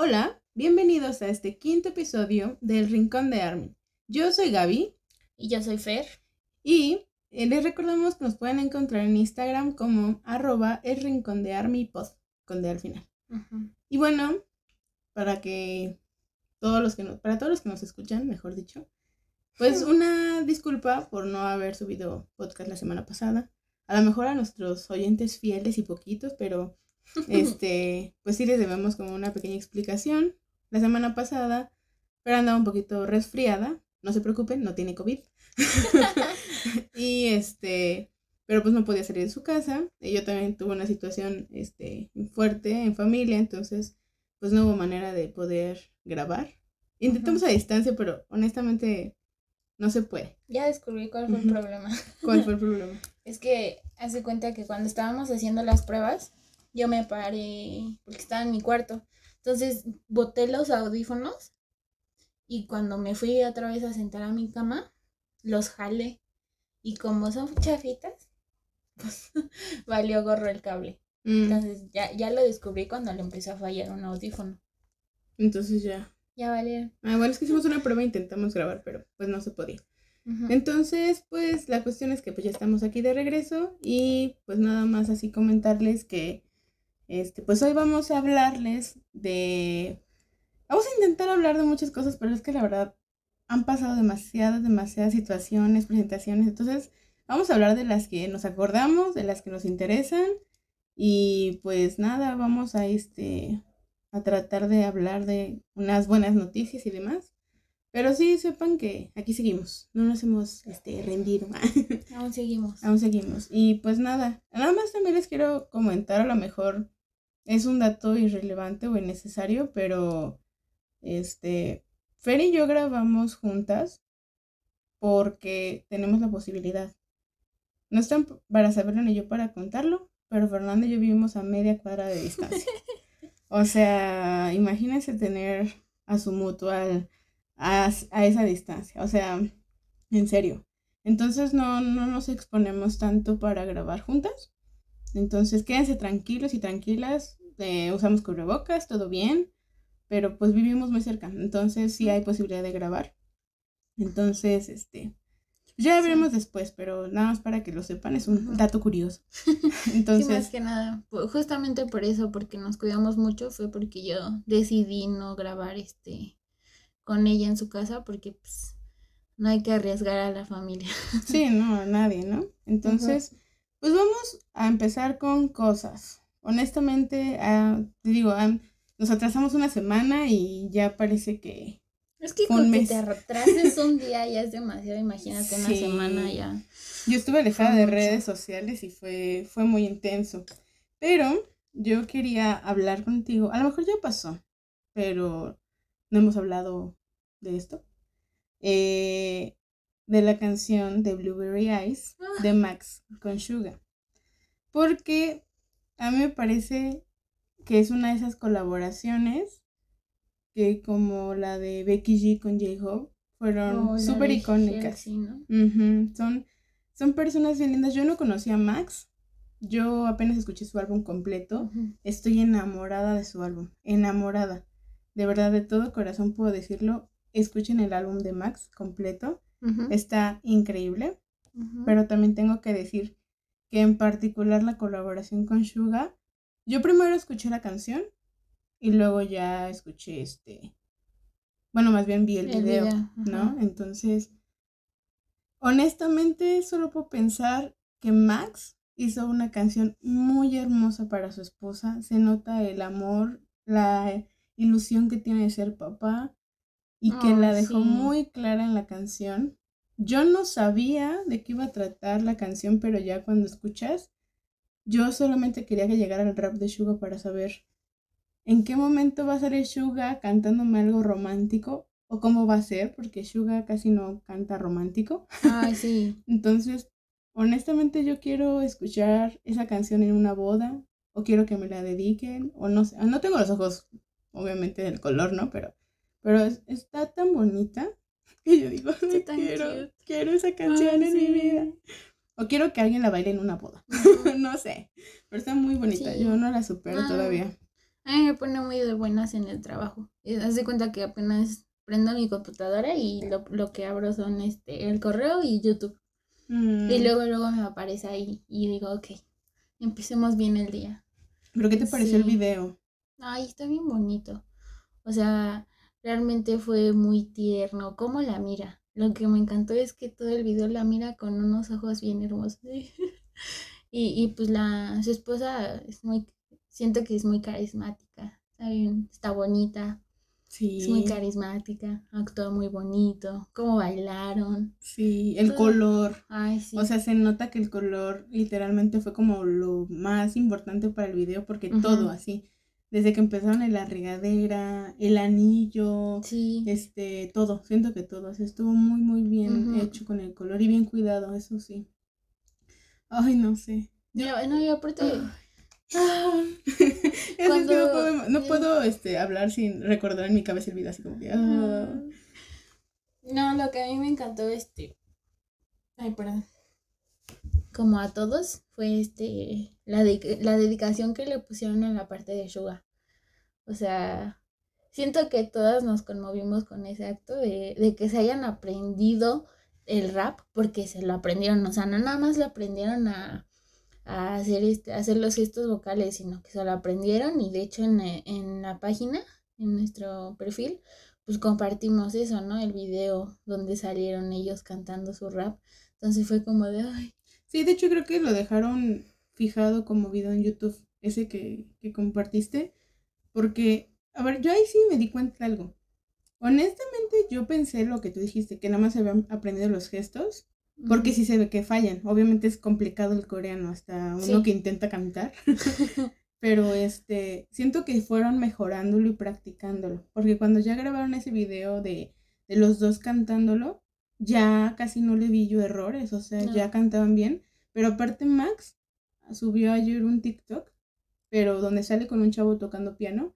Hola, bienvenidos a este quinto episodio del Rincón de Armin. Yo soy Gaby. Y yo soy Fer. Y eh, les recordamos que nos pueden encontrar en Instagram como arroba el rincón de Army pod, con D al final. Y bueno, para que todos los que nos, para todos los que nos escuchan, mejor dicho, pues una disculpa por no haber subido podcast la semana pasada. A lo mejor a nuestros oyentes fieles y poquitos, pero este, pues sí les debemos como una pequeña explicación. La semana pasada, pero andaba un poquito resfriada. No se preocupen, no tiene COVID. y este, pero pues no podía salir de su casa. Y yo también tuve una situación este, fuerte en familia, entonces pues no hubo manera de poder grabar. Intentamos a distancia, pero honestamente no se puede. Ya descubrí cuál fue el problema. ¿Cuál fue el problema? es que hace cuenta que cuando estábamos haciendo las pruebas, yo me paré porque estaba en mi cuarto. Entonces boté los audífonos y cuando me fui otra vez a sentar a mi cama, los jalé. Y como son chafitas, pues valió gorro el cable. Mm. Entonces ya, ya lo descubrí cuando le empezó a fallar un audífono. Entonces ya. Ya valió. Ah, bueno, es que hicimos una prueba e intentamos grabar, pero pues no se podía. Entonces, pues la cuestión es que pues ya estamos aquí de regreso y pues nada más así comentarles que este, pues hoy vamos a hablarles de... Vamos a intentar hablar de muchas cosas, pero es que la verdad han pasado demasiadas, demasiadas situaciones, presentaciones. Entonces, vamos a hablar de las que nos acordamos, de las que nos interesan. Y pues nada, vamos a este a tratar de hablar de unas buenas noticias y demás. Pero sí sepan que aquí seguimos, no nos hemos este, rendido. Aún seguimos. Aún seguimos. Y pues nada, nada más también les quiero comentar a lo mejor es un dato irrelevante o innecesario, pero este, Fer y yo grabamos juntas porque tenemos la posibilidad. No están para saberlo ni yo para contarlo, pero Fernanda y yo vivimos a media cuadra de distancia. o sea, imagínense tener a su mutual a, a, esa distancia. O sea, en serio. Entonces no, no nos exponemos tanto para grabar juntas. Entonces quédense tranquilos y tranquilas eh, usamos cubrebocas, todo bien, pero pues vivimos muy cerca, entonces sí hay posibilidad de grabar. Entonces, este, ya veremos después, pero nada más para que lo sepan, es un dato curioso. Entonces, sí, más que nada, justamente por eso, porque nos cuidamos mucho, fue porque yo decidí no grabar este con ella en su casa, porque pues no hay que arriesgar a la familia. Sí, no, a nadie, ¿no? Entonces, pues vamos a empezar con cosas honestamente, uh, te digo, nos atrasamos una semana y ya parece que... Es que con que te retrases un día ya es demasiado, imagínate una semana ya. Yo estuve alejada de redes sociales y fue, fue muy intenso. Pero yo quería hablar contigo, a lo mejor ya pasó, pero no hemos hablado de esto. Eh, de la canción de Blueberry Eyes de ah. Max con Suga. Porque a mí me parece que es una de esas colaboraciones que como la de Becky G con J-Hope fueron oh, súper icónicas. son, son personas bien lindas. Yo no conocía a Max. Yo apenas escuché su álbum completo. Estoy enamorada de su álbum. Enamorada. De verdad, de todo corazón puedo decirlo. Escuchen el álbum de Max completo. Está increíble. Pero también tengo que decir que en particular la colaboración con Suga, yo primero escuché la canción y luego ya escuché este, bueno, más bien vi el, video, ¿no? Entonces, honestamente, solo puedo pensar que Max hizo una canción muy hermosa para su esposa, se nota el amor, la ilusión que tiene de ser papá y que la dejó muy clara en la canción. Yo no sabía de qué iba a tratar la canción, pero ya cuando escuchas, yo solamente quería que llegara el rap de Suga para saber en qué momento va a salir Suga cantándome algo romántico o cómo va a ser, porque Suga casi no canta romántico. Ay, sí. Entonces, honestamente yo quiero escuchar esa canción en una boda o quiero que me la dediquen o no sé, no tengo los ojos obviamente del color, ¿no? Pero pero está tan bonita y yo digo, quiero, quiero esa canción en mi vida. O quiero que alguien la baile en una boda. no sé. Pero está muy bonita. Yo no la supero todavía. A mí me pone muy de buenas en el trabajo. Haz de cuenta que apenas prendo mi computadora y lo, lo que abro son este el correo y YouTube. Y Mm. luego, luego me aparece ahí y digo, ok, empecemos bien el día. ¿Pero qué te pareció el video? Ay, está bien bonito. O sea, realmente fue muy tierno. ¿Cómo la mira? Lo que me encantó es que todo el video la mira con unos ojos bien hermosos. Y, y pues la, su esposa es muy, siento que es muy carismática. Está bien, está bonita, Sí. es muy carismática, actúa muy bonito, cómo bailaron. Sí, el Todo. color. Ay, sí. O sea, se nota que el color literalmente fue como lo más importante para el video porque todo así, desde que empezaron en la regadera, el anillo, sí. este, todo, siento que todo, o sea, estuvo muy, muy bien hecho con el color y bien cuidado, eso sí. Ay, no sé. No, no, y aparte, Ah. Es que no Cuando- puedo, no puedo, este, hablar sin recordar en mi cabeza el video así como que... ah. No, lo que a mí me encantó, este. Ay, perdón. Como a todos, fue este. La, la dedicación que le pusieron en la parte de Suga. O sea, siento que todas nos conmovimos con ese acto de, de que se hayan aprendido el rap, porque se lo aprendieron. O sea, no nada más lo aprendieron a, a hacer, este, a hacer los gestos vocales, sino que se lo aprendieron y de hecho en, eh, en la página, en nuestro perfil, pues compartimos eso, ¿no? El video donde salieron ellos cantando su rap. Entonces fue como de, Sí, de hecho creo que lo dejaron fijado como video en YouTube, ese que, que compartiste, porque, a ver, yo ahí sí me di cuenta de algo. Honestamente yo pensé lo que tú dijiste, que nada más se habían aprendido los gestos, porque sí se ve que fallan. Obviamente es complicado el coreano, hasta uno Sí. que intenta cantar. Pero este, siento que fueron mejorándolo y practicándolo. Porque cuando ya grabaron ese video de, de los dos cantándolo, ya casi no le vi yo errores. O sea, No. ya cantaban bien. Pero aparte Max subió ayer un TikTok, pero donde sale con un chavo tocando piano,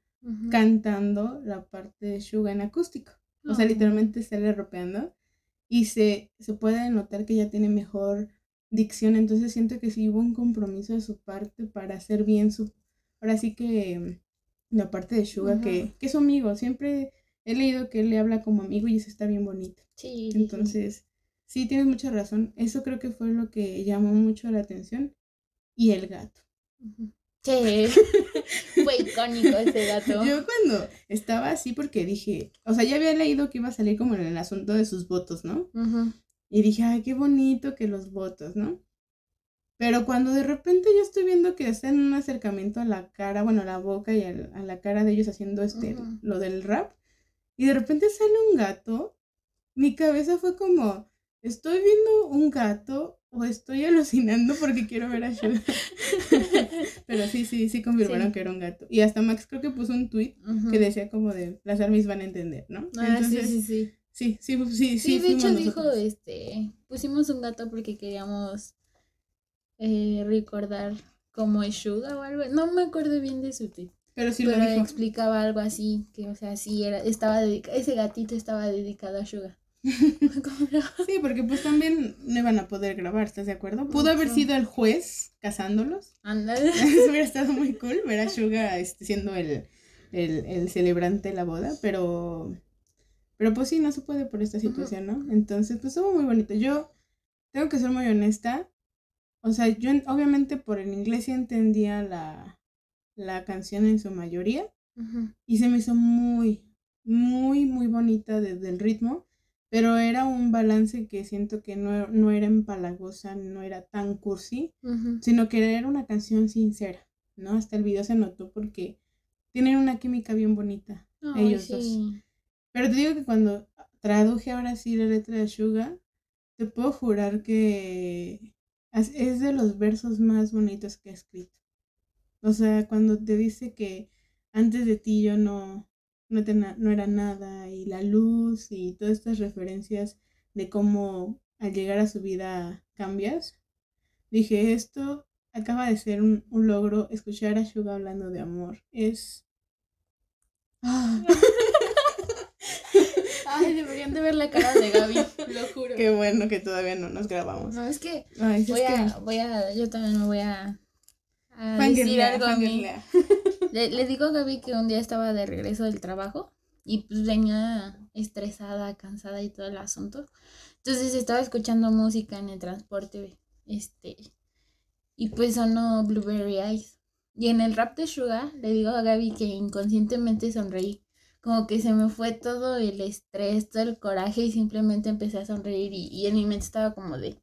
cantando la parte de Suga en acústico. O sea, Oh. literalmente sale rapeando y se, se puede notar que ya tiene mejor dicción. Entonces siento que sí hubo un compromiso de su parte para hacer bien su... Ahora sí que mm, la parte de Suga, que, que es su amigo. Siempre he leído que él le habla como amigo y eso está bien bonito. Sí. Entonces, sí, tienes mucha razón. Eso creo que fue lo que llamó mucho la atención. Y el gato. Sí, fue icónico ese gato. Yo cuando estaba así porque dije, o sea, ya había leído que iba a salir como en el asunto de sus votos, ¿no? Ujú. Y dije, ay, qué bonito que los votos, ¿no? Pero cuando de repente yo estoy viendo que hacen un acercamiento a la cara, bueno, a la boca y a, la cara de ellos haciendo este, lo del rap, y de repente sale un gato, mi cabeza fue como, ¿estoy viendo un gato o estoy alucinando porque quiero ver a Suga? Pero sí, sí, sí confirmaron Sí. que era un gato. Y hasta Max creo que puso un tweet que decía como de, las armies van a entender, ¿no? Ah, Entonces, sí, sí, sí. sí, sí, sí, sí, Sí, de hecho dijo, este, pusimos un gato porque queríamos eh, recordar como es Suga o algo. No me acuerdo bien de su tweet, Pero sí pero lo dijo. explicaba algo así, que o sea, sí era, estaba dedicado, ese gatito estaba dedicado a Suga. Sí, porque pues también no iban a poder grabar, ¿estás de acuerdo? Pudo haber sido el juez casándolos. Anda. Eso hubiera estado muy cool ver a Suga este, siendo el, el, el celebrante de la boda, pero, pero pues sí, no se puede por esta situación, ¿no? Entonces, pues estuvo muy bonito. Yo tengo que ser muy honesta. O sea, yo en- obviamente por el inglés sí entendía la, la canción en su mayoría. Y se me hizo muy, muy, muy bonita desde el ritmo, pero era un balance que siento que no, no era empalagosa, no era tan cursi, sino que era una canción sincera, ¿no? Hasta el video se notó porque tienen una química bien bonita, ellos dos. Pero te digo que cuando traduje ahora sí la letra de Suga, te puedo jurar que es es de los versos más bonitos que he escrito. O sea, cuando te dice que antes de ti yo no, no, te no era nada y la luz y todas estas referencias de cómo al llegar a su vida cambias, dije, esto acaba de ser un, un logro, escuchar a Suga hablando de amor. Es... Ah. Ay, deberían de ver la cara de Gaby, lo juro. Qué bueno que todavía no nos grabamos. No, es que Ay, voy es a, que voy a, yo también me voy a, a decir algo a mí. Le, le digo a Gaby que un día estaba de regreso del trabajo y pues venía estresada, cansada y todo el asunto. Entonces estaba escuchando música en el transporte, este, y pues sonó Blueberry Eyes. Y en el rap de Sugar le digo a Gaby que inconscientemente sonreí. Como que se me fue todo el estrés, todo el coraje y simplemente empecé a sonreír y, y en mi mente estaba como de,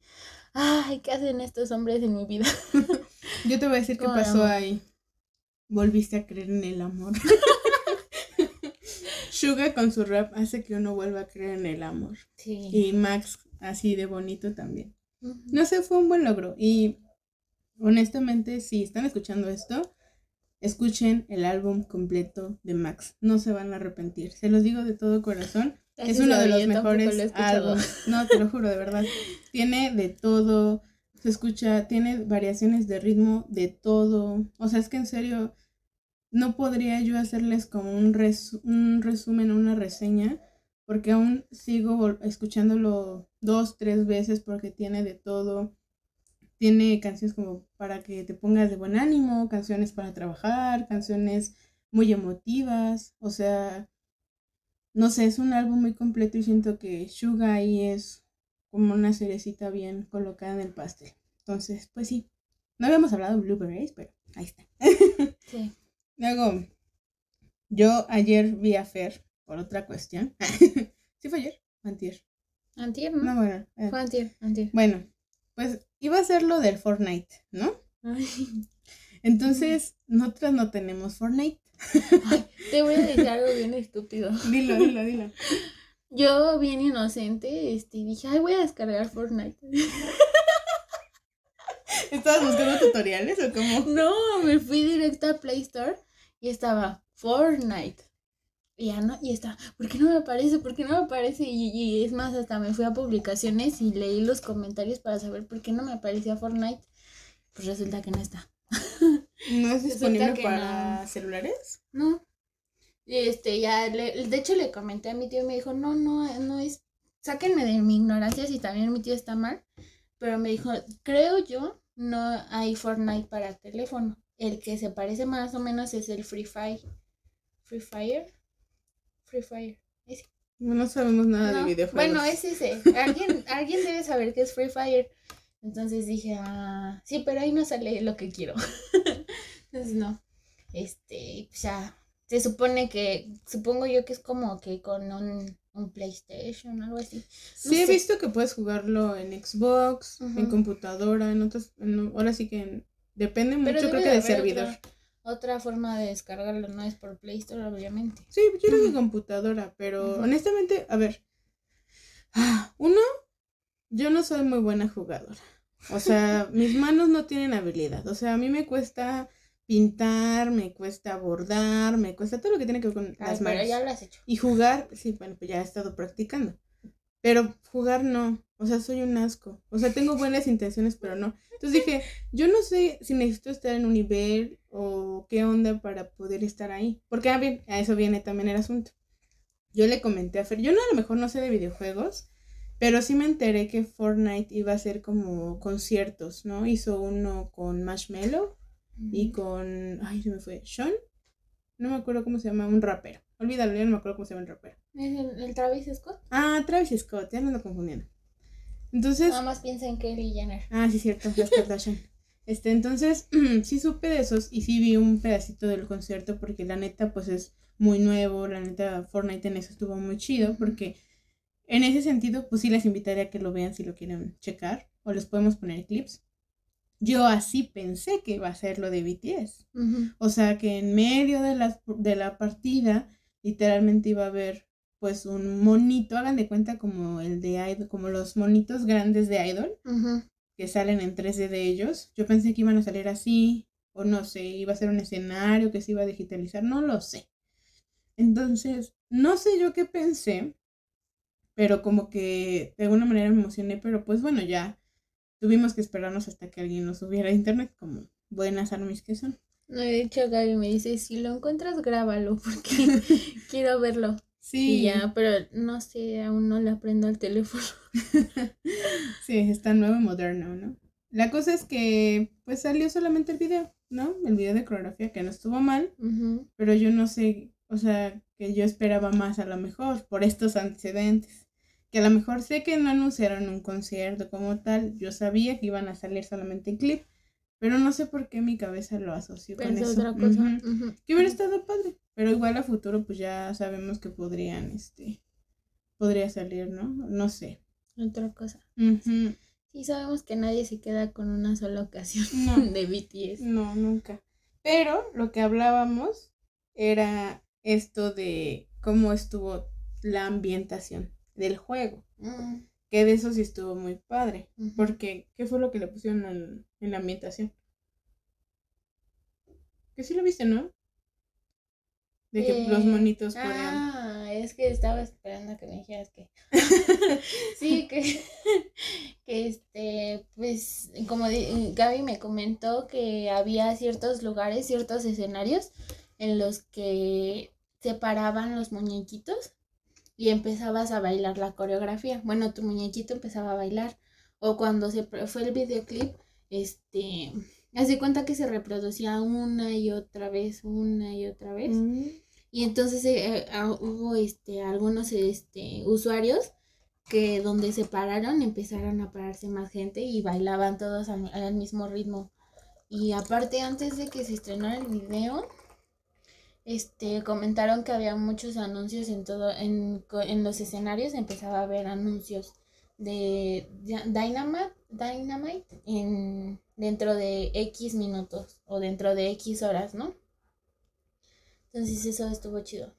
ay, ¿qué hacen estos hombres en mi vida? Yo te voy a decir qué pasó ahí. Volviste a creer en el amor. Suga con su rap hace que uno vuelva a creer en el amor. Sí. Y Max así de bonito también. No sé, fue un buen logro. Y honestamente, si están escuchando esto, escuchen el álbum completo de Max. No se van a arrepentir. Se los digo de todo corazón. Es uno de los mejores lo álbumes. No, te lo juro, de verdad. Tiene de todo. Se escucha, tiene variaciones de ritmo de todo. O sea, es que en serio, no podría yo hacerles como un, res- un resumen, una reseña, porque aún sigo escuchándolo dos, tres veces porque tiene de todo. Tiene canciones como para que te pongas de buen ánimo, canciones para trabajar, canciones muy emotivas. O sea, no sé, es un álbum muy completo y siento que Suga ahí es como una cerecita bien colocada en el pastel. Entonces, pues sí. No habíamos hablado de Blueberries, pero ahí está. Sí. Luego, yo ayer vi a Fer por otra cuestión. ¿Sí fue ayer? Antier. Antier, ¿no? No, bueno. eh, Fue antier, antier. Bueno, pues iba a ser lo del Fortnite, ¿no? Ay. Entonces, nosotras no tenemos Fortnite. Ay, te voy a decir algo bien estúpido. Dilo, dilo, dilo. Yo, bien inocente, este, dije, ay, voy a descargar Fortnite. ¿Estabas buscando tutoriales o cómo? No, me fui directo a Play Store y estaba Fortnite. Y ya no, y estaba, ¿por qué no me aparece? ¿Por qué no me aparece? Y, y es más, hasta me fui a publicaciones y leí los comentarios para saber por qué no me aparecía Fortnite. Pues resulta que no está. ¿No es disponible para celulares? No. Y este, ya, le- de hecho le comenté a mi tío y me dijo, no, no, no es, sáquenme de mi ignorancia si también mi tío está mal. Pero me dijo, creo yo, no hay Fortnite para teléfono. El que se parece más o menos es el Free Fire. Free Fire. Free Fire. Ese. No, no sabemos nada No, de videojuegos. Bueno, es ese. Alguien, alguien debe saber que es Free Fire. Entonces dije, ah, sí, pero ahí no sale lo que quiero. Entonces no. Este, pues ya. Se supone que, supongo yo que es como que con un, un PlayStation o algo así. Sí, he visto que puedes jugarlo en Xbox, en computadora, en otras. en- ahora sí que en- depende mucho, creo que de servidor. Otra, otra forma de descargarlo, no es por Play Store, obviamente. Sí, yo creo que computadora, pero honestamente, a ver. ah, Uno, yo no soy muy buena jugadora. O sea, mis manos no tienen habilidad. O sea, a mí me cuesta pintar, me cuesta bordar, me cuesta todo lo que tiene que ver con Ay, las pero manos. ya lo has hecho. Y jugar, sí, bueno, pues ya he estado practicando. Pero jugar no. O sea, soy un asco. O sea, tengo buenas intenciones, pero no. Entonces dije, yo no sé si necesito estar en un nivel o qué onda para poder estar ahí. Porque, a ver, a eso viene también el asunto. Yo le comenté a Fer, yo no, a lo mejor no sé de videojuegos, pero sí me enteré que Fortnite iba a hacer como conciertos, ¿no? Hizo uno con Marshmello y con, ay, se me fue, Sean. No me acuerdo cómo se llama, un rapero. Olvídalo, yo no me acuerdo cómo se llama el rapero. ¿Es el, el Travis Scott? Ah, Travis Scott, ya me ando confundiendo. Entonces, Nada más piensa en Kelly Jenner. ah, sí, cierto, las Kardashian. Este, entonces, sí supe de esos y sí vi un pedacito del concierto porque la neta, pues es muy nuevo, la neta, Fortnite en eso estuvo muy chido porque en ese sentido, pues sí les invitaría a que lo vean si lo quieren checar o les podemos poner clips. Yo así pensé que iba a ser lo de BTS. O sea que en medio de la, de la partida, literalmente iba a haber pues un monito, hagan de cuenta como el de Idol, como los monitos grandes de Idol, que salen en 3D de ellos. Yo pensé que iban a salir así, o no sé, iba a ser un escenario que se iba a digitalizar, no lo sé. Entonces, no sé yo qué pensé, pero como que de alguna manera me emocioné, pero pues bueno, ya tuvimos que esperarnos hasta que alguien nos subiera a internet, como buenas armies que son. No, De hecho, Gaby me dice, si lo encuentras, grábalo, porque quiero verlo. Sí, Y ya, pero no sé, aún no le aprendo al teléfono. sí, está nuevo y moderno, ¿no? La cosa es que pues salió solamente el video. ¿no? El video de coreografía que no estuvo mal, pero yo no sé, o sea, que yo esperaba más a lo mejor por estos antecedentes. Que a lo mejor sé que no anunciaron un concierto como tal, yo sabía que iban a salir solamente en clip, pero no sé por qué mi cabeza lo asoció con eso. otra cosa. Que hubiera estado padre, pero igual a futuro pues ya sabemos que podrían, este, podría salir, ¿no? No sé. Otra cosa. Sí, sabemos que nadie se queda con una sola ocasión de BTS. No, nunca. Pero lo que hablábamos era esto de cómo estuvo la ambientación del juego. Mm. Que de eso sí estuvo muy padre. Porque, ¿qué fue lo que le pusieron en, en la ambientación? Que sí lo viste, ¿no? De que los eh, monitos podían. Ah, es que estaba esperando que me dijeras que. sí, que, que este, pues, como Gaby me comentó que había ciertos lugares, ciertos escenarios en los que separaban los muñequitos y empezabas a bailar la coreografía. Bueno, tu muñequito empezaba a bailar. O cuando se fue el videoclip, este Hace cuenta que se reproducía una y otra vez, una y otra vez. Mm. Y entonces eh, ah, hubo este, algunos este, usuarios que donde se pararon empezaron a pararse más gente y bailaban todos al, mismo ritmo. Y aparte antes de que se estrenara el video, este, comentaron que había muchos anuncios en todo, en, en los escenarios empezaba a haber anuncios de Dynamite, Dynamite en, dentro de X minutos o dentro de X horas, ¿no? Entonces eso estuvo chido.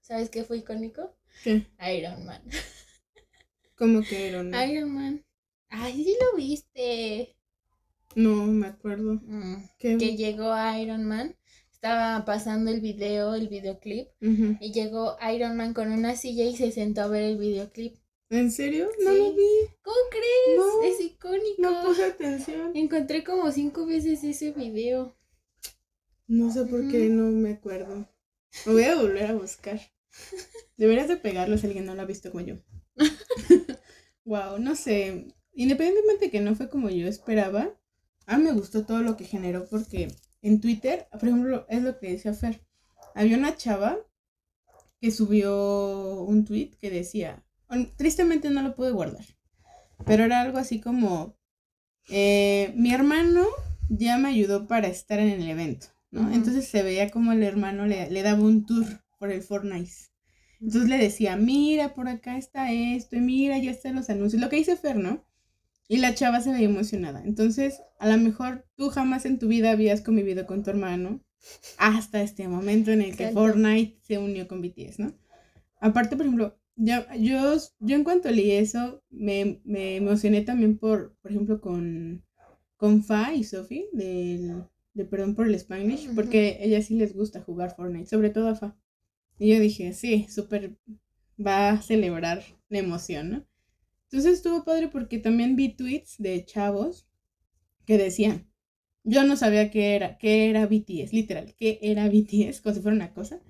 ¿Sabes qué fue icónico? ¿Qué? Iron Man. ¿Cómo que Iron Man? Iron Man. Ay, sí lo viste. No, me acuerdo. Mm, que llegó Iron Man. Estaba pasando el video, el videoclip. Y llegó Iron Man con una silla y se sentó a ver el videoclip. ¿En serio? No lo vi. ¿Cómo crees? es icónico. No puse atención. Encontré como cinco veces ese video. No sé por qué no me acuerdo. Me voy a volver a buscar. Deberías de pegarlo si alguien no lo ha visto como yo. wow, no sé. Independientemente de que no fue como yo esperaba, a mí me gustó todo lo que generó porque en Twitter, por ejemplo, es lo que decía Fer. Había una chava que subió un tweet que decía, tristemente no lo pude guardar. Pero era algo así como, eh, mi hermano ya me ayudó para estar en el evento, ¿no? Entonces se veía como el hermano le, le, daba un tour por el Fortnite. Entonces le decía, mira, por acá está esto, y mira, ya están los anuncios. Lo que dice Fer, ¿no? Y la chava se veía emocionada. Entonces, a lo mejor tú jamás en tu vida habías convivido con tu hermano hasta este momento en el que Fortnite se unió con BTS, ¿no? Aparte, por ejemplo, yo, yo, yo en cuanto leí eso, me, me emocioné también por, por ejemplo, con, con Fa y Sophie, del, de Perdón por el Spanish, porque a ellas sí les gusta jugar Fortnite, sobre todo a Fa. Y yo dije, sí, súper va a celebrar la emoción, ¿no? Entonces estuvo padre porque también vi tweets de chavos que decían, yo no sabía qué era, qué era BTS, literal, qué era BTS, como si fuera una cosa,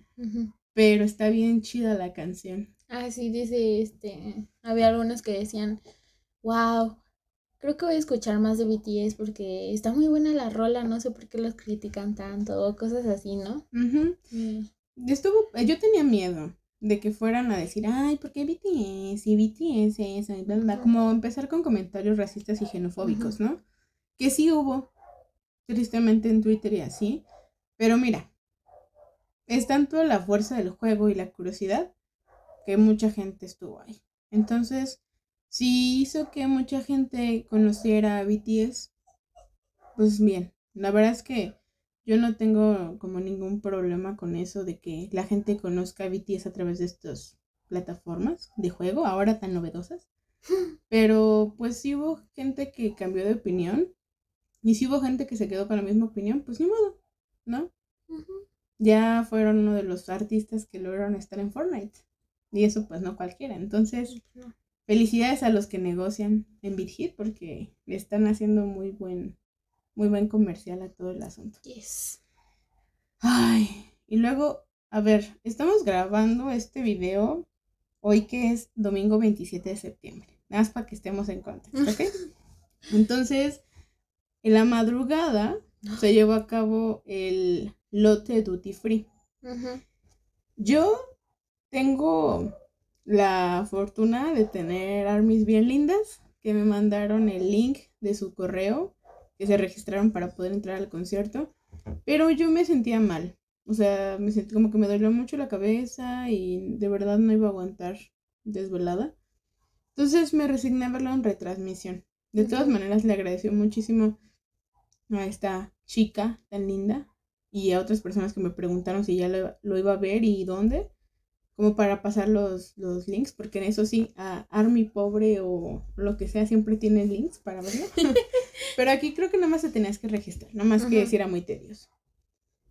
pero está bien chida la canción. Ah, sí, dice, este, había algunos que decían, wow, creo que voy a escuchar más de BTS porque está muy buena la rola, no sé por qué los critican tanto, o cosas así, ¿no? Estuvo, eh, yo tenía miedo de que fueran a decir, ay, ¿por qué BTS? Y BTS eso, y bla, como empezar con comentarios racistas y xenofóbicos, ¿no? Que sí hubo, tristemente en Twitter y así, pero mira, es tanto la fuerza del juego y la curiosidad que mucha gente estuvo ahí. Entonces, si hizo que mucha gente conociera a BTS, pues bien, la verdad es que yo no tengo como ningún problema con eso de que la gente conozca a BTS a través de estas plataformas de juego, ahora tan novedosas. Pero pues si hubo gente que cambió de opinión y si hubo gente que se quedó con la misma opinión, pues ni modo, ¿no? Ya fueron uno de los artistas que lograron estar en Fortnite. Y eso pues no cualquiera. Entonces, felicidades a los que negocian en BitHit porque le están haciendo muy buen, muy buen comercial a todo el asunto. Yes. Ay, y luego, a ver, estamos grabando este video hoy que es domingo 27 de septiembre. Nada más para que estemos en contexto, ¿ok? Entonces, en la madrugada se llevó a cabo el lote duty free. Yo tengo la fortuna de tener armies bien lindas que me mandaron el link de su correo, que se registraron para poder entrar al concierto, pero yo me sentía mal. O sea, me sentí como que me dolió mucho la cabeza y de verdad no iba a aguantar desvelada. Entonces me resigné a verlo en retransmisión. De todas maneras, le agradeció muchísimo a esta chica tan linda y a otras personas que me preguntaron si ya lo, iba a ver y dónde, como para pasar los, los links, porque en eso sí, a Army Pobre o lo que sea siempre tiene links para verlo. Pero aquí creo que nada más te tenías que registrar, nada más que si era muy tedioso.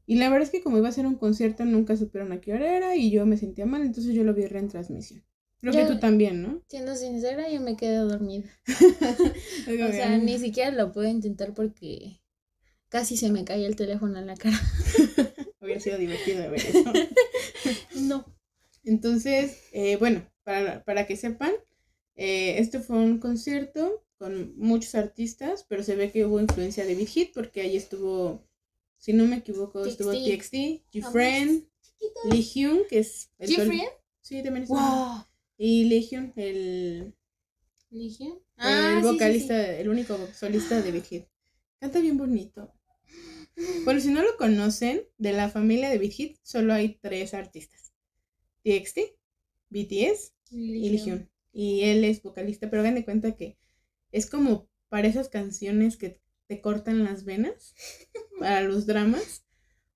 Y la verdad es que como iba a ser un concierto nunca supieron a qué hora era y yo me sentía mal, entonces yo lo vi en transmisión. Creo que tú también, ¿no? Siendo sincera, yo me quedé dormida. o sea, ni siquiera lo pude intentar porque casi se me caía el teléfono en la cara. Hubiera sido divertido de ver eso. no. Entonces, eh, bueno, para, para, que sepan, eh, este fue un concierto con muchos artistas, pero se ve que hubo influencia de Big Hit porque ahí estuvo, si no me equivoco, estuvo TXT, G-Friend, Lee Hyun, que es... ¿G-Friend? Sí, también estuvo. Y Legion, el. ¿Legion? el ah, vocalista, el único solista de Big Hit. Canta bien bonito. Bueno, si no lo conocen, de la familia de Big Hit solo hay tres artistas: TXT, BTS y Legion. Y él es vocalista, pero hagan de cuenta que es como para esas canciones que te cortan las venas, para los dramas.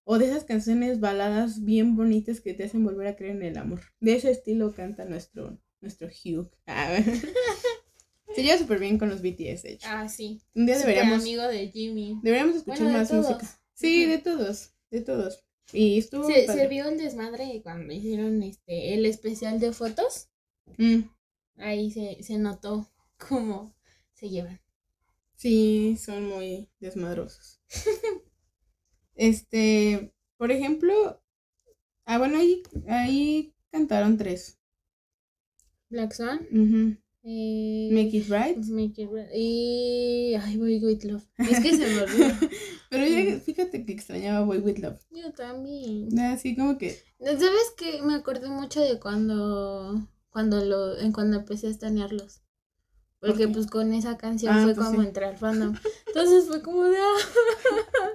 O de esas canciones baladas bien bonitas que te hacen volver a creer en el amor. De ese estilo canta nuestro, nuestro Hugh. Se lleva súper bien con los BTS, de hecho. Ah, sí. Un día deberíamos. amigo de Jimmy. Deberíamos escuchar más música. Sí, de todos. De todos. Y estuvo. Se, se, vio el desmadre cuando hicieron este el especial de fotos. Mm. Ahí se, se notó cómo se llevan. Sí, son muy desmadrosos. Este, por ejemplo, ah, bueno, ahí, ahí cantaron tres. Black Swan. eh, Make It Right. Make It Right. Y. Ay, Boy With Love. Es que se me olvidó. Pero ya, fíjate que extrañaba Boy With Love. Yo también. Así como que. ¿Sabes que Me acordé mucho de cuando. Cuando lo. En cuando empecé a estanearlos. Porque pues con esa canción ah, fue pues como entrar al fandom. Entonces fue como de... Ah.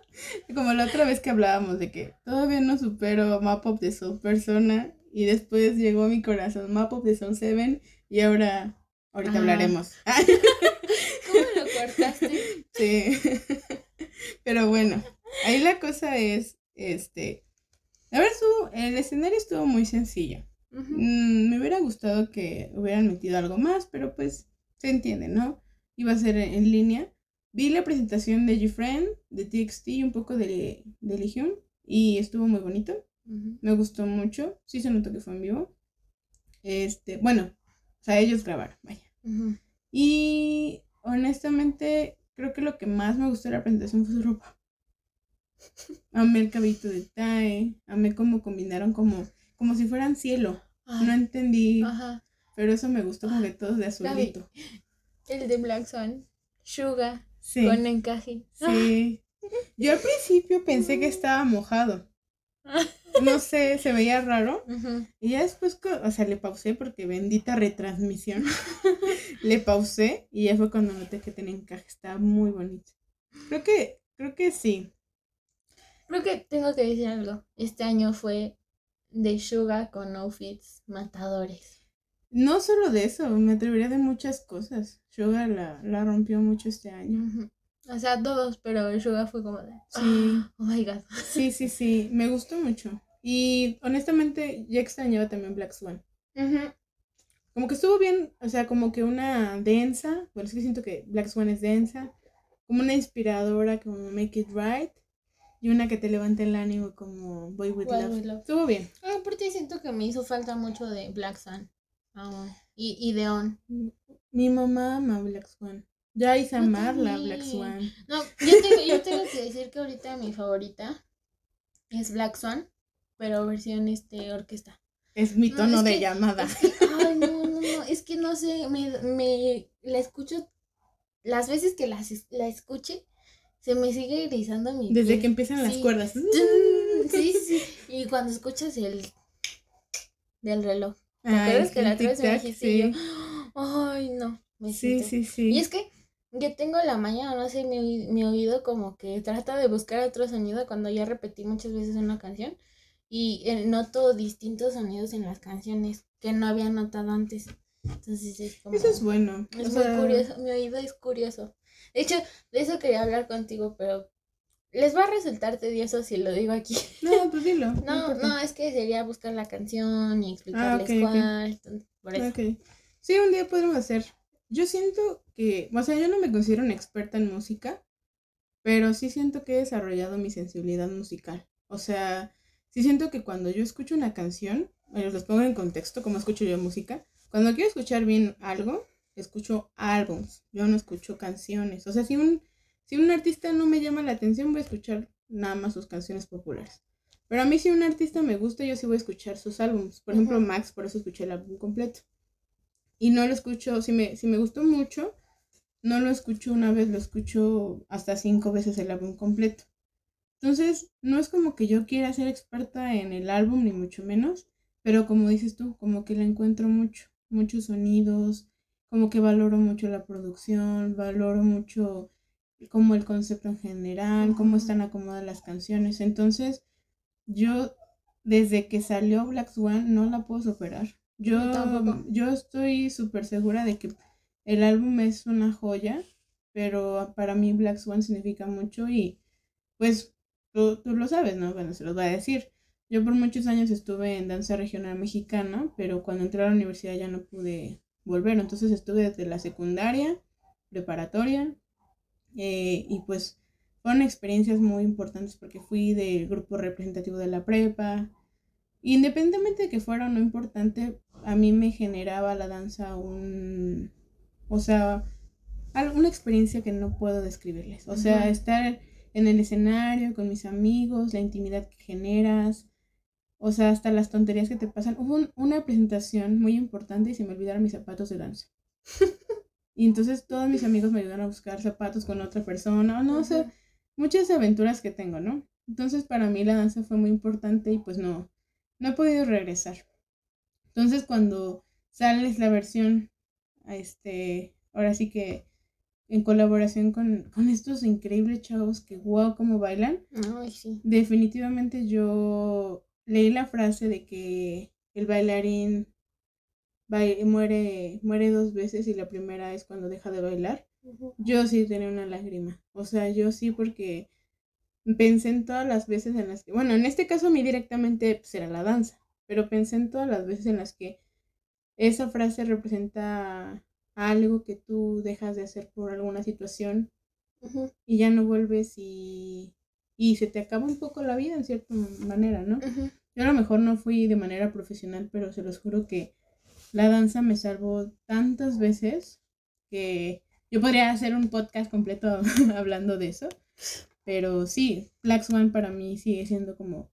como la otra vez que hablábamos de que todavía no supero Map of the Soul Persona y después llegó a mi corazón Map of the Soul 7 y ahora, ahorita hablaremos. ¿Cómo lo cortaste? Sí. Pero bueno, ahí la cosa es, este, la verdad el escenario estuvo muy sencillo. Mm, me hubiera gustado que hubieran metido algo más, pero pues se entiende, ¿no? Iba a ser en línea. Vi la presentación de G-Friend, de TXT y un poco de, de Legion y estuvo muy bonito. Me gustó mucho. Sí se notó que fue en vivo. Este, bueno, o sea, ellos grabaron, vaya. Y honestamente, creo que lo que más me gustó de la presentación fue su ropa. Amé el cabito de Tae, amé cómo combinaron como, como si fueran cielo. No entendí Ajá. Pero eso me gustó porque todos de azulito. El de Black Swan. Sugar. Con encaje. Sí. Yo al principio pensé que estaba mojado. No sé, se veía raro. Y ya después, o sea, le pausé porque bendita retransmisión. le pausé y ya fue cuando noté que tenía encaje. Estaba muy bonito. Creo que, creo que sí. Creo que tengo que decir algo. Este año fue de Sugar con outfits matadores. No solo de eso, me atrevería de muchas cosas. Suga la, la rompió mucho este año. O sea, todos, pero Suga fue como de. Sí. Oh my god. Sí, sí, sí. Me gustó mucho. Y honestamente, ya extrañaba también Black Swan. Como que estuvo bien, o sea, como que una densa. Bueno, es que siento que Black Swan es densa. Como una inspiradora, como Make It Right. Y una que te levante el ánimo, como Boy With, love. Estuvo bien. Ah, por ti siento que me hizo falta mucho de Black Swan. Ah, y, y Deon. Mi mamá ama Black Swan. Ya hice amarla Black Swan. No, yo tengo, yo tengo que decir que ahorita mi favorita es Black Swan, pero versión este orquesta. Es mi tono de llamada. ay, no, no, no, es que no sé, me, me la escucho, las veces que la, la escuche, se me sigue erizando mi Desde que empiezan las cuerdas. Sí, sí. Y cuando escuchas el del reloj. ¿Te acuerdas que la otra vez me dijiste yo? Ay, no. Me sí, sí, sí. Y es que yo tengo la mañana, no sé, mi, mi oído como que trata de buscar otro sonido cuando ya repetí muchas veces una canción y eh, noto distintos sonidos en las canciones que no había notado antes. Entonces es como... Eso es bueno. Es muy curioso, mi oído es curioso. De hecho, de eso quería hablar contigo, pero les va a resultar tedioso si lo digo aquí. No, pues dilo. no, no, es que sería buscar la canción y explicarles ah, cuál. Por eso. Sí, un día podemos hacer. Yo siento que, o sea, yo no me considero una experta en música, pero sí siento que he desarrollado mi sensibilidad musical. O sea, sí siento que cuando yo escucho una canción, bueno, los pongo en contexto, como escucho yo música, cuando quiero escuchar bien algo, escucho álbums, yo no escucho canciones. O sea, si un, si un artista no me llama la atención, voy a escuchar nada más sus canciones populares. Pero a mí si un artista me gusta, yo sí voy a escuchar sus álbums. Por ejemplo, Max, por eso escuché el álbum completo. Y no lo escucho, si me, si me gustó mucho, no lo escucho una vez, lo escucho hasta cinco veces el álbum completo. Entonces, no es como que yo quiera ser experta en el álbum, ni mucho menos, pero como dices tú, como que le encuentro mucho, muchos sonidos, como que valoro mucho la producción, valoro mucho como el concepto en general, cómo están acomodadas las canciones. Entonces, yo desde que salió Black Swan no la puedo superar. Yo, yo estoy súper segura de que el álbum es una joya, pero para mí Black Swan significa mucho y pues tú, tú lo sabes, ¿no? Bueno, se los voy a decir. Yo por muchos años estuve en danza regional mexicana, pero cuando entré a la universidad ya no pude volver. Entonces estuve desde la secundaria, preparatoria, eh, y pues fueron experiencias muy importantes porque fui del grupo representativo de la prepa. Independientemente de que fuera o no importante, a mí me generaba la danza un, o sea, una experiencia que no puedo describirles. O sea, estar en el escenario con mis amigos, la intimidad que generas, o sea, hasta las tonterías que te pasan. Hubo una presentación muy importante y se me olvidaron mis zapatos de danza. y entonces todos mis amigos me ayudaron a buscar zapatos con otra persona, o no, sé, muchas aventuras que tengo, ¿no? Entonces para mí la danza fue muy importante y pues no, no he podido regresar. Entonces cuando sales la versión, este, ahora sí que en colaboración con, estos increíbles chavos que wow cómo bailan. Ay, sí. Definitivamente yo leí la frase de que el bailarín muere, muere dos veces y la primera es cuando deja de bailar. Yo sí tenía una lágrima. O sea, yo sí porque pensé en todas las veces en las que, bueno, en este caso a mí directamente pues, era la danza, pero pensé en todas las veces en las que esa frase representa algo que tú dejas de hacer por alguna situación y ya no vuelves y y se te acaba un poco la vida en cierta manera, ¿no? Yo a lo mejor no fui de manera profesional, pero se los juro que la danza me salvó tantas veces que yo podría hacer un podcast completo hablando de eso. Pero sí, Black Swan para mí sigue siendo como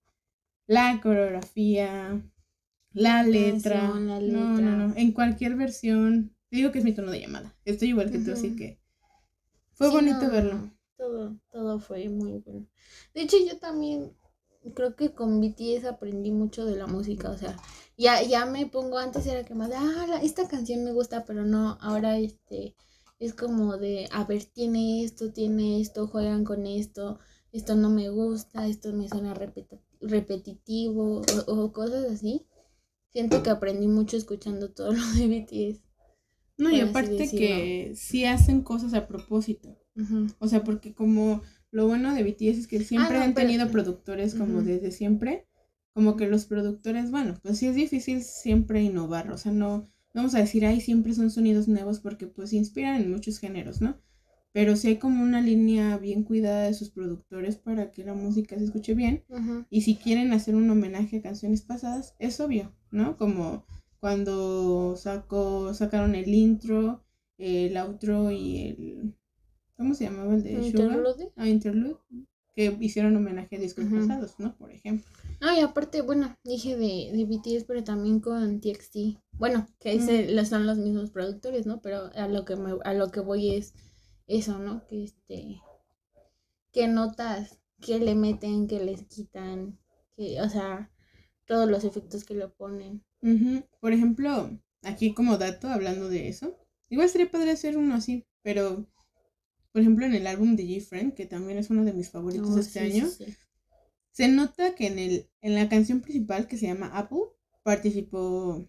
la coreografía, la letra. No, no, no. En cualquier versión. digo que es mi tono de llamada. Estoy igual que tú, así que fue bonito verlo todo, todo fue muy bueno. De hecho, yo también creo que con BTS aprendí mucho de la música, o sea, ya, ya me pongo, antes era que más de, ah, esta canción me gusta, pero no, ahora este, es como de, a ver, tiene esto, tiene esto, juegan con esto, esto no me gusta, esto me suena repetitivo o, cosas así. Siento que aprendí mucho escuchando todo lo de BTS. No, y aparte que sí hacen cosas a propósito. O sea, porque como lo bueno de BTS es que siempre ah, han tenido productores como desde siempre, como que los productores, bueno, pues sí es difícil siempre innovar, o sea, no vamos a decir, ay, siempre son sonidos nuevos porque pues se inspiran en muchos géneros, ¿no? Pero sí hay como una línea bien cuidada de sus productores para que la música se escuche bien. Y si quieren hacer un homenaje a canciones pasadas, es obvio, ¿no? Como cuando sacó, sacaron el intro, el outro y el ¿Cómo se llamaba el de Interlude? Ah, Interlude. Que hicieron homenaje a discos pasados, ¿no? Por ejemplo. Ah, y aparte, bueno, dije de, de BTS, pero también con TXT. Bueno, que ahí son los mismos productores, ¿no? Pero a lo que me, a lo que voy es eso, ¿no? Que este qué notas, qué le meten, qué les quitan, que, o sea, todos los efectos que le ponen. Por ejemplo, aquí como dato, hablando de eso, igual sería padre hacer uno así, pero por ejemplo en el álbum de G-Friend, que también es uno de mis favoritos Oh, este sí, año, sí, sí. se nota que en, el, en la canción principal que se llama Apple participó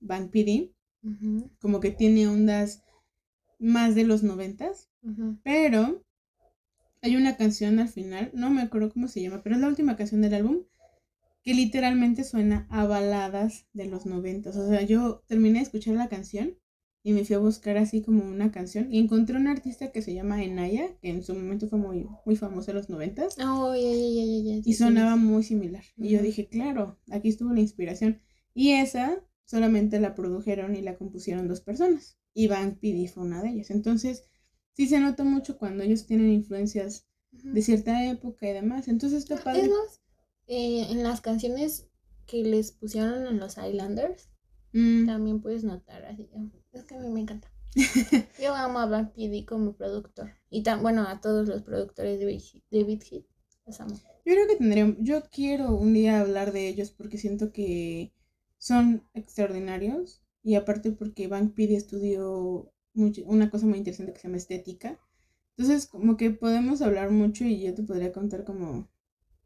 Bank PD, como que tiene ondas más de los noventas, ujú. pero hay una canción al final, no me acuerdo cómo se llama, pero es la última canción del álbum que literalmente suena a baladas de los noventas. O sea, yo terminé de escuchar la canción y me fui a buscar así como una canción y encontré un artista que se llama Enaya, que en su momento fue muy, muy famoso en los noventas Oh, ya, ya, ya, ya, sí, y sí, sonaba muy similar. Y yo dije, claro, aquí estuvo la inspiración. Y esa solamente la produjeron y la compusieron dos personas. Y PD fue una de ellas. Entonces, sí se nota mucho cuando ellos tienen influencias de cierta época y demás. Entonces está padre. Es más, eh, en las canciones que les pusieron en los Islanders, Mm, también puedes notar así. Es que a mí me encanta. Yo amo a Van PD como productor. Y tan, bueno, a todos los productores de Beat de Beat Hit, los amo. Yo creo que tendríamos, yo quiero un día hablar de ellos porque siento que son extraordinarios y aparte porque Bank PD estudió mucho- una cosa muy interesante que se llama estética. Entonces, como que podemos hablar mucho y yo te podría contar como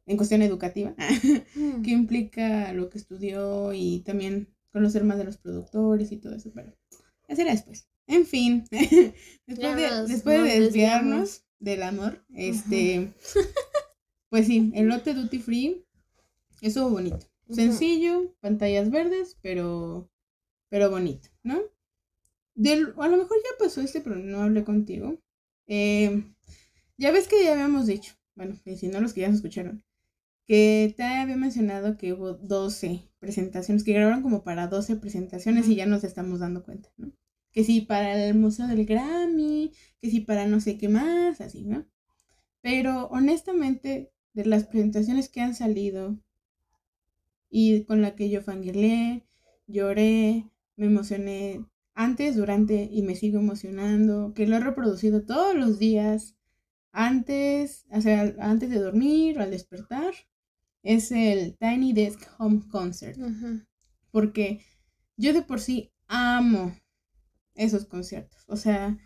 en cuestión educativa Mm. qué implica lo que estudió y también conocer más de los productores y todo eso, pero eso será después. En fin, después de, después desviarnos del amor, este, pues sí, el lote duty free estuvo bonito. Sencillo, pantallas verdes, pero, pero bonito, ¿no? Del, a lo mejor ya pasó este, pero no hablé contigo. Eh, ya ves que ya habíamos dicho, bueno, y si no los que ya nos escucharon, que te había mencionado que hubo 12 presentaciones, que grabaron como para 12 presentaciones y ya nos estamos dando cuenta, ¿no? Que sí para el Museo del Grammy, que sí para no sé qué más, así, ¿no? Pero honestamente, de las presentaciones que han salido y con la que yo fangirlé, lloré, me emocioné antes, durante y me sigo emocionando, que lo he reproducido todos los días, antes, o sea, antes de dormir o al despertar, es el Tiny Desk Home Concert, porque yo de por sí amo esos conciertos, o sea,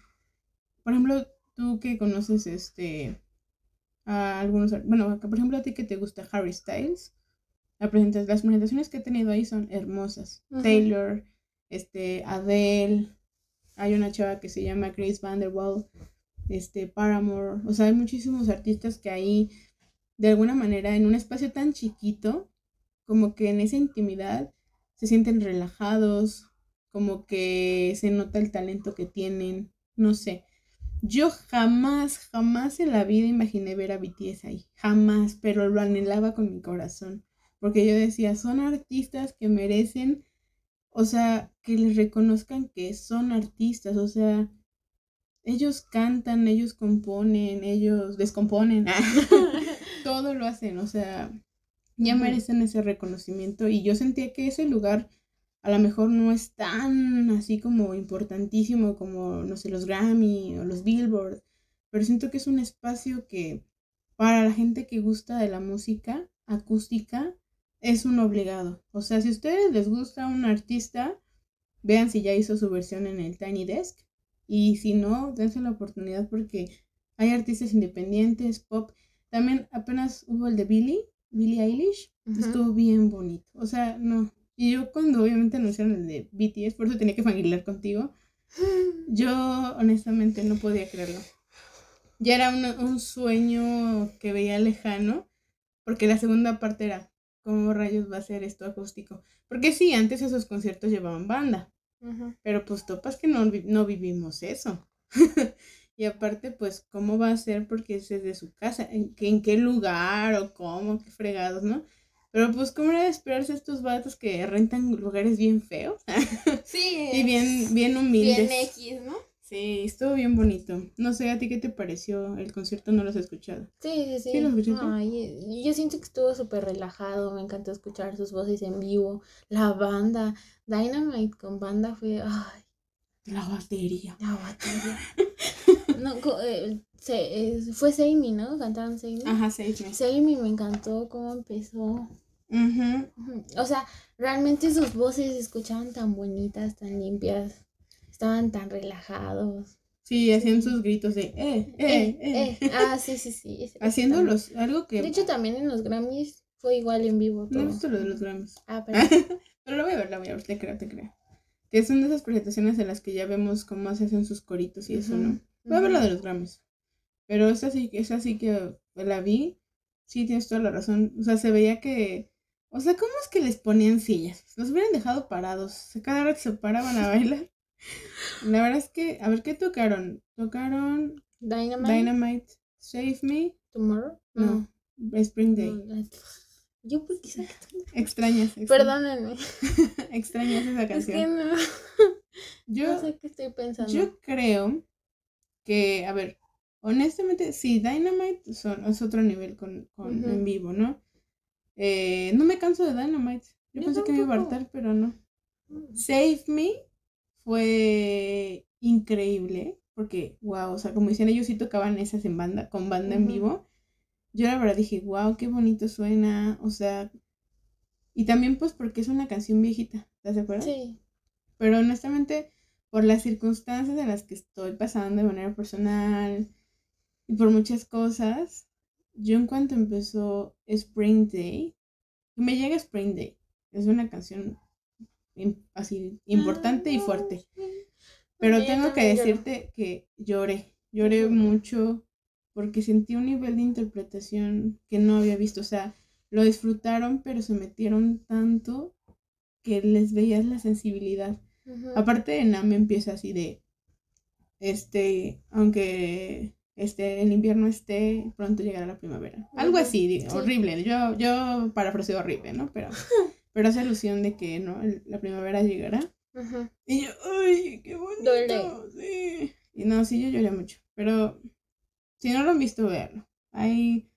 por ejemplo, tú que conoces este a algunos, bueno, por ejemplo, a ti que te gusta Harry Styles, la presenta- las presentaciones que he tenido ahí son hermosas. Taylor, este, Adele, hay una chava que se llama Grace Vanderwall, este, Paramore, o sea, hay muchísimos artistas que ahí, de alguna manera, en un espacio tan chiquito, como que en esa intimidad se sienten relajados, como que se nota el talento que tienen, no sé. Yo jamás, jamás en la vida imaginé ver a BTS ahí, jamás, pero lo anhelaba con mi corazón, porque yo decía, son artistas que merecen, o sea, que les reconozcan que son artistas, o sea, ellos cantan, ellos componen, ellos descomponen, todo lo hacen, o sea, ya merecen ese reconocimiento y yo sentía que ese lugar a lo mejor no es tan así como importantísimo como, no sé, los Grammy o los Billboard, pero siento que es un espacio que para la gente que gusta de la música acústica es un obligado. O sea, si a ustedes les gusta un artista, vean si ya hizo su versión en el Tiny Desk y si no, dense la oportunidad porque hay artistas independientes, pop. También apenas hubo el de Billie, Billie Eilish, estuvo bien bonito. O sea, no. Y yo cuando obviamente anunciaron el de BTS, por eso tenía que fangirlar contigo, yo honestamente no podía creerlo. Ya era una- un sueño que veía lejano, porque la segunda parte era, ¿cómo rayos va a ser esto acústico? Porque sí, antes esos conciertos llevaban banda, Ujú. pero pues topas que no, no vivimos eso. y aparte, pues, ¿cómo va a ser? Porque es desde su casa, ¿en en qué lugar o cómo, qué fregados, ¿no? Pero pues, ¿cómo era de esperarse estos vatos que rentan lugares bien feos Sí. y bien, bien humildes? Bien X, ¿no? Sí, estuvo bien bonito. No sé, ¿a ti qué te pareció? El concierto no lo has escuchado. Sí, sí, sí. ¿Sí lo escuchaste? Ay, yo siento que estuvo súper relajado, me encantó escuchar sus voces en vivo, la banda, Dynamite con banda fue, ay, La batería. la batería. No, eh, se, eh, fue Seimi, ¿no? Cantaron Seimi. Ajá, Me. Seimi me encantó cómo empezó. Ujú. O sea, realmente sus voces se escuchaban tan bonitas, tan limpias. Estaban tan relajados. Sí, hacían sus gritos de eh, eh, eh. eh. Ah, sí, sí, sí. Haciéndolos, algo que... De hecho, también en los Grammys fue igual en vivo. no he visto lo de los Grammys. Ah, pero Pero lo voy a ver, la voy a ver, te creo, te creo. Que son de esas presentaciones en las que ya vemos cómo se hacen sus coritos y eso, ¿no? Voy a ver la de los Grammys. Pero esa sí, esa sí que la vi. Sí, tienes toda la razón. O sea, se veía que. O sea, ¿cómo es que les ponían sillas? Los hubieran dejado parados. O sea, cada que se paraban a bailar. La verdad es que, a ver, ¿qué tocaron? Tocaron Dynamite, Dynamite, Save Me, Tomorrow. no, Spring Day. No, no. Yo porque que- Extrañas. extrañas- Perdónenme. Extrañas esa Es que canción. no, Yo, no sé qué estoy pensando. Yo creo que, a ver, honestamente, sí, Dynamite son, es otro nivel con, con en vivo, ¿no? Eh, no me canso de Dynamite. Yo, Yo pensé que me iba a hartar, pero no. Save Me fue increíble, porque, wow, o sea, como decían, ellos sí tocaban esas en banda, con banda en vivo. Yo la verdad dije, wow, qué bonito suena, o sea, y también pues porque es una canción viejita, ¿estás de acuerdo? Sí. Pero honestamente, por las circunstancias en las que estoy pasando de manera personal y por muchas cosas, yo en cuanto empezó Spring Day, me llega Spring Day, es una canción así importante y fuerte. Pero Yo tengo que lloro. decirte que lloré, lloré mucho porque sentí un nivel de interpretación que no había visto. O sea, lo disfrutaron, pero se metieron tanto que les veías la sensibilidad. Aparte de Nam empieza así de, este, aunque este, el invierno esté, pronto llegará la primavera. Algo así, sí. horrible. Yo, yo parafraseo horrible, ¿no? Pero, pero hace alusión de que, ¿no? La primavera llegará. Ujú. Y yo, ¡ay, qué bonito! Sí. Y no, sí, yo lloré mucho. Pero si no lo han visto, véanlo. Ahí,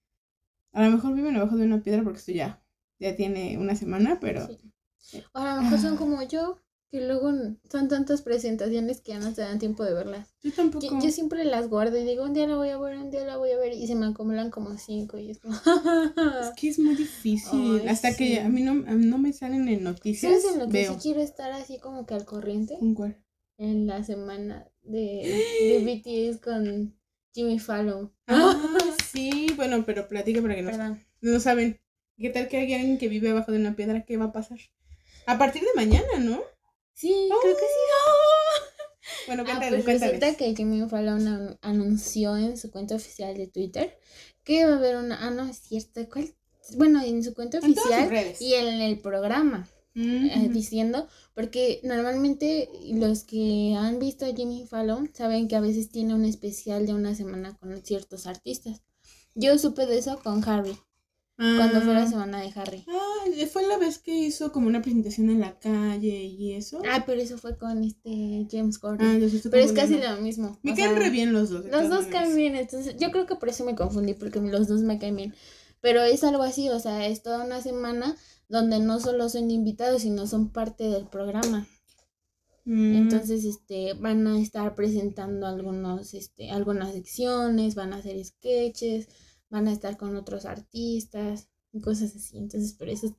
a lo mejor viven abajo de una piedra porque esto ya, ya tiene una semana, pero Sí. O a lo mejor son como yo, que luego son tantas presentaciones que ya no te dan tiempo de verlas. yo tampoco. Yo, yo siempre las guardo y digo, un día la voy a ver, un día la voy a ver, y se me acumulan como cinco, y es como... Es que es muy difícil. Ay, Hasta sí. que a mí no, a mí no me salen en noticias. ¿Sabes en lo que veo. sí quiero estar así como que al corriente? ¿Con cuál? En la semana de, de BTS con Jimmy Fallon. Ah, sí, bueno, pero platica para que no, no saben. ¿Qué tal que hay alguien que vive abajo de una piedra? ¿Qué va a pasar? A partir de mañana, ¿no? Sí, creo que sí. Bueno, Ah, cuéntales, pues cuéntales. resulta que Jimmy Fallon an- anunció en su cuenta oficial de Twitter que va a haber una... Ah, no, es cierto. ¿Cuál? Bueno, en su cuenta En oficial y en el programa. Mm, eh, diciendo, porque normalmente los que han visto a Jimmy Fallon saben que a veces tiene un especial de una semana con ciertos artistas. Yo supe de eso con Harry, cuando fue la Ah. semana de Harry. Ah, fue la vez que hizo como una presentación en la calle y eso. Ah, pero eso fue con este James Ah, Corden. entonces estoy pero es casi lo mismo. Me caen sea, re bien los dos. Los dos caen bien, entonces yo creo que por eso me confundí, porque los dos me caen bien. Pero es algo así, o sea, es toda una semana donde no solo son invitados, sino son parte del programa. Mm, Entonces, este, van a estar presentando algunos, este, algunas secciones, van a hacer sketches, van a estar con otros artistas y cosas así. Entonces, por eso,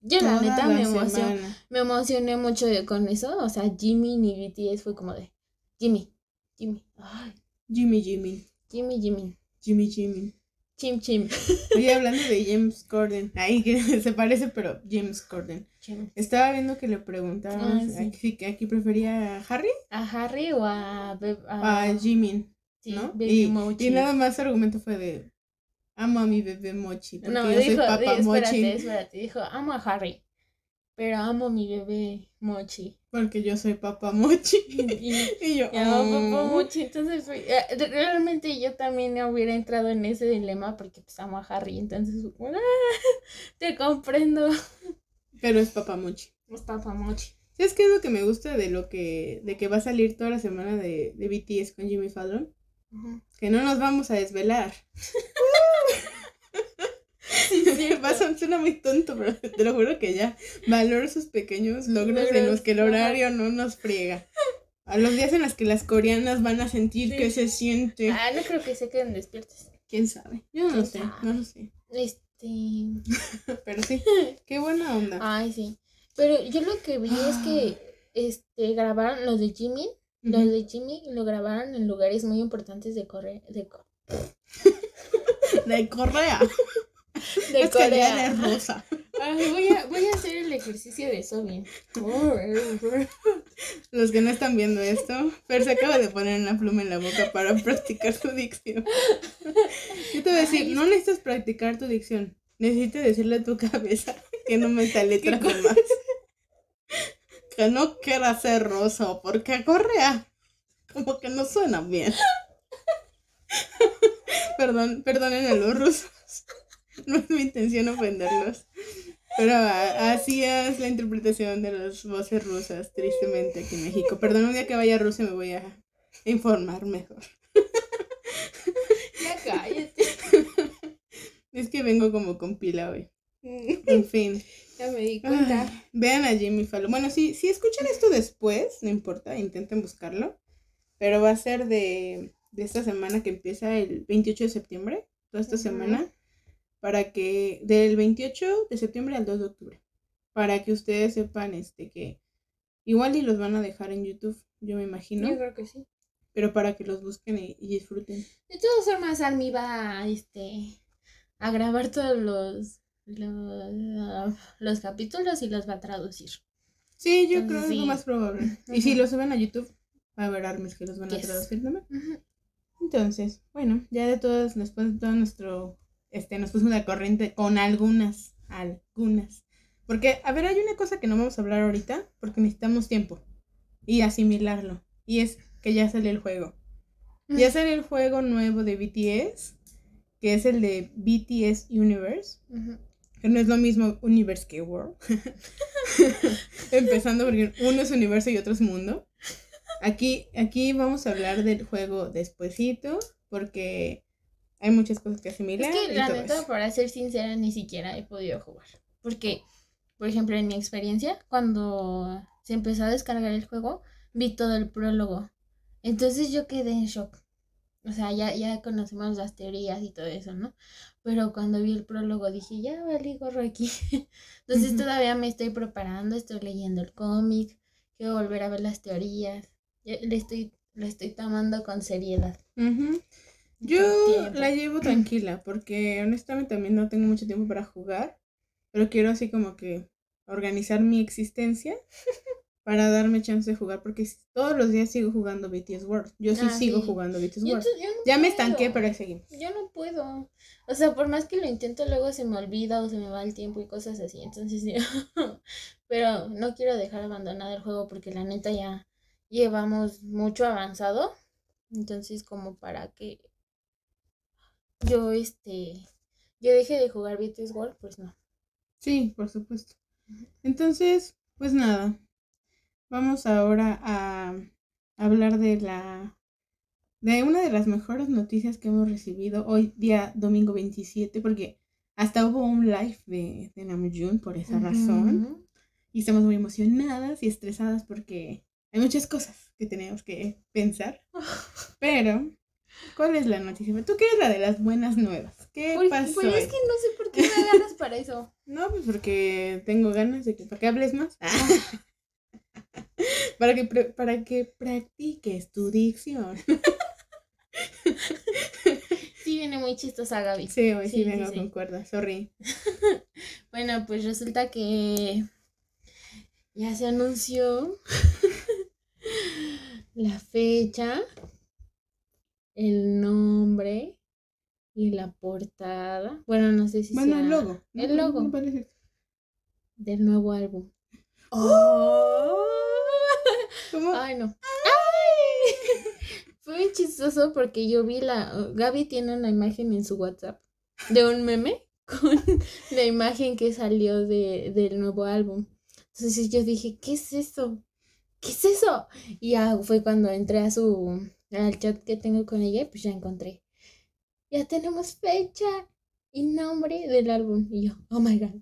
yo la toda neta la me emocioné, me emocioné mucho con eso. O sea, Jimmy ni BTS fue como de Jimmy, Jimmy, ay, Jimmy, Jimmy. Jimmy, Jimmy, Jimmy, Jimmy. chim, chim. Oye, hablando de James Corden. Ahí que se parece, pero James Corden. chim. Estaba viendo que le preguntaron Ah, sí. aquí, prefería a Harry ¿A Harry o a, Be- a a- Jimmy, sí, ¿no? Baby Y, Mochi? y nada más su argumento fue de amo a mi bebé Mochi. Porque No, yo soy dijo, papá di- espérate, Mochi. espérate, dijo, amo a Harry, pero amo a mi bebé Mochi. Porque yo soy papá Mochi. Y, Y yo, y amo a papá "Oh". Mochi, entonces eh, re- realmente yo también hubiera entrado en ese dilema porque pues amo a Harry, entonces "Ah, te comprendo. Pero es papá Mochi. Es papá Mochi. ¿Sabes qué es lo que me gusta de lo que, de que va a salir toda la semana de, de BTS con Jimmy Fallon? Que no nos vamos a desvelar. Sí, sí, suena muy tonto, pero te lo juro que ya valoro esos pequeños logros en los que el horario no nos friega. A los días en los que las coreanas van a sentir Sí. que se siente. Ah, no creo que se queden despiertas. ¿Quién sabe? Yo no lo ¿Quién sé, sabe? no lo sé. Este. Pero sí, qué buena onda. Ay, sí. Pero yo lo que vi es que este grabaron los de Jimmy. Los de Jimmy lo grabaron en lugares muy importantes de Corea. De, De Corea. de es que ya eres rosa. Ay, voy, a, voy a hacer el ejercicio de eso bien. Los que no están viendo esto, Fer se acaba de poner una pluma en la boca para practicar su dicción. Yo te voy a decir, Ay, no necesitas practicar tu dicción. Necesitas decirle a tu cabeza que no meta letras de más. Que no quiera ser rosa, porque Corea como que no suena bien. Perdón, perdonen a los rusos. No es mi intención ofenderlos. Pero así es la interpretación de las voces rusas, tristemente, aquí en México. Perdón, un día que vaya a Rusia me voy a informar mejor. Ya cállate. Es que vengo como con pila hoy. En fin. Ya me di cuenta. Ay, vean a Jimmy Fallon. Bueno, si, si escuchan esto después, no importa, intenten buscarlo. Pero va a ser de, de esta semana que empieza el 28 de septiembre, toda esta semana, para que, del 28 de septiembre al 2 de octubre, para que ustedes sepan este que igual y los van a dejar en YouTube, yo me imagino, Yo creo que sí. pero para que los busquen y, y disfruten. De todas formas, Army va a, este, a grabar todos los, los, los capítulos y los va a traducir. Sí, yo Entonces, creo que es lo más probable. Y si los suben a YouTube, va a haber armas que los van a Yes. traducir también. Entonces, bueno, ya de todas, después de todo nuestro, este, nos pusimos de corriente con algunas, algunas. Porque, a ver, hay una cosa que no vamos a hablar ahorita, porque necesitamos tiempo y asimilarlo. Y es que ya sale el juego. Ya sale el juego nuevo de BTS, que es el de BTS Universe, que no es lo mismo Universe que World. Empezando porque uno es universo y otro es mundo. Aquí, aquí vamos a hablar del juego despuesito, porque hay muchas cosas que asimilar. Es que y la todo neta, eso. para ser sincera, ni siquiera he podido jugar. Porque, por ejemplo, en mi experiencia, cuando se empezó a descargar el juego, vi todo el prólogo. Entonces yo quedé en shock. O sea, ya, ya conocemos las teorías y todo eso, ¿no? Pero cuando vi el prólogo dije, ya valí gorro aquí. Entonces todavía me estoy preparando, estoy leyendo el cómic, quiero volver a ver las teorías. Ya Le estoy, lo estoy tomando con seriedad. Con Yo tiempo. la llevo tranquila, porque honestamente también no tengo mucho tiempo para jugar, pero quiero así como que organizar mi existencia para darme chance de jugar, porque todos los días sigo jugando BTS World. Yo sí Ah, sigo sí. jugando BTS Yo, World. yo no Ya me puedo. estanqué, pero seguimos. Yo no puedo. O sea, por más que lo intento, luego se me olvida o se me va el tiempo y cosas así. Entonces, sí. pero no quiero dejar abandonado el juego porque la neta ya llevamos mucho avanzado. Entonces, como para que yo, este, yo deje de jugar BTS World, pues no. Sí, por supuesto. Entonces, pues nada. Vamos ahora a hablar de la de una de las mejores noticias que hemos recibido hoy día domingo 27 porque hasta hubo un live de, de Namjoon por esa razón y estamos muy emocionadas y estresadas porque hay muchas cosas que tenemos que pensar. Pero ¿cuál es la noticia? Tú quieres la de las buenas nuevas. ¿Qué Por- pasó? Pero es que no sé por qué me agarras para eso. No, pues porque tengo ganas de que para que hables más. Para que para que practiques tu dicción. Sí, viene muy chistosa Gaby. Sí, hoy sí, Sí, vengo sí. con cuerda, sorry. Bueno, pues resulta que ya se anunció la fecha, el nombre y la portada. Bueno, no sé si Bueno, sea el logo. El logo No del nuevo álbum. ¿Cómo? Ay, no. ¡Ay! Fue muy chistoso porque yo vi la. Gaby tiene una imagen en su WhatsApp de un meme con la imagen que salió de, del nuevo álbum. Entonces yo dije, ¿qué es eso? ¿Qué es eso? Y ya fue cuando entré a su. al chat que tengo con ella y pues ya encontré. Ya tenemos fecha y nombre del álbum. Y yo, oh my god.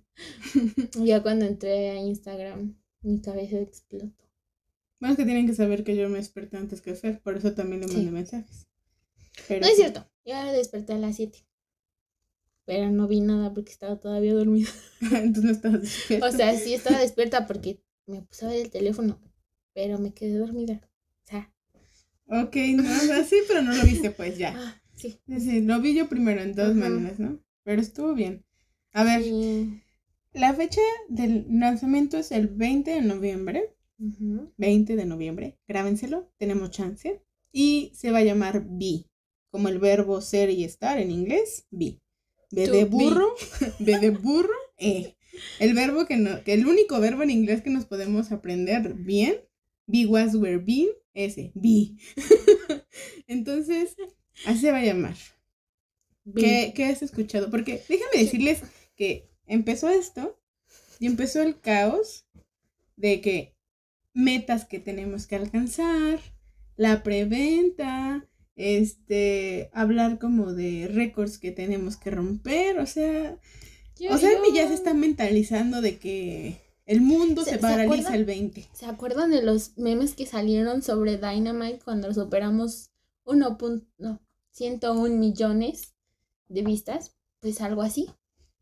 Ya cuando entré a Instagram, mi cabeza explotó. Bueno, es que tienen que saber que yo me desperté antes que Fer, por eso también le mandé mensajes. no es cierto, yo me desperté a las 7. Pero no vi nada porque estaba todavía dormida. Entonces no estabas despierta. O sea, sí estaba despierta porque me puse a ver el teléfono, pero me quedé dormida. O sea. Ok, no, así, pero no lo viste, pues ya. Ah, sí. sí. Lo vi yo primero en dos maneras, ¿no? Pero estuvo bien. A ver, la fecha del lanzamiento es el 20 de noviembre. 20 de noviembre. Grábenselo, tenemos chance. Y se va a llamar be, como el verbo ser y estar en inglés, be. B de burro, B de burro, E. El verbo que no, que el único verbo en inglés que nos podemos aprender bien, be was were been, ese, be. Entonces, así se va a llamar. ¿Qué, ¿Qué, has escuchado? Porque déjame decirles que empezó esto y empezó el caos de que metas que tenemos que alcanzar, la preventa, este, hablar como de récords que tenemos que romper, o sea, o sea, ya se está mentalizando de que el mundo se, paraliza el 20. ¿Se acuerdan de los memes que salieron sobre Dynamite cuando superamos 1.101 millones de vistas? Pues algo así,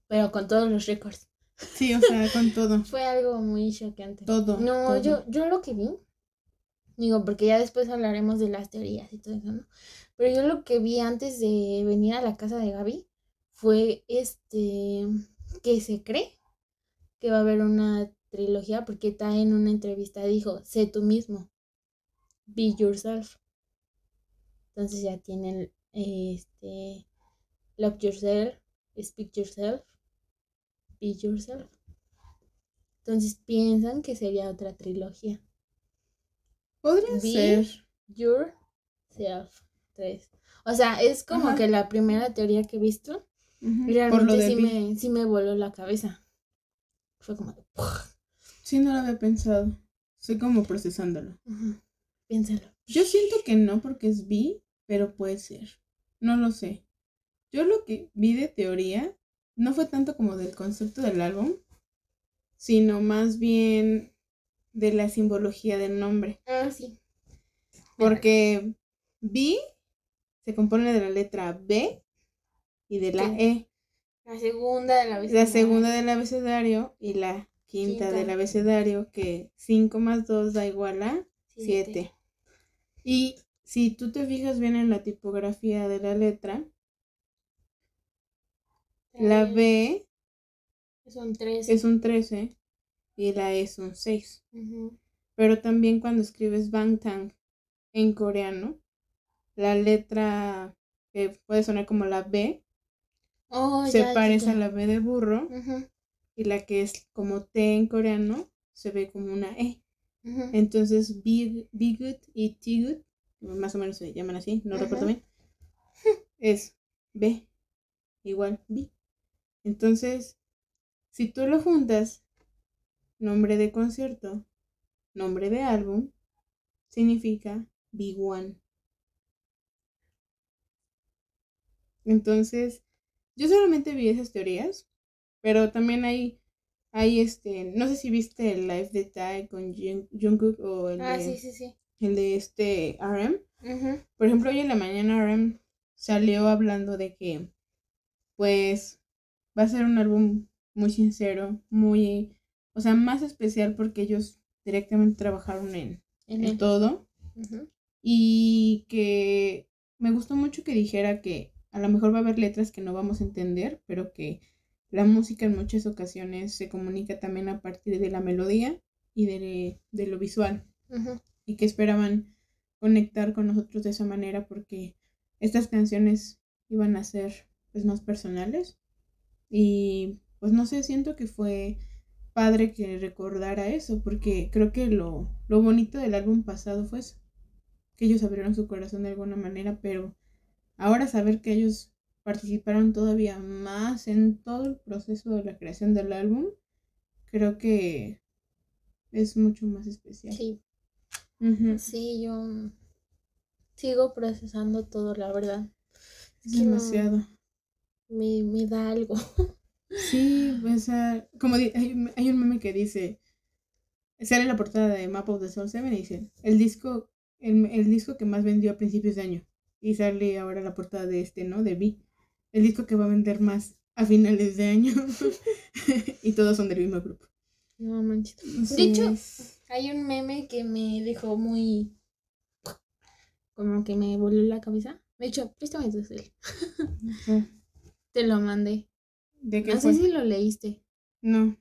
pero con todos los récords. Sí, o sea, con todo. Fue algo muy choqueante. Todo. No, Yo, yo lo que vi, digo, porque ya después hablaremos de las teorías y todo eso, ¿no? Pero yo lo que vi antes de venir a la casa de Gaby fue este que se cree que va a haber una trilogía porque está en una entrevista dijo, sé tú mismo, be yourself. Entonces ya tienen este love yourself, speak yourself, be yourself. Entonces piensan que sería otra trilogía. Podría be ser yourself. Tres. O sea, es como que la primera teoría que he visto realmente sí, me, sí me voló la cabeza. Fue como de... Sí, no lo había pensado. Estoy como procesándolo. Piénsalo. Yo siento que no porque es bi, pero puede ser. No lo sé. Yo lo que vi de teoría no fue tanto como del concepto del álbum, sino más bien de la simbología del nombre. Ah, sí. Porque vi se compone de la letra B y de la E. La segunda del abecedario. La segunda del abecedario y la quinta, del abecedario, que 5 más 2 da igual a 7. Y si tú te fijas bien en la tipografía de la letra, la B es un 13. Es un 13 y la E es un 6. Pero también cuando escribes Bangtang en coreano, la letra que puede sonar como la B oh, se parece a la B de burro y la que es como T en coreano se ve como una E. Entonces, Be, Good y T Good, más o menos se llaman así, no recuerdo bien, es B, igual B. Entonces, si tú lo juntas, nombre de concierto, nombre de álbum, significa Big One. Entonces, yo solamente vi esas teorías, pero también hay, hay este, no sé si viste el live de Tai con Jungkook o el ah, de, sí, sí, sí. el de este RM. Por ejemplo, hoy en la mañana RM salió hablando de que, pues, va a ser un álbum muy sincero, muy, o sea, más especial porque ellos directamente trabajaron en, en, todo. Y que me gustó mucho que dijera que a lo mejor va a haber letras que no vamos a entender, pero que la música en muchas ocasiones se comunica también a partir de la melodía y de, lo visual. Y que esperaban conectar con nosotros de esa manera porque estas canciones iban a ser pues más personales. Y pues no sé, siento que fue padre que recordara eso, porque creo que lo, lo bonito del álbum pasado fue eso, que ellos abrieron su corazón de alguna manera, pero Ahora saber que ellos participaron todavía más en todo el proceso de la creación del álbum, creo que es mucho más especial. Sí. Sí, yo sigo procesando todo, la verdad. Es demasiado. Me, me, da algo. Sí, o sea, como hay, hay un meme que dice, sale la portada de Map of the Soul 7 y dice, el disco, el, el disco que más vendió a principios de año. Y sale ahora la portada de este, ¿no? De B. El disco que va a vender más a finales de año. y todos son del mismo grupo. No manches. De hecho, hay un meme que me dejó muy. como que me voló la cabeza. De hecho, préstame tu cel. Te lo mandé. ¿De qué No fue? sé si lo leíste. No.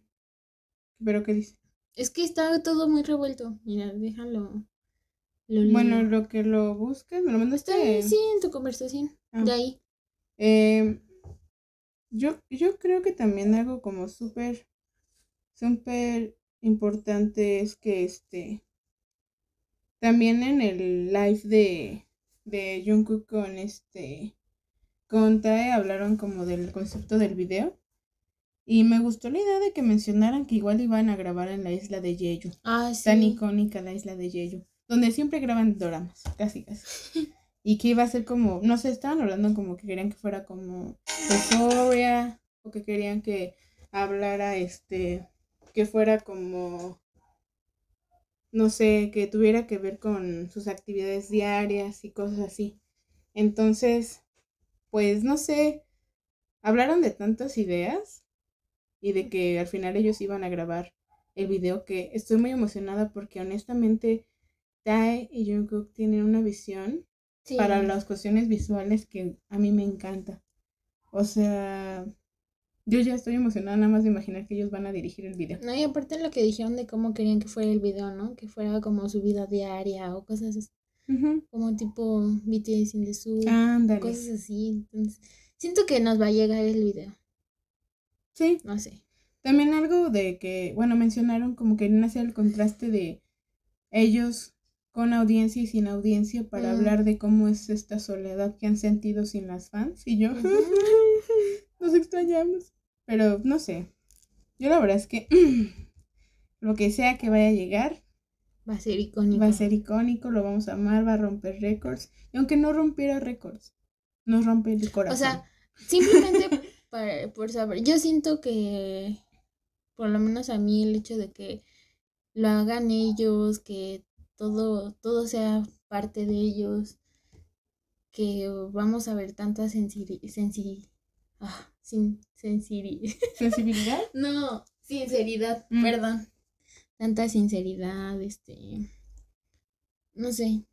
¿Pero qué dice? Es que está todo muy revuelto. Mira, déjalo. Lo. Bueno, lo que lo buscas, me lo mandaste. ahí, sí, en tu conversación. Ah. De ahí. Eh, yo, yo creo que también algo como súper, súper importante es que este, también en el live de, de Jungkook con este, con Tae hablaron como del concepto del video. Y me gustó la idea de que mencionaran que igual iban a grabar en la isla de Jeju. Ah, sí. Tan icónica la isla de Jeju, donde siempre graban doramas, casi casi. Y que iba a ser como, no sé, estaban hablando como que querían que fuera como Euphoria, o que querían que hablara este, que fuera como, no sé, que tuviera que ver con sus actividades diarias y cosas así. Entonces, pues no sé, hablaron de tantas ideas y de que al final ellos iban a grabar el video que estoy muy emocionada porque honestamente Tae y Jungkook tienen una visión Sí. para las cuestiones visuales que a mí me encanta. O sea, yo ya estoy emocionada nada más de imaginar que ellos van a dirigir el video. No, y aparte lo que dijeron de cómo querían que fuera el video, ¿no? Que fuera como su vida diaria o cosas como tipo BTS in the Zoo, Ándale. cosas así. Entonces, siento que nos va a llegar el video, Sí, no sé. también algo de que, bueno, mencionaron como que hacer el contraste de ellos con audiencia y sin audiencia para Mm. hablar de cómo es esta soledad que han sentido sin las fans. Y yo, nos extrañamos. Pero no sé. Yo la verdad es que lo que sea que vaya a llegar Va a ser icónico. va a ser icónico, lo vamos a amar, va a romper récords. Y aunque no rompiera récords, nos rompe el corazón. O sea, simplemente por saber, yo siento que, por lo menos a mí, el hecho de que lo hagan ellos, que todo, todo sea parte de ellos, que vamos a ver tanta sensibilidad, ah, sin sensibilidad. no, sinceridad, Mm. perdón, tanta sinceridad, este, no sé,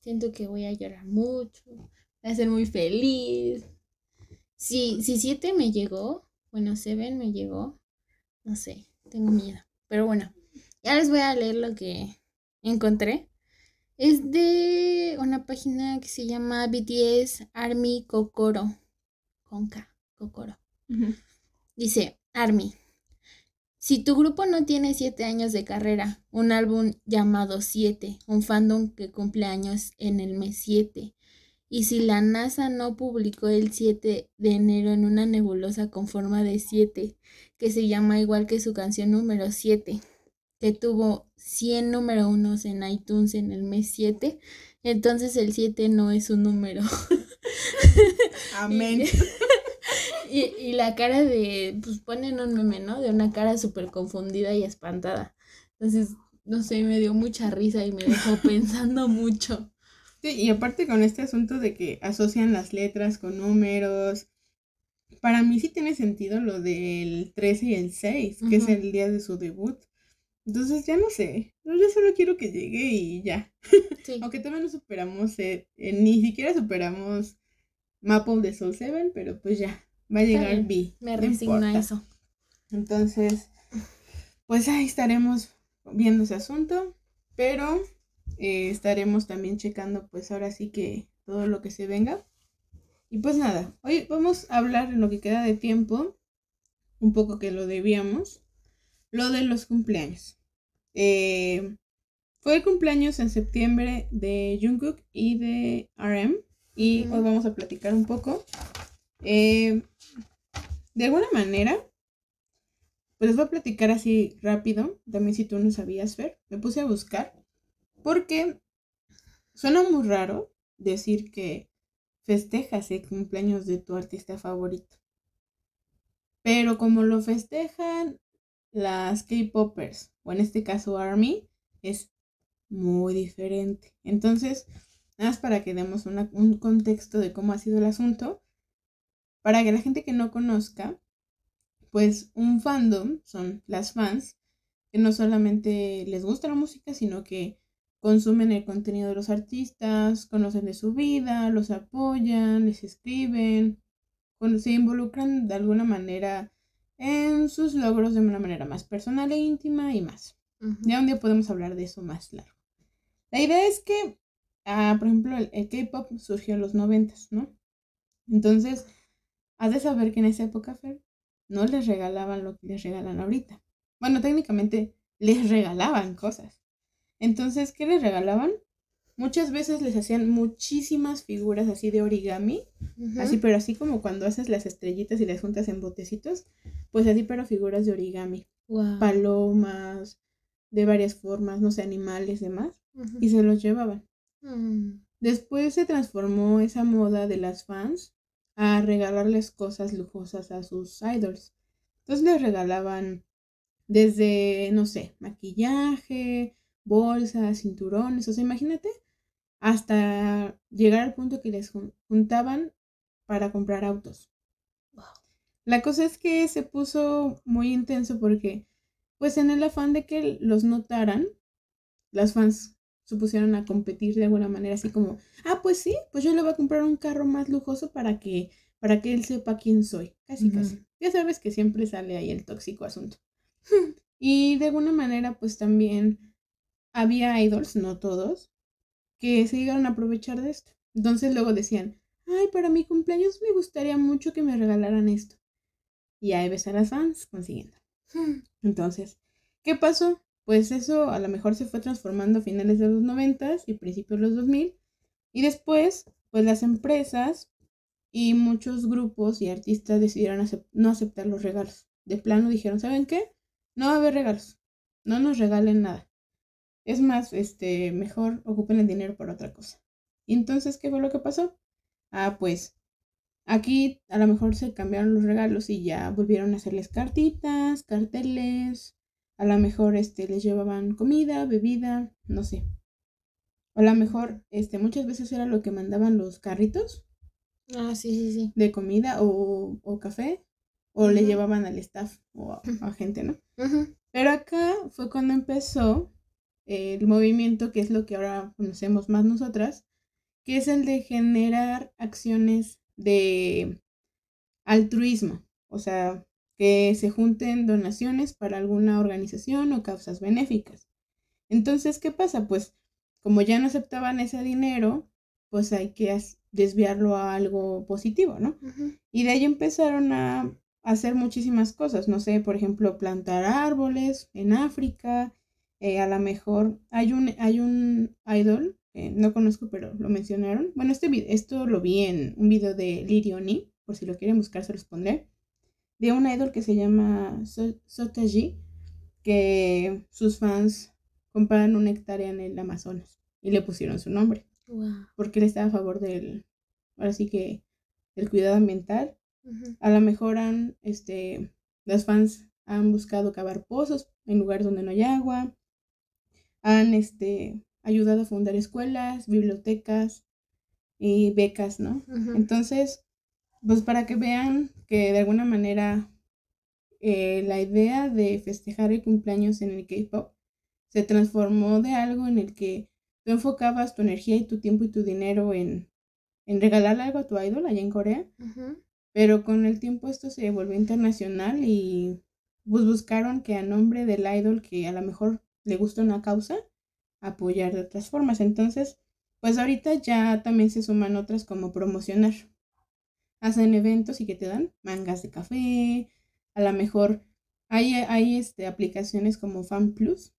siento que voy a llorar mucho, voy a ser muy feliz. Si, si siete me llegó, bueno, Seven me llegó, no sé, tengo miedo. Pero bueno, ya les voy a leer lo que encontré. Es de una página que se llama BTS Army Kokoro. Con K, Kokoro. Dice, Army, si tu grupo no tiene siete años de carrera, un álbum llamado 7, un fandom que cumple años en el mes 7, y si la NASA no publicó el 7 de enero en una nebulosa con forma de 7, que se llama igual que su canción número 7, que tuvo 100 número unos en iTunes en el mes 7, entonces el 7 no es un número. Amén. Y, y la cara de, pues ponen un meme, ¿no? De una cara súper confundida y espantada. Entonces, no sé, me dio mucha risa y me dejó pensando mucho. Sí, y aparte con este asunto de que asocian las letras con números, para mí sí tiene sentido lo del 13 y el 6, que es el día de su debut. Entonces ya no sé, yo solo quiero que llegue y ya. Sí. Aunque todavía no superamos, eh, eh, ni siquiera superamos Maple de Soul 7, pero pues ya, va a llegar B. Me no resigno a importa. eso. Entonces, pues ahí estaremos viendo ese asunto, pero eh, estaremos también checando pues ahora sí que todo lo que se venga. Y pues nada, hoy vamos a hablar en lo que queda de tiempo, un poco que lo debíamos, lo de los cumpleaños. Eh, fue el cumpleaños en septiembre de Jungkook y de RM y Ujú. hoy vamos a platicar un poco. Eh, de alguna manera, pues les voy a platicar así rápido, también si tú no sabías, Fer, me puse a buscar, porque suena muy raro decir que festejas el cumpleaños de tu artista favorito. Pero como lo festejan las K-Poppers, o en este caso Army, es muy diferente. Entonces, nada más para que demos un contexto de cómo ha sido el asunto, para que la gente que no conozca, pues un fandom son las fans que no solamente les gusta la música, sino que consumen el contenido de los artistas, conocen de su vida, los apoyan, les escriben, se involucran de alguna manera en sus logros de una manera más personal e íntima y más. Ya un día podemos hablar de eso más largo. La idea es que, ah, por ejemplo, el, K-pop surgió en los noventas, ¿no? Entonces, has de saber que en esa época, Fer, no les regalaban lo que les regalan ahorita. Bueno, técnicamente les regalaban cosas. Entonces, ¿qué les regalaban? Muchas veces les hacían muchísimas figuras así de origami, así, pero así como cuando haces las estrellitas y las juntas en botecitos, pues así, pero figuras de origami. Palomas, de varias formas, no sé, animales, demás, y se los llevaban. Mm. Después se transformó esa moda de las fans a regalarles cosas lujosas a sus idols. Entonces les regalaban desde, no sé, maquillaje, bolsas, cinturones, o sea, imagínate, hasta llegar al punto que les juntaban para comprar autos. La cosa es que se puso muy intenso porque, pues en el afán de que los notaran, las fans se pusieron a competir de alguna manera, así como, ah, pues sí, pues yo le voy a comprar un carro más lujoso para que, para que él sepa quién soy. Casi, casi. Ya sabes que siempre sale ahí el tóxico asunto. y de alguna manera, pues también había idols, no todos, que se llegaron a aprovechar de esto. Entonces luego decían, ay, para mi cumpleaños me gustaría mucho que me regalaran esto. Y ahí ves a las fans consiguiendo. Entonces, ¿qué pasó? Pues eso a lo mejor se fue transformando a finales de los 90 y principios de los 2000. Y después, pues las empresas y muchos grupos y artistas decidieron no aceptar los regalos. De plano dijeron, ¿saben qué? No va a haber regalos. No nos regalen nada. Es más, este, mejor ocupen el dinero por otra cosa. Y entonces, ¿qué fue lo que pasó? Ah, pues aquí a lo mejor se cambiaron los regalos y ya volvieron a hacerles cartitas, carteles, a lo mejor este, les llevaban comida, bebida, no sé. O a lo mejor este, muchas veces era lo que mandaban los carritos. Ah, sí, sí, sí. De comida o, o café. O le llevaban al staff o a, gente, ¿no? Pero acá fue cuando empezó el movimiento, que es lo que ahora conocemos más nosotras, que es el de generar acciones de altruismo, o sea, que se junten donaciones para alguna organización o causas benéficas. Entonces, ¿qué pasa? Pues como ya no aceptaban ese dinero, pues hay que desviarlo a algo positivo, ¿no? Y de ahí empezaron a hacer muchísimas cosas, no sé, por ejemplo, plantar árboles en África, eh, a lo mejor hay un, hay un idol, no conozco, pero lo mencionaron. Bueno, este esto lo vi en un video de Lirioni, por si lo quieren buscar se los pondré, de un idol que se llama Sotaji, que sus fans compraron una hectárea en el Amazonas y le pusieron su nombre. Porque él estaba a favor del, ahora sí que, del cuidado ambiental. A lo mejor han, este, las fans han buscado cavar pozos en lugares donde no hay agua han este, ayudado a fundar escuelas, bibliotecas y becas, ¿no? Entonces, pues para que vean que de alguna manera eh, la idea de festejar el cumpleaños en el K-Pop se transformó de algo en el que tú enfocabas tu energía y tu tiempo y tu dinero en, en regalarle algo a tu idol allá en Corea, pero con el tiempo esto se volvió internacional y pues buscaron que a nombre del idol que a lo mejor le gusta una causa, apoyar de otras formas. Entonces, pues ahorita ya también se suman otras como promocionar. Hacen eventos y que te dan mangas de café, a lo mejor hay, hay este, aplicaciones como Fan Plus,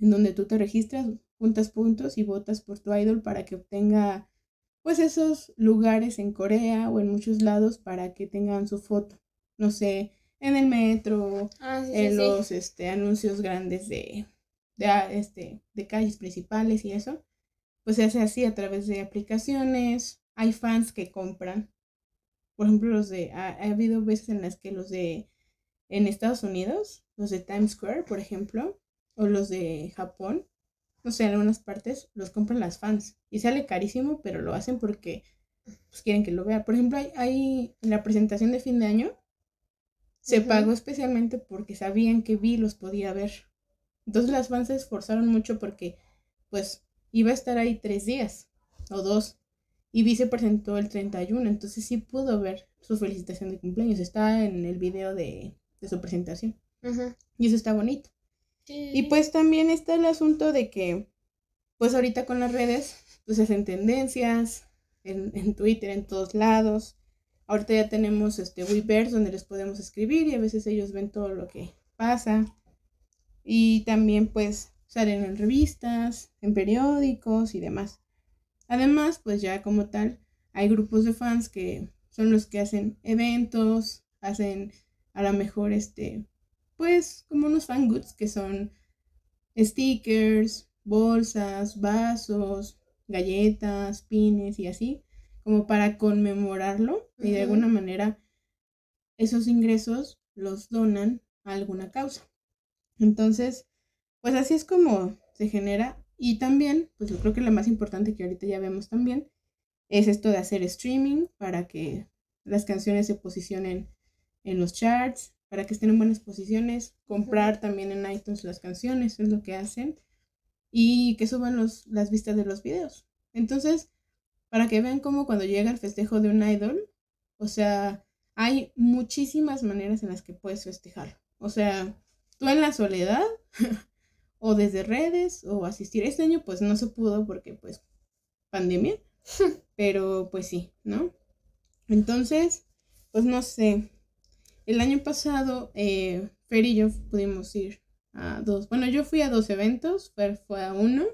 en donde tú te registras, juntas puntos y votas por tu idol para que obtenga pues esos lugares en Corea o en muchos lados para que tengan su foto. No sé, en el metro, ah, en los Este, anuncios grandes de de, ah, este, de calles principales y eso, pues se hace así a través de aplicaciones. Hay fans que compran. Por ejemplo, los de, ha, habido veces en las que los de, en Estados Unidos, los de Times Square, por ejemplo, o los de Japón, no sé, en algunas partes los compran las fans y sale carísimo, pero lo hacen porque pues, quieren que lo vea. Por ejemplo, hay, hay en la presentación de fin de año se pagó especialmente porque sabían que Vi los podía ver. Entonces las fans se esforzaron mucho porque pues iba a estar ahí tres días o dos. Y Vi se presentó el 31, entonces sí pudo ver su felicitación de cumpleaños. Está en el video de, de su presentación. Y eso está bonito. Y pues también está el asunto de que, pues ahorita con las redes, pues hacen tendencias en, en Twitter, en todos lados. Ahorita ya tenemos este Weverse donde les podemos escribir y a veces ellos ven todo lo que pasa. Y también pues salen en revistas, en periódicos y demás. Además, pues ya como tal, hay grupos de fans que son los que hacen eventos, hacen a lo mejor este, pues como unos fan goods que son stickers, bolsas, vasos, galletas, pines y así como para conmemorarlo y de alguna manera esos ingresos los donan a alguna causa. Entonces, pues así es como se genera y también, pues yo creo que lo más importante que ahorita ya vemos también es esto de hacer streaming para que las canciones se posicionen en los charts, para que estén en buenas posiciones, comprar también en iTunes las canciones, es lo que hacen, y que suban los, las vistas de los videos. Entonces, para que vean cómo cuando llega el festejo de un idol, o sea, hay muchísimas maneras en las que puedes festejarlo. O sea, tú en la soledad, o desde redes, o asistir. Este año pues no se pudo porque pues pandemia, pero pues sí, ¿no? Entonces, pues no sé. El año pasado, eh, Fer y yo pudimos ir a dos, bueno, yo fui a dos eventos, Fer fue a uno,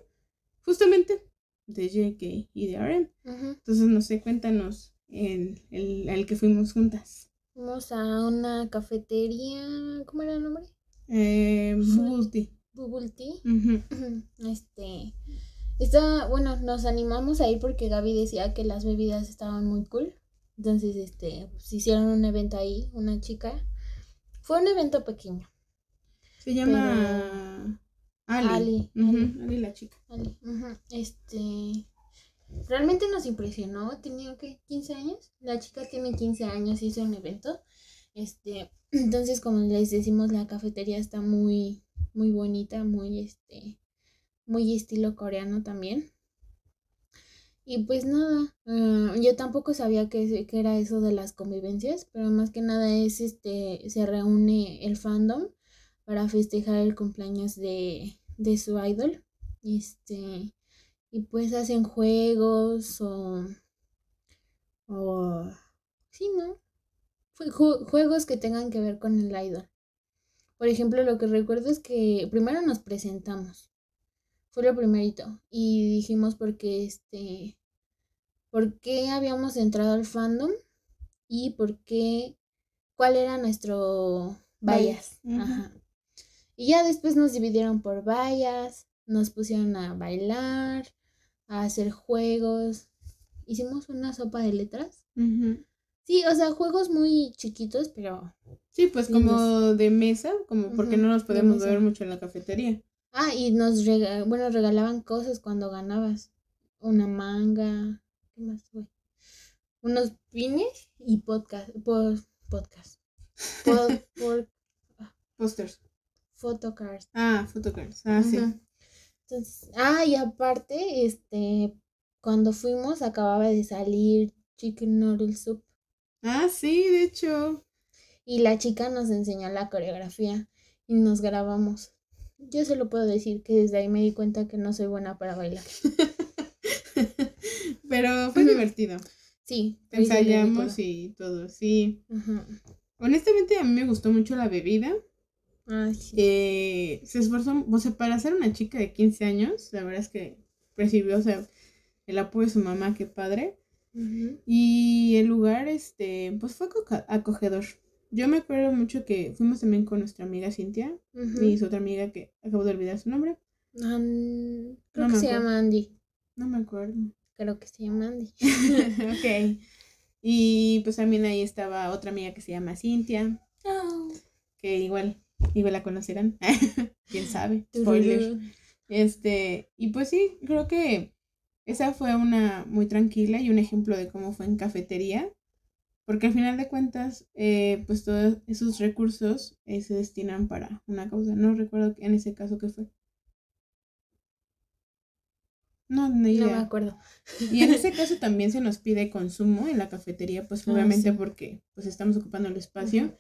justamente de JK y de RM. Entonces, no sé, cuéntanos el, el, que fuimos juntas. Fuimos a una cafetería, ¿cómo era el nombre? Eh, Bubble Este, está, bueno, nos animamos ahí porque Gaby decía que las bebidas estaban muy cool. Entonces, este, pues, hicieron un evento ahí, una chica. Fue un evento pequeño. Se llama Ali. Ali. la chica. Ali. Este. Realmente nos impresionó. Tenía que 15 años. La chica tiene 15 años, hizo un evento. Este. Entonces, como les decimos, la cafetería está muy, muy bonita, muy este. Muy estilo coreano también. Y pues nada, ah, yo tampoco sabía que, que, era eso de las convivencias, pero más que nada es este, se reúne el fandom para festejar el cumpleaños de, de su idol. Este, y pues hacen juegos o, o sí, ¿no? Juegos que tengan que ver con el idol. Por ejemplo, lo que recuerdo es que primero nos presentamos. Fue lo primerito. Y dijimos porque este. por qué habíamos entrado al fandom y por qué. cuál era nuestro bias. Ajá. Y ya después nos dividieron por vallas, nos pusieron a bailar, a hacer juegos. Hicimos una sopa de letras. Sí, o sea, juegos muy chiquitos, pero... Sí, pues como de mesa, como porque no nos podemos ver mucho en la cafetería. Ah, y nos bueno, regalaban cosas cuando ganabas. Una manga, ¿qué más fue? Unos pines y podcast, podcast. Pod, Posters. Photocards. Ah, photocards. Ah, sí. Entonces, ah, y aparte, este, cuando fuimos acababa de salir Chicken Noodle Soup. Ah, sí, de hecho. Y la chica nos enseñó la coreografía y nos grabamos. Yo se lo puedo decir que desde ahí me di cuenta que no soy buena para bailar. Pero fue divertido. Sí. Ensayamos y todo, sí. Honestamente a mí me gustó mucho la bebida. Eh, se esforzó, o sea, para ser una chica de 15 años, la verdad es que recibió, o sea, el apoyo de su mamá, qué padre. Y el lugar, este, pues fue acogedor. Yo me acuerdo mucho que fuimos también con nuestra amiga Cintia y su otra amiga que acabo de olvidar su nombre. creo que se llama Andy. No me acuerdo. Creo que se llama Andy. ok. Y pues también ahí estaba otra amiga que se llama Cintia. Oh. Que igual Digo, la conocerán. Quién sabe. Spoiler. Este, y pues sí, creo que esa fue una muy tranquila y un ejemplo de cómo fue en cafetería. Porque al final de cuentas, eh, pues todos esos recursos eh, se destinan para una causa. No recuerdo en ese caso qué fue. No, no, no me acuerdo. Y en ese caso también se nos pide consumo en la cafetería, pues ah, obviamente porque pues estamos ocupando el espacio.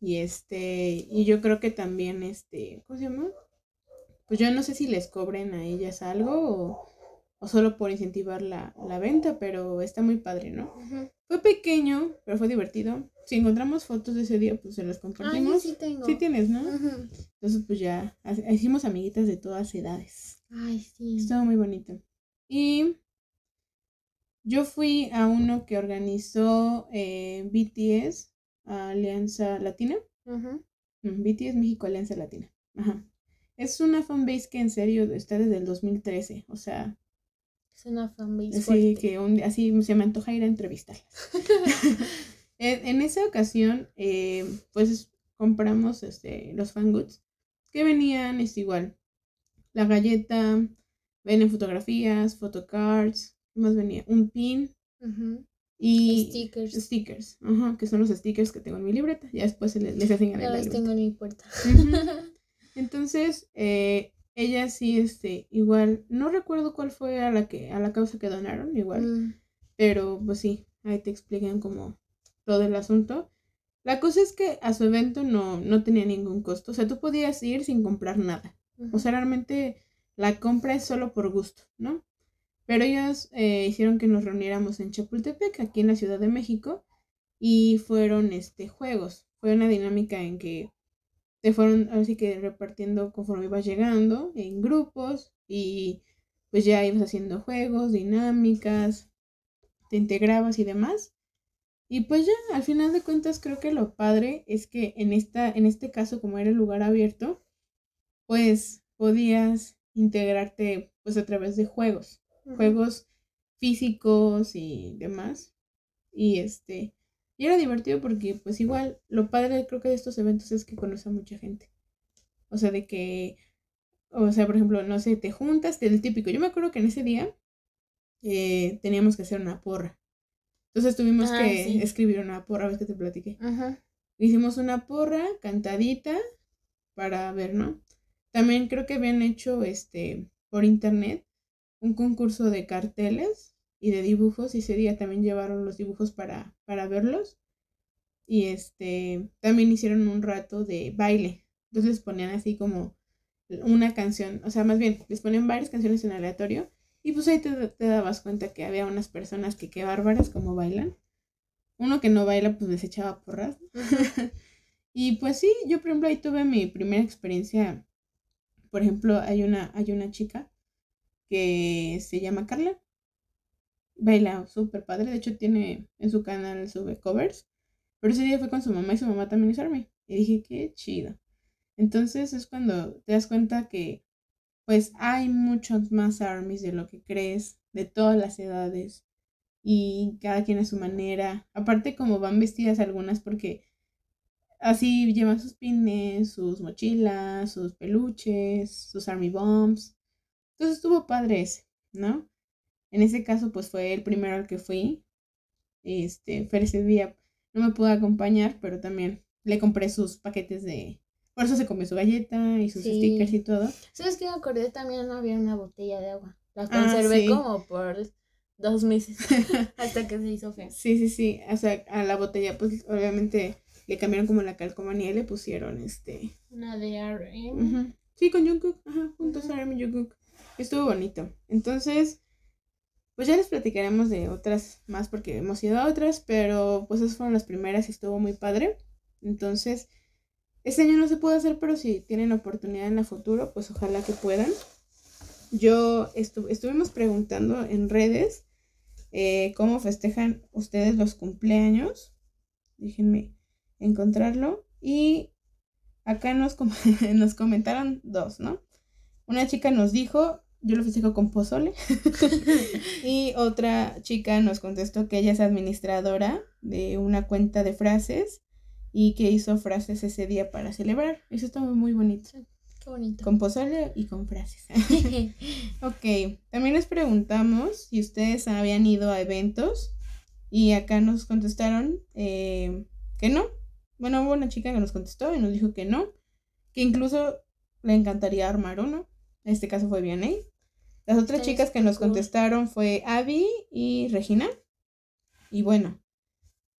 Y este, y yo creo que también este, ¿cómo se llama? Pues yo no sé si les cobren a ellas algo o, o solo por incentivar la, la, venta, pero está muy padre, ¿no? Fue pequeño, pero fue divertido. Si encontramos fotos de ese día, pues se las compartimos. sí tengo. Sí tienes, ¿no? Entonces, pues ya hicimos amiguitas de todas edades. Ay, sí. Estuvo muy bonito. Y yo fui a uno que organizó eh, BTS, Alianza Latina. Uh BTS México Alianza Latina. Ajá. Es una fanbase que en serio está desde el 2013. O sea. Es una fanbase. Sí, que así se me antoja ir a entrevistarlas. en, en, esa ocasión, eh, pues compramos este, los fangoods que venían, es igual, la galleta, ven fotografías, photocards, ¿qué más venía? Un pin y stickers. Stickers, ajá, que son los stickers que tengo en mi libreta. Ya después les, les hacen Ya los tengo en mi puerta. Entonces, eh, ella sí, este, igual, no recuerdo cuál fue a la que, a la causa que donaron, igual, mm. pero pues sí, ahí te explican como todo el asunto. La cosa es que a su evento no, no tenía ningún costo. O sea, tú podías ir sin comprar nada. O sea, realmente la compra es solo por gusto, ¿no? Pero ellos eh, hicieron que nos reuniéramos en Chapultepec, aquí en la Ciudad de México, y fueron este, juegos. Fue una dinámica en que te fueron así que repartiendo conforme ibas llegando en grupos y pues ya ibas haciendo juegos, dinámicas, te integrabas y demás. Y pues ya, al final de cuentas, creo que lo padre es que en, esta, en este caso, como era el lugar abierto, pues podías integrarte pues a través de juegos, juegos físicos y demás. Y este, y era divertido porque pues igual lo padre creo que de estos eventos es que conoce a mucha gente. O sea, de que, o sea, por ejemplo, no sé, te juntas, el típico. Yo me acuerdo que en ese día eh, teníamos que hacer una porra. Entonces tuvimos ah, que escribir una porra, ves que te platiqué. Hicimos una porra cantadita para ver, ¿no? También creo que habían hecho este por internet un concurso de carteles y de dibujos y ese día también llevaron los dibujos para, para verlos. Y este también hicieron un rato de baile. Entonces ponían así como una canción, o sea, más bien, les ponían varias canciones en aleatorio y pues ahí te, dabas cuenta que había unas personas que qué bárbaras como bailan. Uno que no baila pues les echaba porras. y pues sí, yo por ejemplo ahí tuve mi primera experiencia. Por ejemplo, hay una, hay una chica que se llama Carla. Baila súper padre. De hecho, tiene en su canal sube covers. Pero ese día fue con su mamá y su mamá también es Army. Y dije, qué chido. Entonces es cuando te das cuenta que pues hay muchos más armies de lo que crees, de todas las edades, y cada quien a su manera. Aparte como van vestidas algunas porque así llevan sus pines, sus mochilas, sus peluches, sus army bombs. Entonces estuvo padre ese, ¿no? En ese caso pues fue el primero al que fui. Este, Fer ese día no me pudo acompañar, pero también le compré sus paquetes de, por eso se comió su galleta y sus stickers y todo. ¿Sabes qué me acordé? También había una botella de agua. La ah, conservé como por dos meses hasta que se hizo fea. Sí, sí, sí. O sea, a la botella, pues obviamente le cambiaron como la calcomanía y le pusieron este. Una de RM. Sí, con Jungkook. Ajá, juntos RM y Jungkook. Estuvo bonito. Entonces, pues ya les platicaremos de otras más porque hemos ido a otras, pero pues esas fueron las primeras y estuvo muy padre. Entonces, este año no se puede hacer, pero si tienen oportunidad en el futuro, pues ojalá que puedan. Yo estuvimos preguntando en redes eh, cómo festejan ustedes los cumpleaños. Déjenme encontrarlo. Y acá nos, nos comentaron dos, ¿no? Una chica nos dijo, yo lo festejo con pozole. y otra chica nos contestó que ella es administradora de una cuenta de frases y que hizo frases ese día para celebrar. Eso está muy, muy bonito. Qué bonito. Con pozole y con frases. ok, también les preguntamos si ustedes habían ido a eventos y acá nos contestaron eh, que no. Bueno, hubo una chica que nos contestó y nos dijo que no, que incluso le encantaría armar uno. En este caso fue Vianney. Las otras chicas que nos contestaron fue Abby y Regina. Y bueno,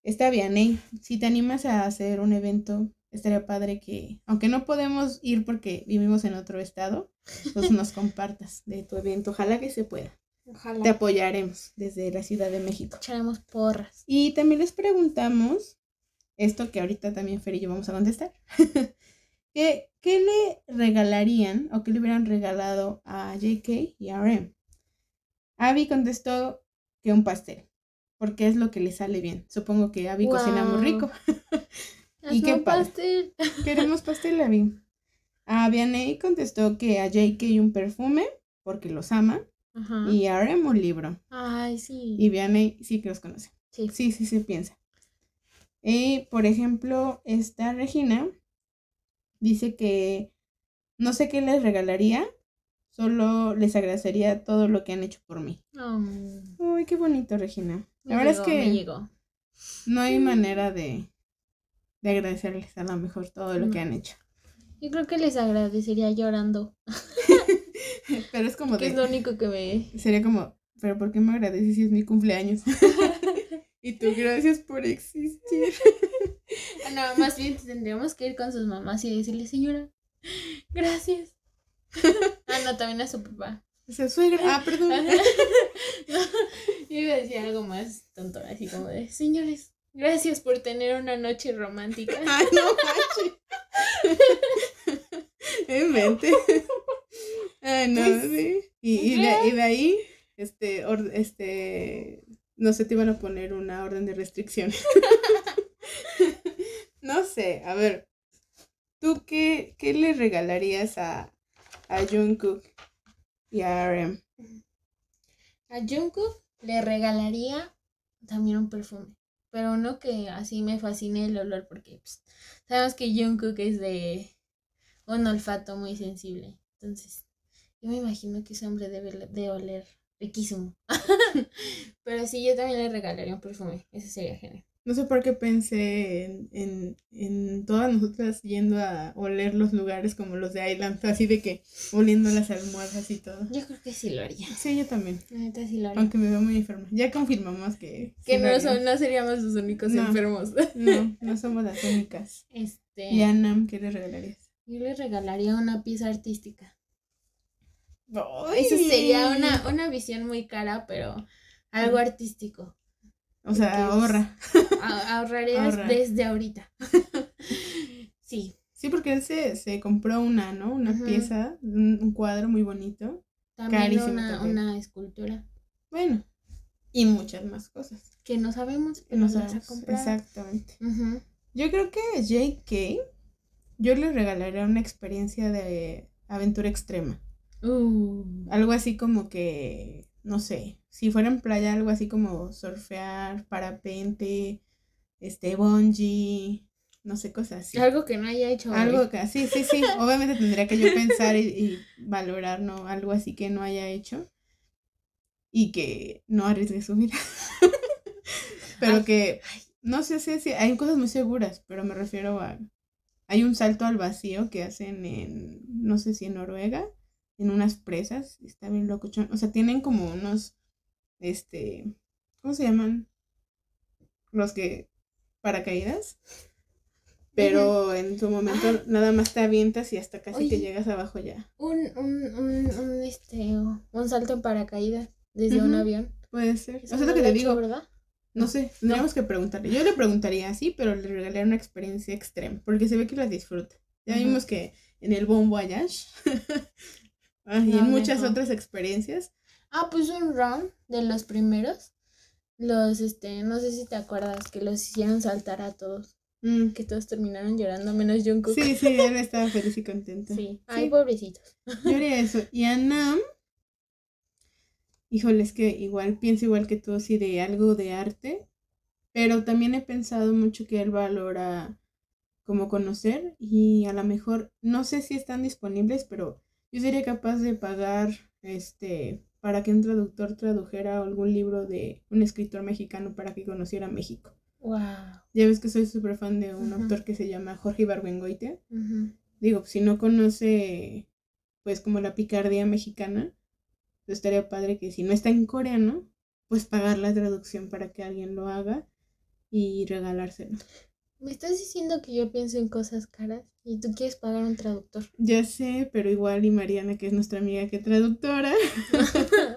está Vianney. Si te animas a hacer un evento, estaría padre que, aunque no podemos ir porque vivimos en otro estado, pues nos compartas de tu evento. Ojalá que se pueda. Te Ojalá. apoyaremos desde la Ciudad de México. Echaremos porras. Y también les preguntamos, esto que ahorita también Fer y yo vamos a contestar, ¿qué, ¿qué le regalarían o qué le hubieran regalado a JK y a RM? Abby contestó que un pastel, porque es lo que le sale bien. Supongo que Abby cocina muy rico. Y qué pastel. Queremos pastel, Abby. A Vianney contestó que a JK un perfume, porque los ama, Ajá. y a RM un libro. Ay, sí. Y Vianney sí que los conoce. Sí. Sí, sí, sí piensa. Y, por ejemplo, esta Regina dice que no sé qué les regalaría, solo les agradecería todo lo que han hecho por mí. Oh, Uy, qué bonito, Regina. La me verdad llegó, es que llegó. no hay manera de, de agradecerles a lo mejor todo lo que No. han hecho. Yo creo que les agradecería llorando. Pero es como Que es lo único que me. sería como, pero ¿por qué me agradeces si es mi cumpleaños? y tú, gracias por existir. Ah, No, más bien tendríamos que ir con sus mamás y decirle, señora, gracias. Ah, no, también a su papá. O sea, suegra, ah, perdón. No, yo iba a decir algo más tonto, así como de, señores, gracias por tener una noche romántica. Ay, no manches. En mente. Ay, no, Pues, sí. Y, y, de, y de ahí, este, or- este, no sé, te iban a poner una orden de restricción. No sé, a ver, ¿tú qué, qué le regalarías a, a Jungkook y a RM? A Jungkook le regalaría también un perfume, pero no que así me fascine el olor, porque pues, sabemos que Jungkook es de un olfato muy sensible, entonces yo me imagino que ese hombre debe de oler riquísimo. pero sí, yo también le regalaría un perfume, ese sería genial. No sé por qué pensé en, en, en todas nosotras yendo a oler los lugares como los de Island, así de que oliendo las almohadas y todo. Yo creo que sí lo haría. Sí, yo también. La neta sí lo haría. Aunque me veo muy enferma. Ya confirmamos que. que no, son, no seríamos los únicos No. enfermos. No, no somos las únicas. Este, Y a Nam, ¿qué le regalarías? yo le regalaría una pieza artística. Eso sería una, una visión muy cara, pero algo artístico. O sea, porque es- ahorra. A- ahorrarías Ahorra. desde ahorita. sí, Sí, porque él se, se compró una, ¿no? Una pieza, un, un cuadro muy bonito. también Carísimo una, también. una escultura Bueno, y muchas más cosas. que no sabemos que no nos vas a sabemos. comprar. Exactamente. Yo creo que JK, yo le regalaría una experiencia de aventura extrema. Uh, Algo así como que, no sé, si fuera en playa, algo así como surfear, parapente, este, bungee, no sé, cosas así. Algo que no haya hecho. hoy. Algo que, sí, sí, sí, obviamente tendría que yo pensar y, y valorar, ¿no? Algo así que no haya hecho y que no arriesgue su vida. pero Ay, que, no sé si, si hay cosas muy seguras, pero me refiero a, hay un salto al vacío que hacen en, no sé si en Noruega, en unas presas, está bien locochón, o sea, tienen como unos, este, ¿cómo se llaman? Los que, paracaídas. Pero en su momento nada más te avientas y hasta casi te Oye. llegas abajo ya. Un, un, un, un, este, un salto en paracaídas desde un avión. Puede ser. Eso O sea, no lo que te hecho, digo. ¿verdad? No sé, tendríamos que preguntarle. Yo le preguntaría así, pero le regalaría una experiencia extrema, porque se ve que la disfruta. Ya vimos que en el Bon Voyage ah, y No, en muchas mejor. otras experiencias. Ah, pues un round de los primeros. Los, este, no sé si te acuerdas que los hicieron saltar a todos. mm, Que todos terminaron llorando, menos Jungkook. Sí, sí, él estaba feliz y contento. Sí. Ay, Sí. pobrecitos. Yo haría eso. Y a Nam, híjole, es que igual pienso igual que tú, así de algo de arte, pero también he pensado mucho que él valora como conocer y a lo mejor, no sé si están disponibles, pero yo sería capaz de pagar este para que un traductor tradujera algún libro de un escritor mexicano para que conociera México. Wow. Ya ves que soy súper fan de un autor que se llama Jorge Ibargüengoitia. Digo, si no conoce, pues como la picardía mexicana, pues estaría padre que si no está en coreano, pues pagar la traducción para que alguien lo haga y regalárselo. Me estás diciendo que yo pienso en cosas caras y tú quieres pagar un traductor. Ya sé, pero igual y Mariana, que es nuestra amiga que traductora.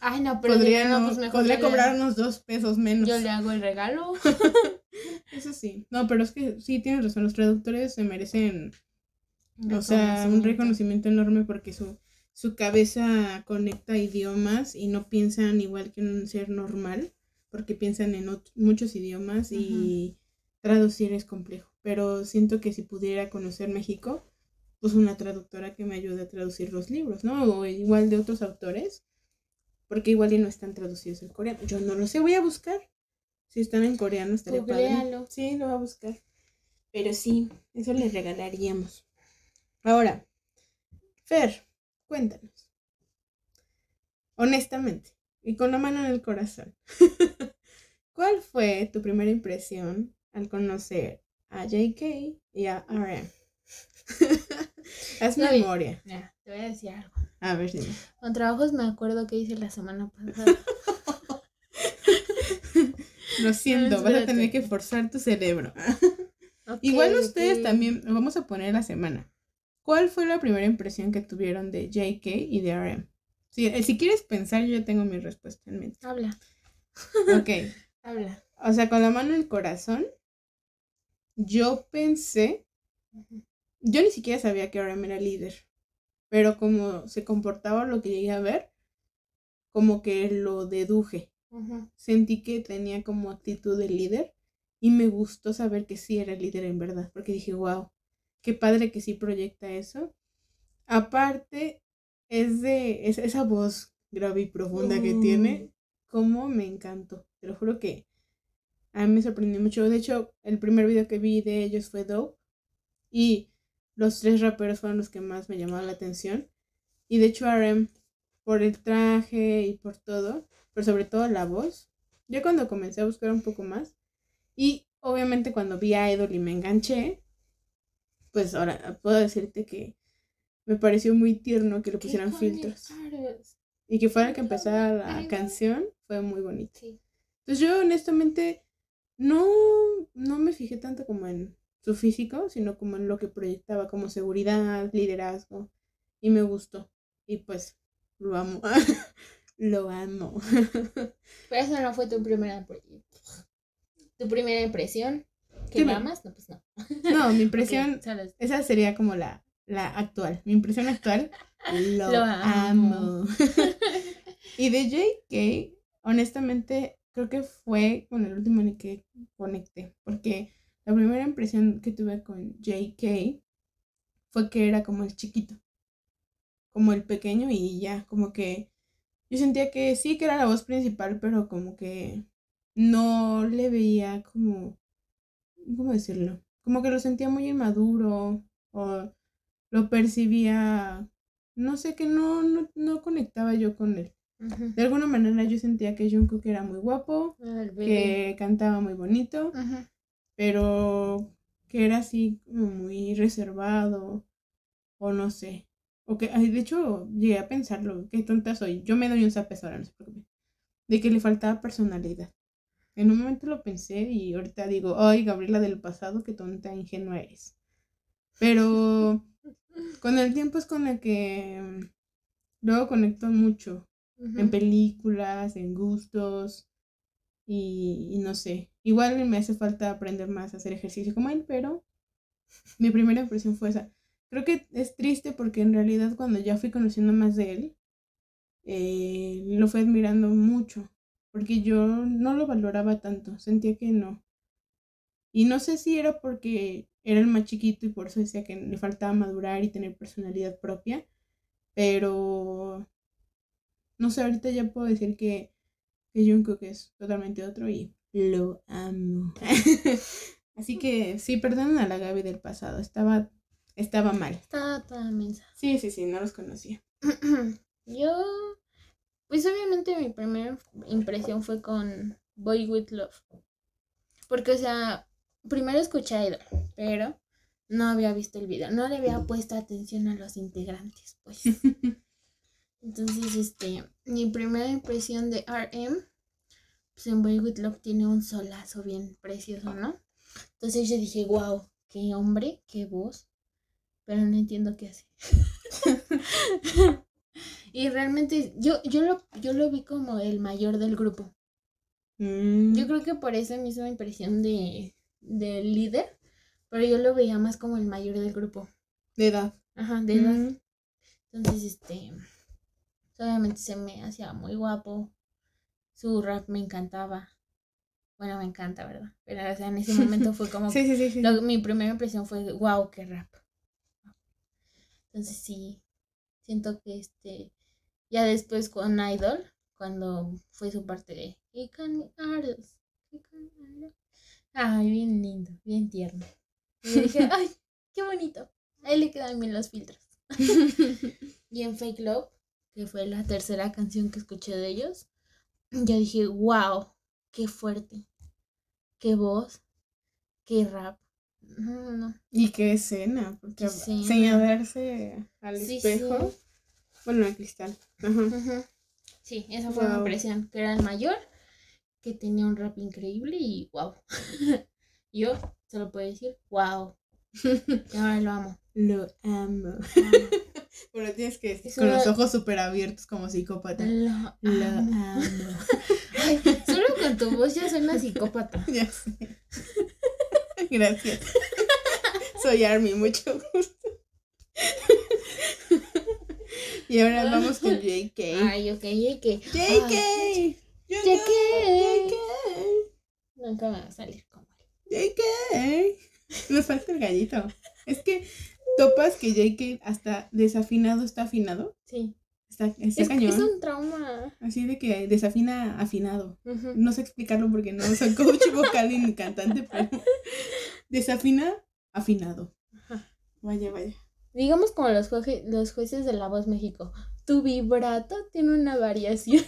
Ay, no, pero podría, no, pues mejor podría le- cobrarnos dos pesos menos. Yo le hago el regalo. Eso sí. No, pero es que sí tienes razón, los traductores se merecen, Un o sea, un reconocimiento. reconocimiento enorme porque su, su cabeza conecta idiomas y no piensan igual que un ser normal, porque piensan en muchos idiomas y traducir es complejo. Pero siento que si pudiera conocer México, pues una traductora que me ayude a traducir los libros, ¿no? O igual de otros autores, porque igual y no están traducidos en coreano. Yo no lo sé, voy a buscar. Si están en coreano estaría padre. Googlealo. Sí, lo voy a buscar. Pero sí, eso les regalaríamos. Ahora, Fer, cuéntanos. Honestamente, y con la mano en el corazón, ¿cuál fue tu primera impresión al conocer a JK y a RM? Haz No, memoria. Mira, te voy a decir algo. A ver, dime. Con trabajos me acuerdo que hice la semana pasada. Lo siento, No, vas a tener que forzar tu cerebro. Igual ustedes ok. también, vamos a poner la semana. ¿Cuál fue la primera impresión que tuvieron de JK y de RM? Si, eh, si quieres pensar, yo tengo mi respuesta en mente. Habla, Ok, habla. o sea, con la mano en el corazón, yo pensé, yo ni siquiera sabía que RM era líder, pero como se comportaba lo que llegué a ver, como que lo deduje. Sentí que tenía como actitud de líder y me gustó saber que sí era líder en verdad, porque dije, wow, qué padre que sí proyecta eso. Aparte, es de es- esa voz grave y profunda que Mm. tiene, como me encantó. Te lo juro que a mí me sorprendió mucho. De hecho, el primer video que vi de ellos fue Dope y los tres raperos fueron los que más me llamaron la atención. Y de hecho, RM, por el traje y por todo, pero sobre todo la voz. Yo cuando comencé a buscar un poco más y obviamente cuando vi a Idol y me enganché, pues ahora puedo decirte que me pareció muy tierno que le pusieran ¿Qué filtros y que fuera que empezara la Ay, canción fue muy bonito. Sí. Entonces yo honestamente no, no me fijé tanto como en su físico, sino como en lo que proyectaba como seguridad, liderazgo y me gustó y pues lo amo. lo amo. Pero eso no fue tu primera tu primera impresión. ¿Que Sí, me me- amas? No, pues no. No, mi impresión, esa sería como la, la actual. Mi impresión actual, lo, Lo amo. amo. y de JK, honestamente, creo que fue con el último en el que conecté. Porque la primera impresión que tuve con JK fue que era como el chiquito. Como el pequeño y ya, como que yo sentía que sí que era la voz principal, pero como que no le veía como, ¿cómo decirlo? Como que lo sentía muy inmaduro o lo percibía, no sé, que no, no, no conectaba yo con él. De alguna manera yo sentía que Jungkook era muy guapo, que cantaba muy bonito, pero que era así como muy reservado o no sé. O que, de hecho, llegué a pensarlo, qué tonta soy. Yo me doy un zapes ahora, no se preocupe. De que le faltaba personalidad. En un momento lo pensé y ahorita digo, ay, Gabriela del pasado, qué tonta, ingenua eres. Pero con el tiempo es con el que mm, luego conecto mucho en películas, en gustos y, y no sé. Igual me hace falta aprender más a hacer ejercicio como él, pero mi primera impresión fue esa. Creo que es triste porque en realidad cuando ya fui conociendo más de él, eh, lo fui admirando mucho, porque yo no lo valoraba tanto, sentía que no. Y no sé si era porque era el más chiquito y por eso decía que le faltaba madurar y tener personalidad propia, pero no sé, ahorita ya puedo decir que, que Jungkook es totalmente otro y lo amo. Así que sí, perdonen a la Gaby del pasado. Estaba, estaba mal. Estaba toda mensa. Sí, sí, sí, no los conocía. Yo, pues obviamente mi primera impresión fue con Boy With Love. Porque, o sea, primero escuché a Idol, pero no había visto el video, no le había puesto atención a los integrantes, pues. Entonces, este, mi primera impresión de RM, pues en Boy With Love tiene un solazo bien precioso, ¿no? Entonces yo dije, wow, qué hombre, qué voz, pero no entiendo qué hace. y realmente yo, yo, lo, yo lo vi como el mayor del grupo. Mm. Yo creo que por esa misma impresión de, del líder, pero yo lo veía más como el mayor del grupo. De edad. Ajá, de edad. Mm. Entonces, este, obviamente se me hacía muy guapo. Su rap me encantaba. Bueno, me encanta, ¿verdad? Pero, o sea, en ese momento fue como... Sí, sí, sí. sí. lo- mi primera impresión fue, wow, qué rap. Entonces sí, siento que este, ya después con Idol, cuando fue su parte de "He can artists, he can artists". Ay, bien lindo, bien tierno. Y dije, ay, qué bonito. A él le quedan bien los filtros. Y en Fake Love, que fue la tercera canción que escuché de ellos, yo dije, wow, qué fuerte, qué voz, qué rap. No, no, no. Y qué escena, porque escena. señalarse al Sí, espejo. sí. Bueno, al cristal. Ajá. Sí, esa fue mi impresión, que era el mayor, que tenía un rap increíble y wow. Yo solo puedo decir wow. Y ahora lo amo. Lo amo. Lo. Pero tienes que decir con los una- ojos súper abiertos como psicópata. Lo Lo amo. Ay, solo con tu voz ya suena psicópata. ya sé. Gracias. Soy Army, mucho gusto. y ahora vamos con JK. Ay, ok, JK. JK. Ay, JK. nunca me va a salir como él. JK. Nos falta el gallito. Es que topas que JK hasta desafinado está afinado. Sí. Está, está Es, cañón. es un trauma. Así de que desafina afinado. No sé explicarlo porque no soy coach vocal ni cantante, pero desafina afinado. Ajá. Vaya, vaya. Digamos como los, jueces los jueces de La Voz México. Tu vibrato tiene una variación.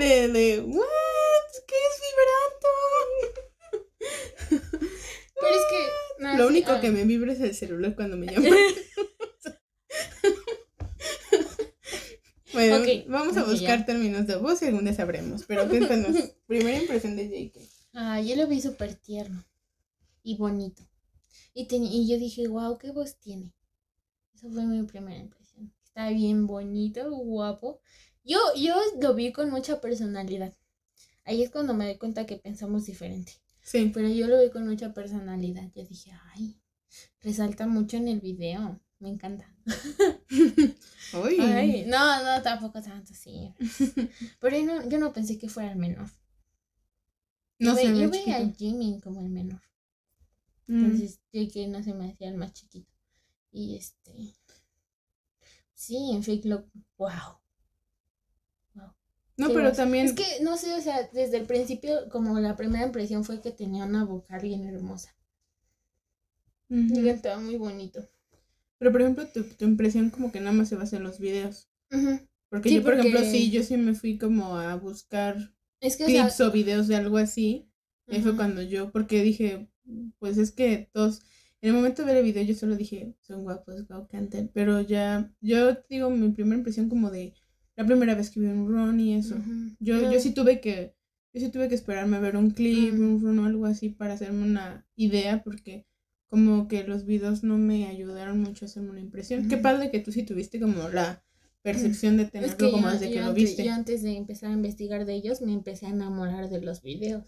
De, de, ¿what? ¿Qué es vibrato? Pero es que. no, Lo sí, único ah, que me vibra es el celular cuando me llaman. bueno, vamos a buscar ya. términos de voz y algún día sabremos. Pero cuéntanos, primera impresión de JK. Ah, yo lo vi súper tierno y bonito. Y, y yo dije, wow, qué voz tiene. Esa fue mi primera impresión. Está bien bonito, guapo. Yo, yo lo vi con mucha personalidad. Ahí es cuando me doy cuenta que pensamos diferente. Sí. Pero yo lo vi con mucha personalidad. Yo dije, ay, resalta mucho en el video. Me encanta. Uy. Ay, no, no, tampoco tanto, sí. Pero yo no, yo no pensé que fuera el menor. no yo sé, ve- yo veía a. Jimin como el menor. Mm. Entonces, JK no se me hacía el más chiquito. Y este. Sí, en Fake Love, wow. No, pero también. Es que, no sé, o sea, desde el principio, como la primera impresión fue que tenía una vocal bien hermosa. Ujú. Y cantaba muy bonito. Pero por ejemplo, tu, tu impresión como que nada más se basa en los videos. Porque Sí, yo, por ejemplo, sí, yo sí me fui como a buscar Es que, o sea, clips o videos de algo así. Y ahí fue ajá. cuando yo, porque dije, pues es que todos, en el momento de ver el video yo solo dije, son guapos, guau, canten. Pero ya, yo digo, mi primera impresión como de la primera vez que vi un run y eso. Yo, yo sí tuve que, yo sí tuve que esperarme a ver un clip, un run o algo así para hacerme una idea, porque como que los videos no me ayudaron mucho a hacerme una impresión. Qué padre que tú sí tuviste como la percepción de tenerlo Es que como yo- desde que lo viste. yo antes de empezar a investigar de ellos, me empecé a enamorar de los videos.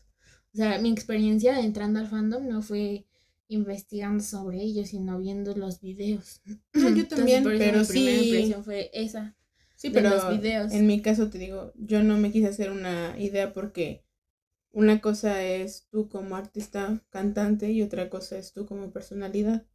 O sea, mi experiencia entrando al fandom no fue investigando sobre ellos, sino viendo los videos. No, yo también, por eso pero mi primera sí. impresión fue esa. Sí, de pero los videos. en mi caso te digo, yo no me quise hacer una idea porque una cosa es tú como artista cantante y otra cosa es tú como personalidad.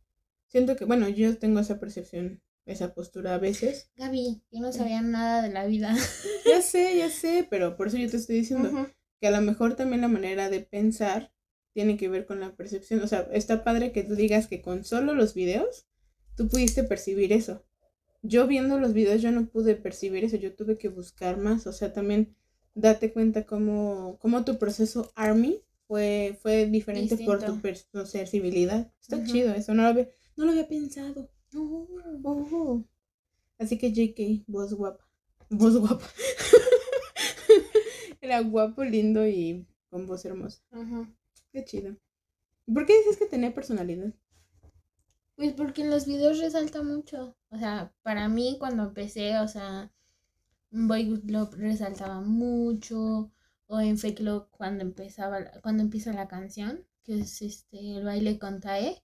Siento que, bueno, yo tengo esa percepción, esa postura a veces. Gaby, yo no sabía nada de la vida. Ya sé, ya sé, pero por eso yo te estoy diciendo. Que a lo mejor también la manera de pensar tiene que ver con la percepción. O sea, está padre que tú digas que con solo los videos tú pudiste percibir eso. Yo viendo los videos yo no pude percibir eso, yo tuve que buscar más. O sea, también date cuenta cómo, cómo tu proceso ARMY fue, fue diferente por tu sensibilidad. Está chido eso, no lo, había, no lo había pensado. Oh. Así que JK, voz guapa. Voz guapa. Era guapo, lindo y con voz hermosa. Ajá. Qué chido. ¿Por qué dices que tenía personalidad? Pues porque en los videos resalta mucho. O sea, para mí cuando empecé, o sea, Boy Good Love resaltaba mucho. O en Fake Love cuando empezaba, cuando empieza la canción, que es este el baile con Tae,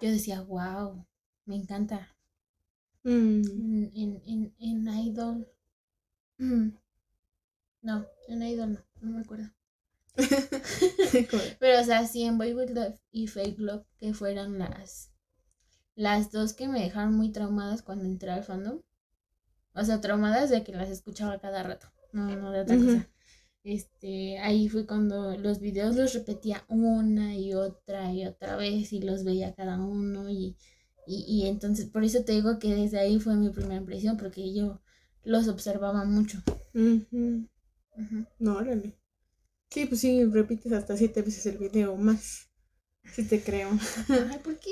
yo decía, wow, me encanta. Mm. En, en, en, Idol. No, en Idol no, no me acuerdo. Pero, o sea, sí, en Boy With Love y Fake Love, que fueron las, las dos que me dejaron muy traumadas cuando entré al fandom. O sea, traumadas de que las escuchaba cada rato, no, no de otra cosa. Este, ahí fue cuando los videos los repetía una y otra y otra vez y los veía cada uno y y, y entonces, por eso te digo que desde ahí fue mi primera impresión, porque yo los observaba mucho. No, órale. Sí, pues sí, repites hasta siete veces el video más. Sí te creo. Ay, ¿por qué?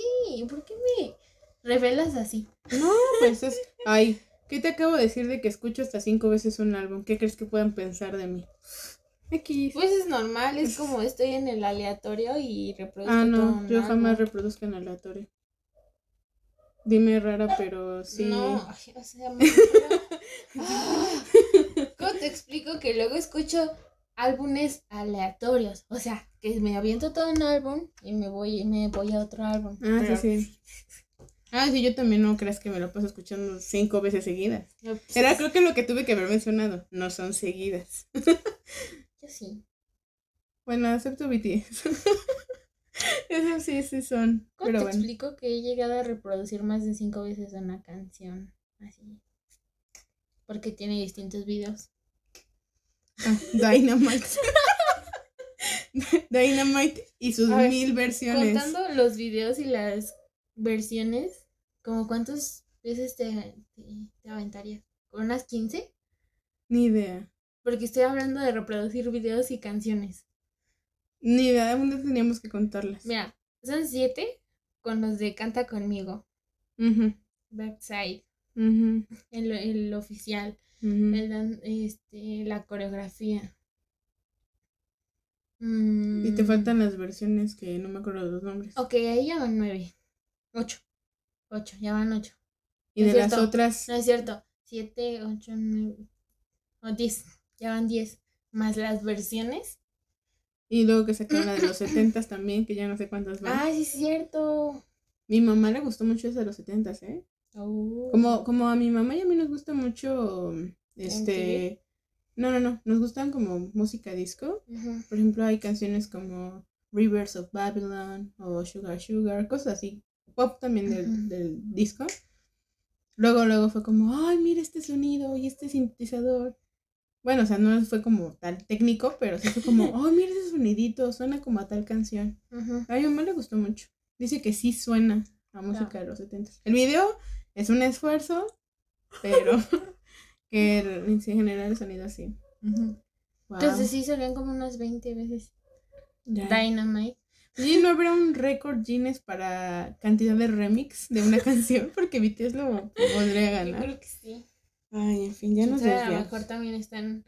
¿Por qué me revelas así? No, pues es... Ay, ¿qué te acabo de decir de que escucho hasta cinco veces un álbum? ¿Qué crees que puedan pensar de mí? X. Pues es normal, es como estoy en el aleatorio y reproduzco. Ah, no, yo jamás reproduzco en aleatorio. Dime rara, pero sí. No, o sea, ¿Cómo te explico que luego escucho álbumes aleatorios? O sea, que me aviento todo un álbum y me voy, me voy a otro álbum. Ah, sí, sí. Ah, sí, yo también no crees que me lo paso escuchando cinco veces seguidas. Pues Era creo que lo que tuve que haber mencionado. No son seguidas. yo sí. Bueno, acepto BTS. Eso sí, sí son. ¿Cómo te explico que he llegado a reproducir más de cinco veces una canción? Así. Porque tiene distintos videos. Ah, Dynamite. Dynamite y sus mil versiones. Contando los videos y las versiones, ¿como cuántas veces te, te, aventarías? ¿Con unas 15? Ni idea. Porque estoy hablando de reproducir videos y canciones. Ni idea de dónde teníamos que contarlas. Mira, son siete con los de Canta conmigo. Backside. el, oficial. Este, la coreografía. Y te mm. faltan las versiones que no me acuerdo de los nombres. Ok, ahí ya van nueve. Ocho. Ocho, ya van ocho. Y de las otras. No es cierto. Siete, ocho, nueve. O diez. Ya van diez. Más las versiones. Y luego que sacaron la de los setentas también, que ya no sé cuántas van. Ah, sí es cierto. Mi mamá le gustó mucho esa de los setentas, ¿eh? Oh. Como, como a mi mamá y a mí nos gusta mucho, este... No, no, no, nos gustan como música disco. Por ejemplo, hay canciones como Rivers of Babylon o Sugar Sugar, cosas así. Pop también del, del disco. Luego, luego fue como, ay, mira este sonido y este sintetizador. Bueno, o sea, no fue como tal técnico, pero sí fue como, oh, mira ese sonidito, suena como a tal canción. A mi mamá le gustó mucho. Dice que sí suena a música de los 70. El video es un esfuerzo, pero que en general el sonido así. Entonces sí salían como unas 20 veces. Dynamite. ¿Y no habrá un récord Guinness para cantidad de remix de una canción? Porque BTS lo podría ganar. Yo creo que sí. Ay, en fin, ya nos A lo mejor también están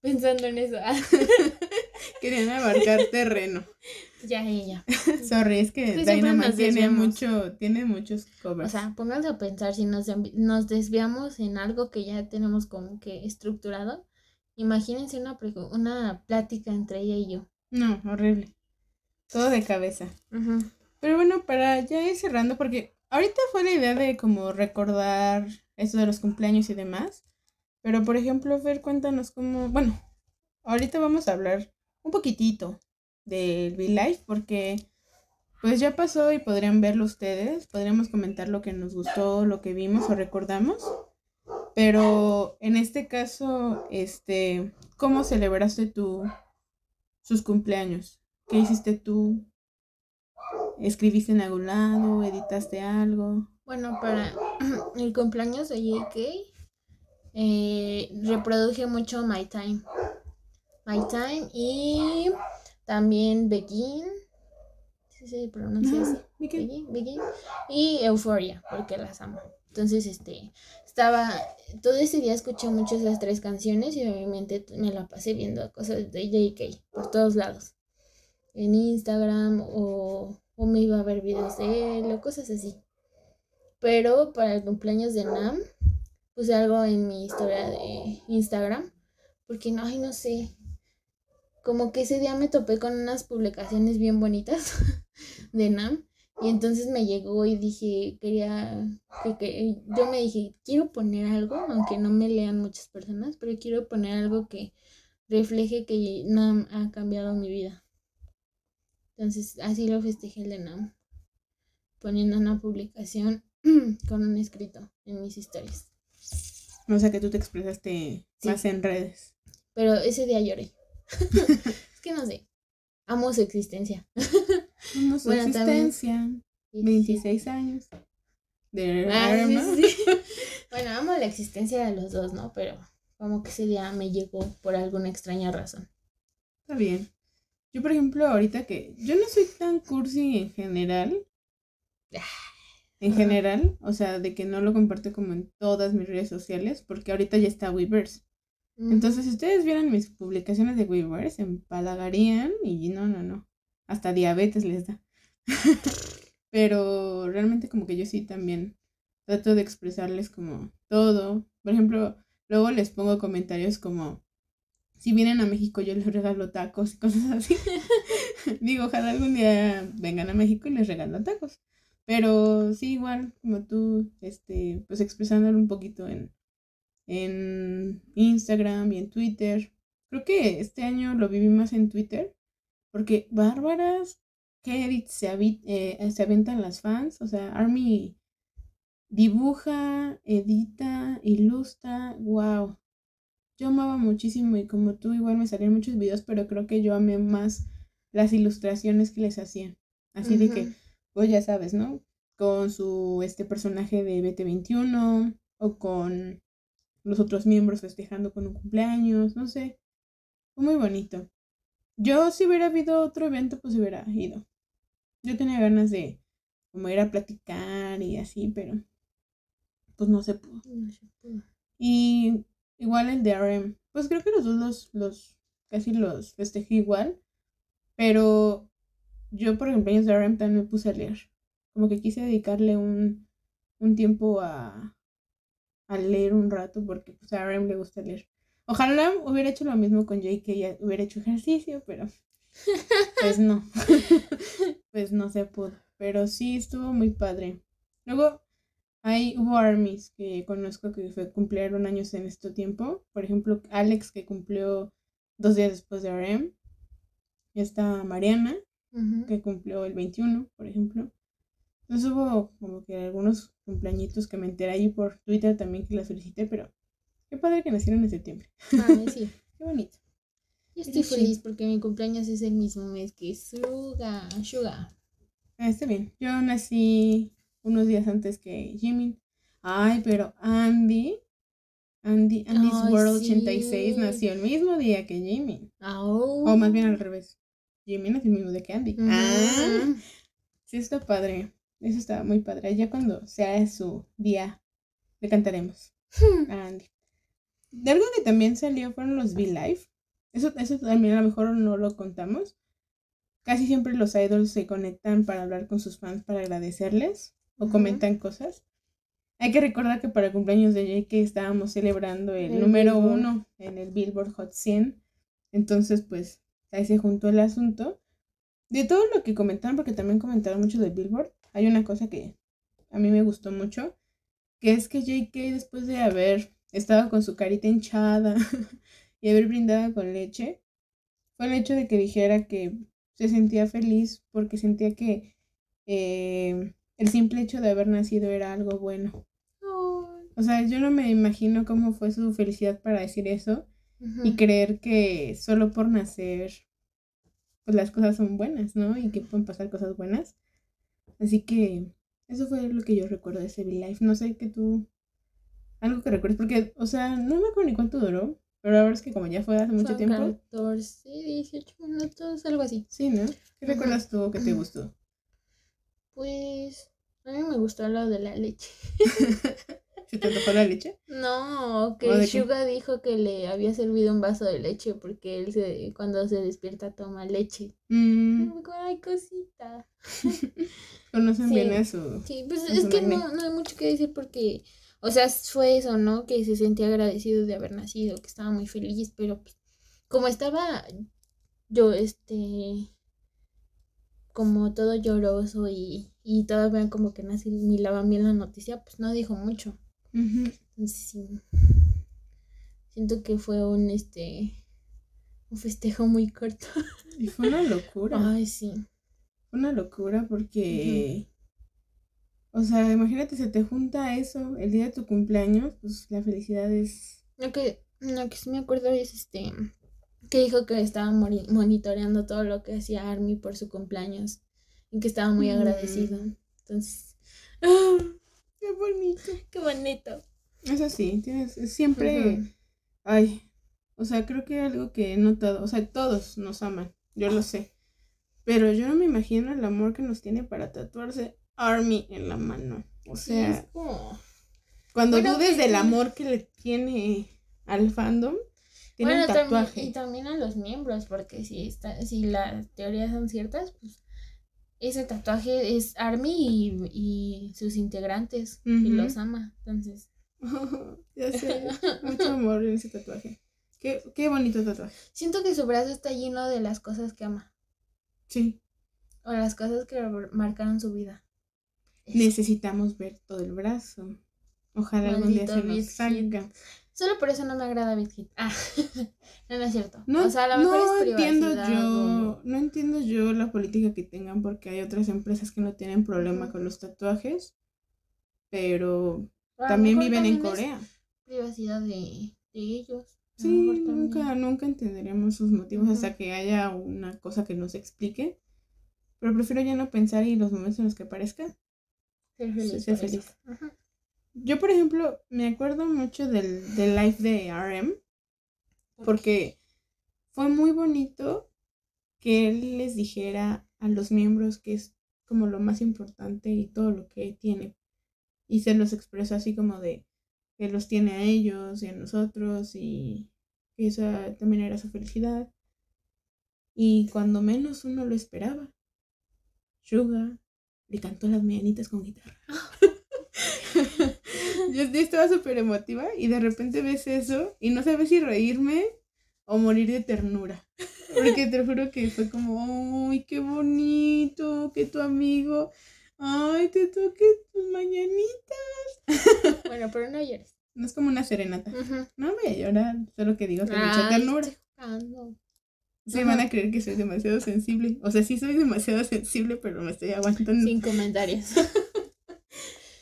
pensando en eso. Querían abarcar terreno. Ya, ya. Sorry, es que Dynamite tiene mucho, tiene muchos covers. O sea, pónganse a pensar si nos, nos desviamos en algo que ya tenemos como que estructurado. Imagínense una, una plática entre ella y yo. No, horrible. Todo de cabeza. Pero bueno, para ya ir cerrando, porque ahorita fue la idea de como recordar eso de los cumpleaños y demás. Pero, por ejemplo, Fer, cuéntanos cómo, bueno, ahorita vamos a hablar un poquitito del V-Life porque pues ya pasó y podrían verlo ustedes, podríamos comentar lo que nos gustó, lo que vimos o recordamos. Pero en este caso, este, ¿cómo celebraste tu, sus cumpleaños. ¿Qué hiciste tú? ¿Escribiste en algún lado? ¿Editaste algo? Bueno, para el cumpleaños de JK, eh, reproduje mucho My Time. My Time y también Begin. Sí se pronuncia así. Begin, Begin. Y Euphoria, porque las amo. Entonces, este, estaba, todo ese día escuché mucho esas tres canciones y obviamente me la pasé viendo cosas de JK por todos lados. En Instagram o, o me iba a ver videos de él o cosas así. Pero para el cumpleaños de Nam puse algo en mi historia de Instagram. Porque no, ay, no sé. Como que ese día me topé con unas publicaciones bien bonitas de Nam. Y entonces me llegó y dije, quería, que, yo me dije, quiero poner algo, aunque no me lean muchas personas, pero quiero poner algo que refleje que Nam ha cambiado mi vida. Entonces así lo festejé el de Nam, poniendo una publicación con un escrito en mis historias. O sea que tú te expresaste más en redes. Pero ese día lloré. es que no sé. Amo su existencia. Amo su existencia. 26 años. De ah, bueno, amo la existencia de los dos, ¿no? Pero como que ese día me llegó por alguna extraña razón. Está bien. Yo, por ejemplo, ahorita que yo no soy tan cursi en general. Ah en general, o sea, de que no lo comparto como en todas mis redes sociales, porque ahorita ya está Entonces, si ustedes vieran mis publicaciones de Weverse, empalagarían y no, no, no. Hasta diabetes les da. Pero realmente como que yo sí también trato de expresarles como todo. Por ejemplo, luego les pongo comentarios como, si vienen a México yo les regalo tacos y cosas así. Digo, ojalá algún día vengan a México y les regalo tacos. Pero sí, igual, como tú, este, pues expresándolo un poquito en, en Instagram y en Twitter. Creo que este año lo viví más en Twitter, porque bárbaras, que edits se, eh, se aventan las fans, o sea, Army dibuja, edita, ilustra, wow. Yo amaba muchísimo y como tú igual me salían muchos videos, pero creo que yo amé más las ilustraciones que les hacían. Así de que pues ya sabes, ¿no? Con su este personaje de BT21 o con los otros miembros festejando con un cumpleaños, no sé. Fue muy bonito. Yo si hubiera habido otro evento, pues hubiera ido. Yo tenía ganas de como ir a platicar y así, pero pues no se pudo. Y igual el de RM, pues creo que los dos los, los casi los festejé igual, pero yo por ejemplo de RM también me puse a leer. Como que quise dedicarle un, un tiempo a, a leer un rato porque pues a RM le gusta leer. Ojalá hubiera hecho lo mismo con Jake, que ya hubiera hecho ejercicio, pero pues no. pues no se pudo. Pero sí estuvo muy padre. Luego hay, hubo armies que conozco que fue, cumplieron años en este tiempo. Por ejemplo, Alex que cumplió dos días después de RM. Y está Mariana, que cumplió el 21, por ejemplo. Entonces hubo como que algunos cumpleañitos que me enteré ahí por Twitter también que las felicité, pero qué padre que nacieron en septiembre. Ah, sí. qué bonito. Yo estoy feliz porque mi cumpleaños es el mismo mes que Suga. Suga. Ah, está bien. Yo nací unos días antes que Jimmy. Ay, pero Andy, Andy, Andy's World 86 nació el mismo día que Jimmy. O más bien al revés. Jimmy es el mismo de que Andy. Ah, sí, está padre. Eso está muy padre. Ya cuando sea su día, le cantaremos hmm. a Andy. De algo que también salió fueron los V-Live. Eso, eso también a lo mejor no lo contamos. Casi siempre los idols se conectan para hablar con sus fans para agradecerles o comentan cosas. Hay que recordar que para el cumpleaños de Jake estábamos celebrando el, número uno en el Billboard Hot 100. Entonces, pues ahí se juntó el asunto. De todo lo que comentaron, porque también comentaron mucho de Billboard, hay una cosa que a mí me gustó mucho, que es que JK después de haber estado con su carita hinchada y haber brindado con leche, fue el hecho de que dijera que se sentía feliz porque sentía que eh, el simple hecho de haber nacido era algo bueno. O sea, yo no me imagino cómo fue su felicidad para decir eso y creer que solo por nacer pues las cosas son buenas, ¿no? Y que pueden pasar cosas buenas. Así que eso fue lo que yo recuerdo de ese V-Life. No sé qué tú. Algo que recuerdes, porque, o sea, no me acuerdo ni cuánto duró, pero la verdad es que como ya fue hace mucho Fue tiempo. 14, 18 minutos, algo así. Sí, ¿no? ¿Qué recuerdas tú que te gustó? Pues a mí me gustó lo de la leche. ¿Se te antojó la leche? No, ¿O que qué? Suga dijo que le había servido un vaso de leche porque él se, cuando se despierta toma leche. Mm, Ay, cosita. conocen Sí. bien a su. Sí, pues Es que no, no hay mucho que decir porque, o sea, fue eso, ¿no? Que se sentía agradecido de haber nacido, que estaba muy feliz, pero pues, como estaba yo, este, como todo lloroso y, y todavía como que no asimilaban bien la noticia, pues no dijo mucho. Entonces sí, siento que fue un, este, un festejo muy corto. Y fue una locura. Ay, sí. Fue una locura porque. O sea, imagínate, se te junta eso el día de tu cumpleaños, pues la felicidad es. Lo que, lo que sí me acuerdo es este que dijo que estaba monitoreando todo lo que hacía Army por su cumpleaños y que estaba muy Mm. agradecido. Entonces, ¡ah! ¡Qué bonito! qué bonito. Eso sí, tienes. es Siempre. Ay. O sea, creo que algo que he notado. O sea, todos nos aman. Yo lo sé. Pero yo no me imagino el amor que nos tiene para tatuarse Army en la mano. O sea. es como- Cuando Bueno, dudes que- del amor que le tiene al fandom, tiene Bueno, un también, tatuaje. y también a los miembros, porque si está, si las teorías son ciertas, pues ese tatuaje es Army y, y sus integrantes y Ujú. los ama. Entonces, ya sé, mucho amor en ese tatuaje. Qué, qué bonito tatuaje. siento que su brazo está lleno de las cosas que ama Sí, o las cosas que marcaron su vida. Es- necesitamos ver todo el brazo. Ojalá algún día Maldito se nos salga. Solo por eso no me agrada Big Hit. Ah, no, no es cierto. No, o sea, a lo mejor no es entiendo yo, o- no entiendo yo la política que tengan porque hay otras empresas que no tienen problema con los tatuajes, pero también viven en también Corea. Privacidad de, de ellos. Sí, nunca, nunca entenderemos sus motivos hasta que haya una cosa que nos explique. Pero prefiero ya no pensar y los momentos en los que aparezca. Ser feliz. ser feliz. Ajá. Yo, por ejemplo, me acuerdo mucho del, del live de RM porque fue muy bonito que él les dijera a los miembros que es como lo más importante y todo lo que tiene. Y se los expresó así como de que los tiene a ellos y a nosotros y que esa también era su felicidad. Y cuando menos uno lo esperaba, Suga le cantó las mañanitas con guitarra. yo, yo estaba súper emotiva y de repente ves eso y no sabes si reírme o morir de ternura. Porque te juro que fue como, ¡ay, qué bonito! Que tu amigo, ¡ay, te toque tus mañanitas! Bueno, pero no llores. No es como una serenata. No voy a llorar, solo que digo que mucha Ay, ternura. estoy Ajá. van a creer que soy demasiado sensible. O sea, sí soy demasiado sensible, pero me estoy aguantando. Sin comentarios.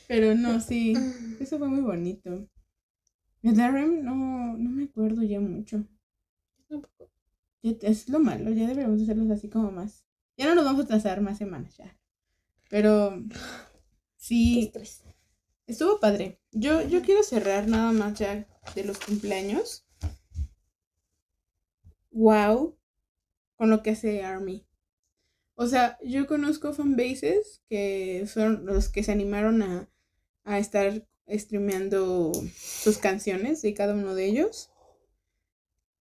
Pero no, sí. Eso fue muy bonito. El RM no, no me acuerdo ya mucho. Tampoco. Es lo malo, ya deberíamos hacerlos así como más. Ya no nos vamos a trazar más semanas ya. Pero sí, estuvo padre. Yo, yo quiero cerrar nada más ya de los cumpleaños. Wow, con lo que hace Army. O sea, yo conozco fanbases que son los que se animaron a, a estar streameando sus canciones de cada uno de ellos.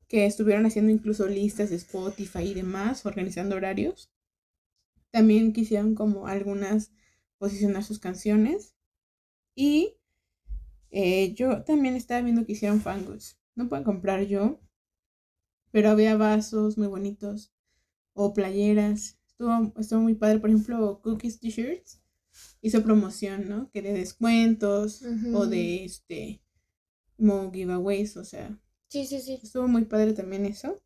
Que estuvieron haciendo incluso listas de Spotify y demás, organizando horarios. También quisieron como algunas posicionar sus canciones. Y eh, yo también estaba viendo que hicieron fangoods. No puedo comprar yo, pero había vasos muy bonitos o playeras. Estuvo, estuvo muy padre. Por ejemplo, Cookies T-shirts hizo promoción, ¿no? Que de descuentos o de este, como giveaways, o sea, Sí, sí, sí. estuvo muy padre también eso.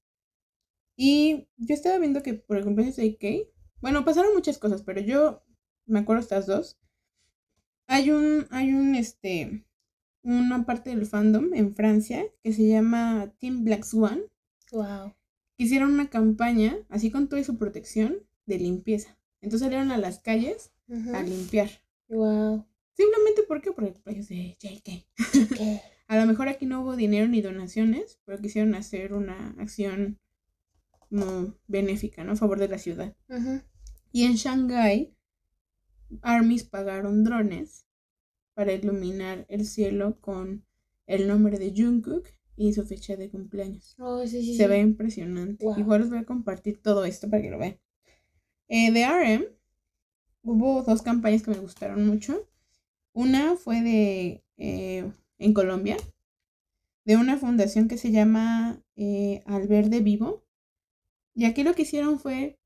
Y yo estaba viendo que por el cumpleaños de bueno, pasaron muchas cosas, pero yo me acuerdo estas dos. Hay un, hay un, este, una parte del fandom en Francia que se llama Team Black Swan, Wow. hicieron una campaña, así con toda su protección, de limpieza. Entonces salieron a las calles a limpiar. Wow. Simplemente porque por el precio de JK. a lo mejor aquí no hubo dinero ni donaciones, pero quisieron hacer una acción como benéfica, ¿no? A favor de la ciudad. Y en Shanghái, armies pagaron drones para iluminar el cielo con el nombre de Jungkook y su fecha de cumpleaños. Oh, sí, sí, Se sí. ve impresionante. Wow. Igual os voy a compartir todo esto para que lo vean. Eh, de RM hubo dos campañas que me gustaron mucho. Una fue de eh, en Colombia, de una fundación que se llama eh, Alverde Vivo. Y aquí lo que hicieron fue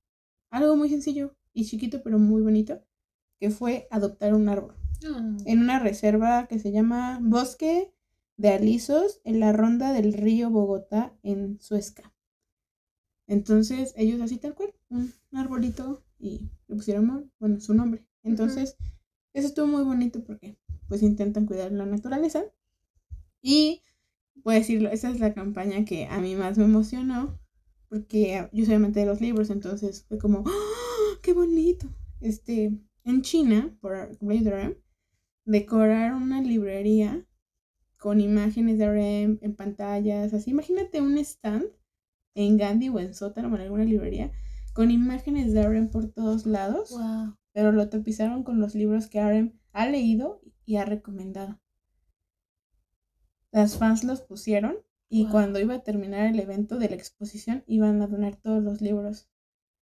algo muy sencillo y chiquito, pero muy bonito, que fue adoptar un árbol Ah, en una reserva que se llama Bosque de Alisos en la ronda del río Bogotá en Suezca. Entonces ellos así tal cual, un arbolito y le pusieron, bueno, su nombre. Entonces, eso estuvo muy bonito porque pues intentan cuidar la naturaleza. Y voy a decirlo, esa es la campaña que a mí más me emocionó porque yo soy amante de los libros, entonces fue como, ¡Ah! ¡qué bonito! Este, en China, por cumpleaños de RM, decorar una librería con imágenes de RM en pantallas, así. Imagínate un stand en Gandhi o en Sótano o en alguna librería con imágenes de RM por todos lados, wow. pero lo tapizaron con los libros que RM ha leído y ha recomendado. Las fans los pusieron y Wow. cuando iba a terminar el evento de la exposición iban a donar todos los libros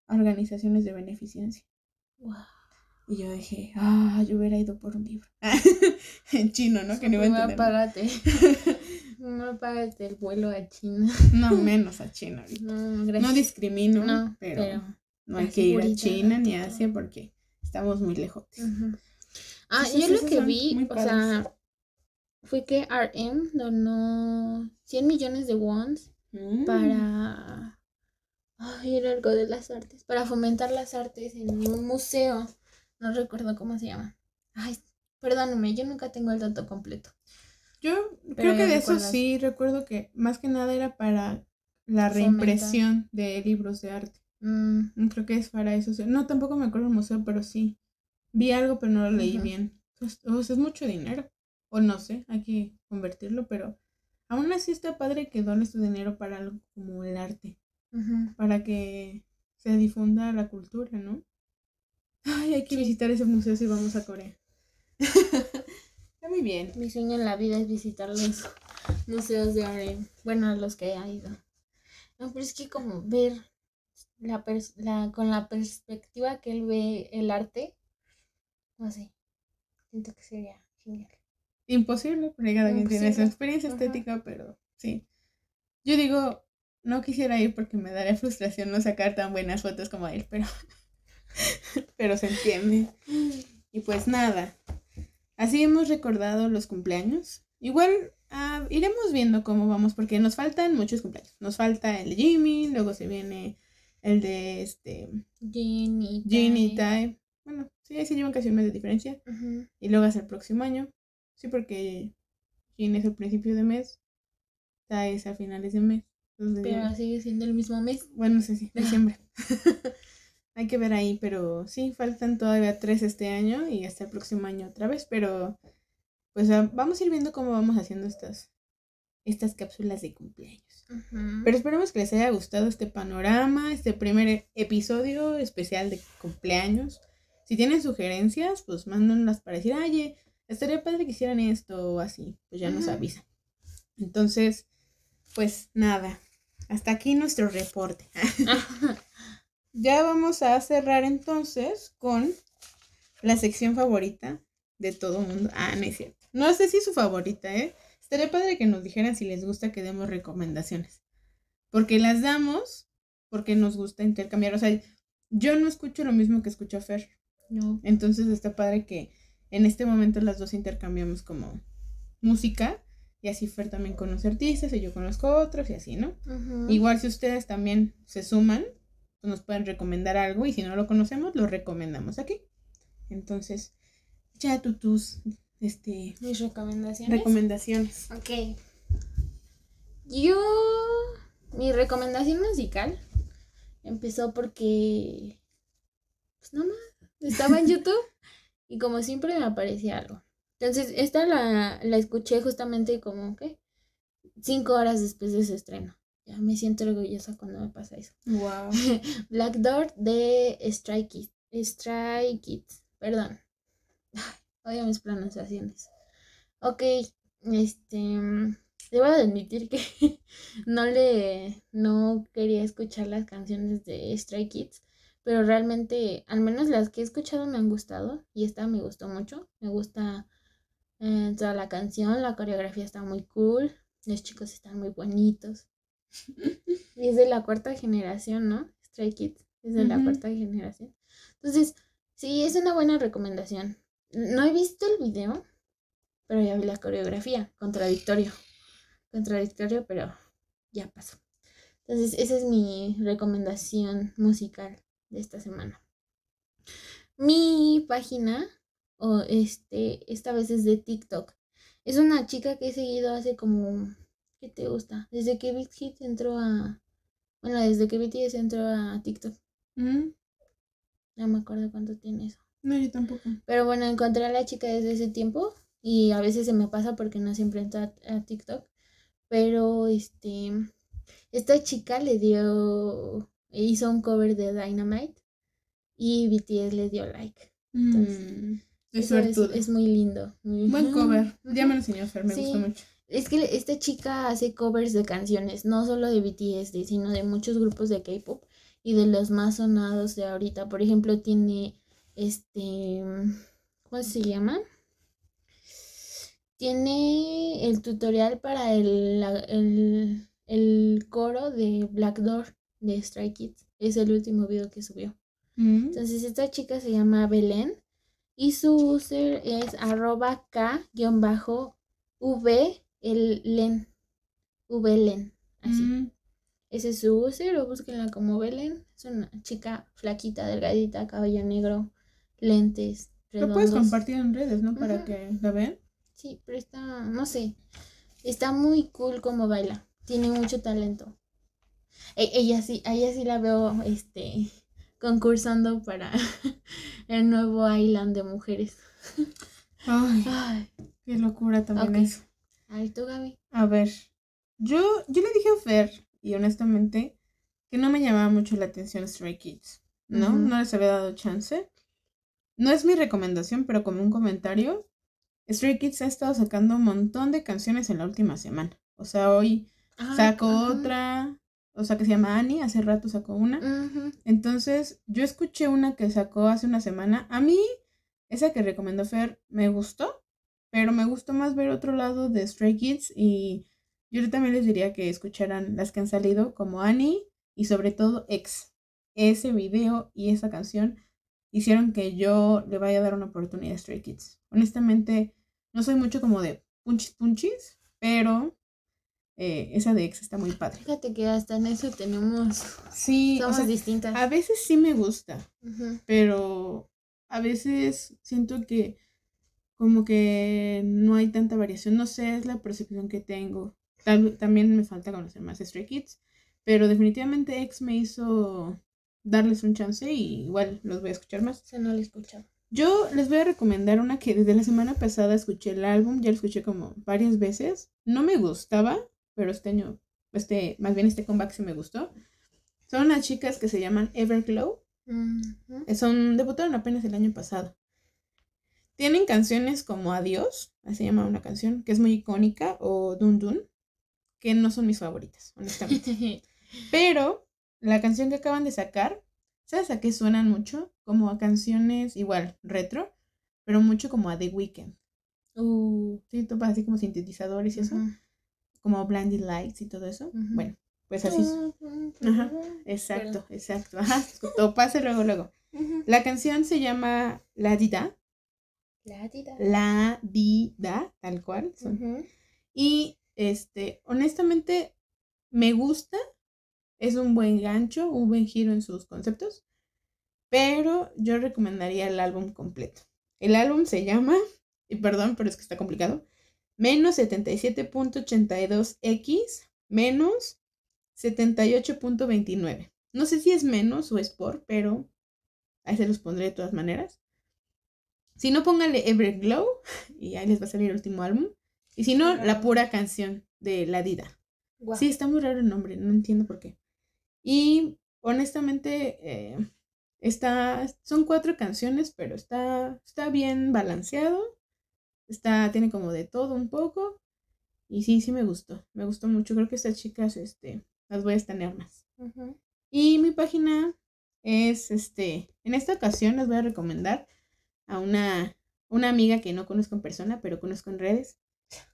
a organizaciones de beneficencia. Wow. Y yo dije, ah, yo hubiera ido por un libro. en chino, ¿no? Que no iba a entender. págate. Mamá, págate el vuelo a China. No, menos a China. ahorita. No, gracias. No discrimino, No, pero, pero no hay que ir a China ni a. Asia porque estamos muy lejos. Ah, Entonces, yo lo que vi, o sea, fue que RM donó 100 millones de wons Mm. para. Ay, era algo de las artes. Para fomentar las artes en un museo. No recuerdo cómo se llama. Ay, perdóname, yo nunca tengo el dato completo. Yo Pero creo que de eso sí recuerdo que más que nada era para la reimpresión de libros de arte. Mm, Mm, Creo que es para eso. No, tampoco me acuerdo del museo, pero sí. Vi algo, pero no lo leí bien. Pues, o sea, es mucho dinero. O no sé, hay que convertirlo, pero aún así está padre que dones tu dinero para algo como el arte. Para que se difunda la cultura, ¿no? Ay, hay que Sí. visitar ese museo si vamos a Corea. está muy bien. Mi sueño en la vida es visitar los museos de RM. Bueno, los que he ido. No, pero es que como ver la, pers- la con la perspectiva que él ve el arte, no sé, siento que sería genial. Imposible, porque cada quien tiene su experiencia Ajá. estética, pero sí. Yo digo, no quisiera ir porque me daría frustración no sacar tan buenas fotos como él, pero, pero se entiende. Y pues nada, así hemos recordado los cumpleaños. Igual ah, iremos viendo cómo vamos, porque nos faltan muchos cumpleaños. Nos falta el de Jimmy, luego se viene el de este. Ginny Tai. Tai. Bueno, sí, ahí se llevan casi un mes de diferencia. Y luego hasta el próximo año. Sí, porque Jin es el principio de mes. Ta es a finales de mes. Entonces, Pero sigue siendo el mismo mes. bueno, no sé si, diciembre. Hay que ver ahí, pero sí, faltan todavía tres este año y hasta el próximo año otra vez. Pero pues ah, vamos a ir viendo cómo vamos haciendo estas, estas cápsulas de cumpleaños. Pero esperemos que les haya gustado este panorama, este primer episodio especial de cumpleaños. Si tienen sugerencias, pues mándenlas para decir, oye, estaría padre que hicieran esto o así. Pues ya nos avisan. Entonces, pues nada, hasta aquí nuestro reporte. ya vamos a cerrar entonces con la sección favorita de todo mundo. Ah, no es cierto. No sé si es su favorita, ¿eh? Estaría padre que nos dijeran si les gusta que demos recomendaciones. Porque las damos porque nos gusta intercambiar. O sea, yo no escucho lo mismo que escucha Fer. No. Entonces está padre que en este momento las dos intercambiamos como música. Y así Fer también conoce artistas y yo conozco otros y así, ¿no? Igual si ustedes también se suman, nos pueden recomendar algo y si no lo conocemos, lo recomendamos aquí. Entonces, ya tú tus este, Mis recomendaciones. recomendaciones. Ok. Yo mi recomendación musical empezó porque, pues nada más, estaba en YouTube y como siempre me aparecía algo. Entonces, esta la, la escuché justamente como, ¿qué? Cinco horas después de su estreno. Ya me siento orgullosa cuando me pasa eso. Wow. Black Door de Strike Kids. Strike Kids, perdón. Ay, odio mis pronunciaciones. Ok, este. Debo admitir que no le. No quería escuchar las canciones de Stray Kids. Pero realmente, al menos las que he escuchado me han gustado. Y esta me gustó mucho. Me gusta eh, toda la canción. La coreografía está muy cool. Los chicos están muy bonitos. Y es de la cuarta generación, ¿no? Stray Kids. Es de la cuarta generación. Entonces, sí, es una buena recomendación. No he visto el video, pero ya vi la coreografía. Contradictorio. Contradictorio, pero ya pasó. Entonces, esa es mi recomendación musical de esta semana. Mi página, o este, esta vez es de TikTok. Es una chica que he seguido hace como, ¿qué te gusta? Desde que Big Hit entró a, bueno, desde que BTS entró a TikTok. Mm, No me acuerdo cuánto tiene eso. No, yo tampoco. Pero bueno, encontré a la chica desde ese tiempo y a veces se me pasa porque no siempre entro a, a TikTok. Pero este, esta chica le dio, hizo un cover de Dynamite y BTS le dio like. Mm, es es, es muy lindo. Buen cover. Ya me lo enseñó Fer, me Sí. gustó mucho. Es que esta chica hace covers de canciones, no solo de BTS, sino de muchos grupos de K-pop y de los más sonados de ahorita. Por ejemplo, tiene este. ¿Cómo se llama? Tiene el tutorial para el, la- el, el coro de Black Door de Stray Kids. Es el último video que subió. Mm, Entonces esta chica se llama Belén y su user es arroba k-v el len. Vlen. Así. mm, Ese es su user o búsquenla como Belén. Es una chica flaquita, delgadita, cabello negro, lentes, Lo puedes redondos. compartir en redes, ¿no? Para que la vean. Sí, pero está, no sé, está muy cool como baila. Tiene mucho talento. E- ella sí, a ella sí la veo, este, concursando para el nuevo Island de mujeres. Ay, Ay, qué locura también Ok. eso. A ver tú, Gaby. A ver, yo, yo le dije a Fer, y honestamente, que no me llamaba mucho la atención Stray Kids, ¿no? No les había dado chance. No es mi recomendación, pero como un comentario, Stray Kids ha estado sacando un montón de canciones en la última semana. O sea, hoy Ah, sacó otra, o sea, que se llama Annie, hace rato sacó una. Entonces, yo escuché una que sacó hace una semana. A mí, esa que recomendó Fer, me gustó, pero me gustó más ver otro lado de Stray Kids y yo también les diría que escucharan las que han salido, como Annie y sobre todo X. Ese video y esa canción hicieron que yo le vaya a dar una oportunidad a Stray Kids. Honestamente, no soy mucho como de punchis punchis, pero eh, esa de X está muy padre. Fíjate que hasta en eso tenemos, Sí, o somos sea, distintas. a veces sí me gusta, pero a veces siento que como que no hay tanta variación. No sé, es la percepción que tengo. Tal- también me falta conocer más Stray Kids, pero definitivamente X me hizo darles un chance y igual los voy a escuchar más. Esa no la he escuchado. Yo les voy a recomendar una que desde la semana pasada escuché el álbum, ya lo escuché como varias veces. No me gustaba, pero este año, este, más bien este comeback sí me gustó. Son unas chicas que se llaman Everglow. Eh, Son, debutaron apenas el año pasado. Tienen canciones como Adiós, así se llama una canción, que es muy icónica, o Dun Dun, que no son mis favoritas, honestamente. Pero la canción que acaban de sacar, ¿sabes a qué suenan mucho? Como a canciones igual, retro, pero mucho como a The Weeknd. Uh, Sí, topas así como sintetizadores y eso, como Blinded Lights y todo eso. Bueno, pues así. Ajá, Exacto, exacto. Ajá, topas luego, luego. La canción se llama La Dida. La tita. La Dida, tal cual. son. Y este, honestamente, me gusta. Es un buen gancho, un buen giro en sus conceptos. Pero yo recomendaría el álbum completo. El álbum se llama, y perdón, pero es que está complicado, menos 77.82x menos 78.29. No sé si es menos o es por, pero ahí se los pondré de todas maneras. Si no, pónganle Everglow y ahí les va a salir el último álbum. Y si no, la pura canción de La Dida. Sí, está muy raro el nombre, no entiendo por qué. Y honestamente, eh, está, son cuatro canciones, pero está, está bien balanceado. Está, tiene como de todo un poco. Y sí, sí me gustó. Me gustó mucho. Creo que estas chicas, este, las voy a estanear más. Y mi página es, este, en esta ocasión les voy a recomendar a una, una amiga que no conozco en persona, pero conozco en redes,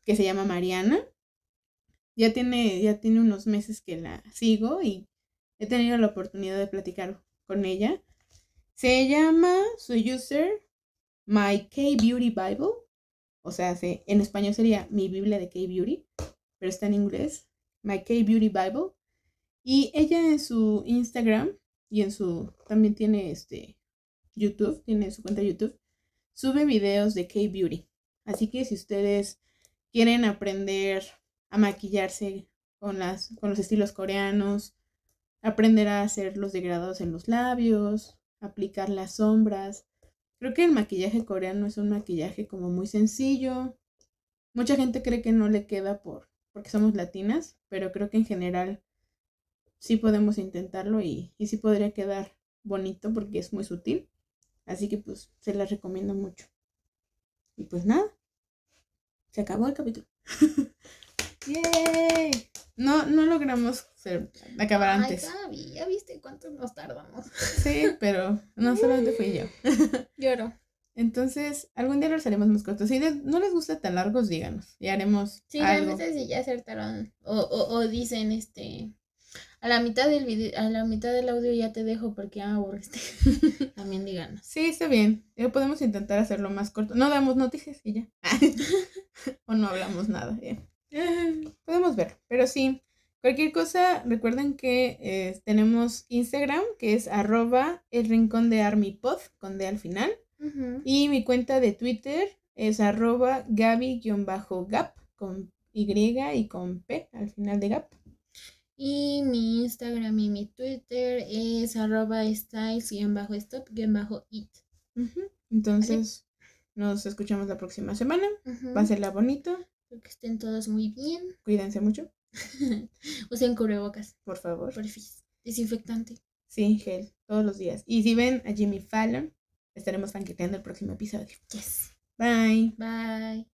que se llama Mariana. Ya tiene, ya tiene unos meses que la sigo y he tenido la oportunidad de platicar con ella. Se llama su user My K Beauty Bible. O sea, en español sería mi Biblia de K Beauty, pero está en inglés. My K Beauty Bible. Y ella en su Instagram y en su también tiene este YouTube, tiene su cuenta YouTube, sube videos de K-Beauty. Así que si ustedes quieren aprender a maquillarse con, las, con los estilos coreanos, aprender a hacer los degradados en los labios, aplicar las sombras. Creo que el maquillaje coreano es un maquillaje como muy sencillo. Mucha gente cree que no le queda por porque somos latinas, pero creo que en general sí podemos intentarlo y, y sí podría quedar bonito porque es muy sutil. Así que pues se las recomiendo mucho. Y pues nada, se acabó el capítulo. ¡Yay! No, no logramos acabar antes. Ay, ya viste cuánto nos tardamos. Sí, pero no solamente fui yo. Lloro. Entonces, algún día los haremos más cortos. Si no les gusta tan largos, díganos. Y haremos. Sí, a veces si ya acertaron. O, o, o dicen este a la mitad del video, a la mitad del audio ya te dejo porque ya me aburriste. También díganos. Sí, está bien. podemos intentar hacerlo más corto. No damos noticias y ya. o no hablamos nada. Podemos ver. Pero sí, cualquier cosa, recuerden que eh, tenemos Instagram, que es arroba el rincón de ArmyPod, con D al final. Y mi cuenta de Twitter es arroba gaby-gap, con Y y con P al final de gap. Y mi Instagram y mi Twitter es arroba styles-stop-it. Entonces, nos escuchamos la próxima semana. Va a Pásenla bonito. que estén todos muy bien. Cuídense mucho. Usen cubrebocas. Por favor. Porfis. Desinfectante. Sí, gel. Todos los días. Y si ven a Jimmy Fallon, estaremos fanqueteando el próximo episodio. Yes. Bye. Bye.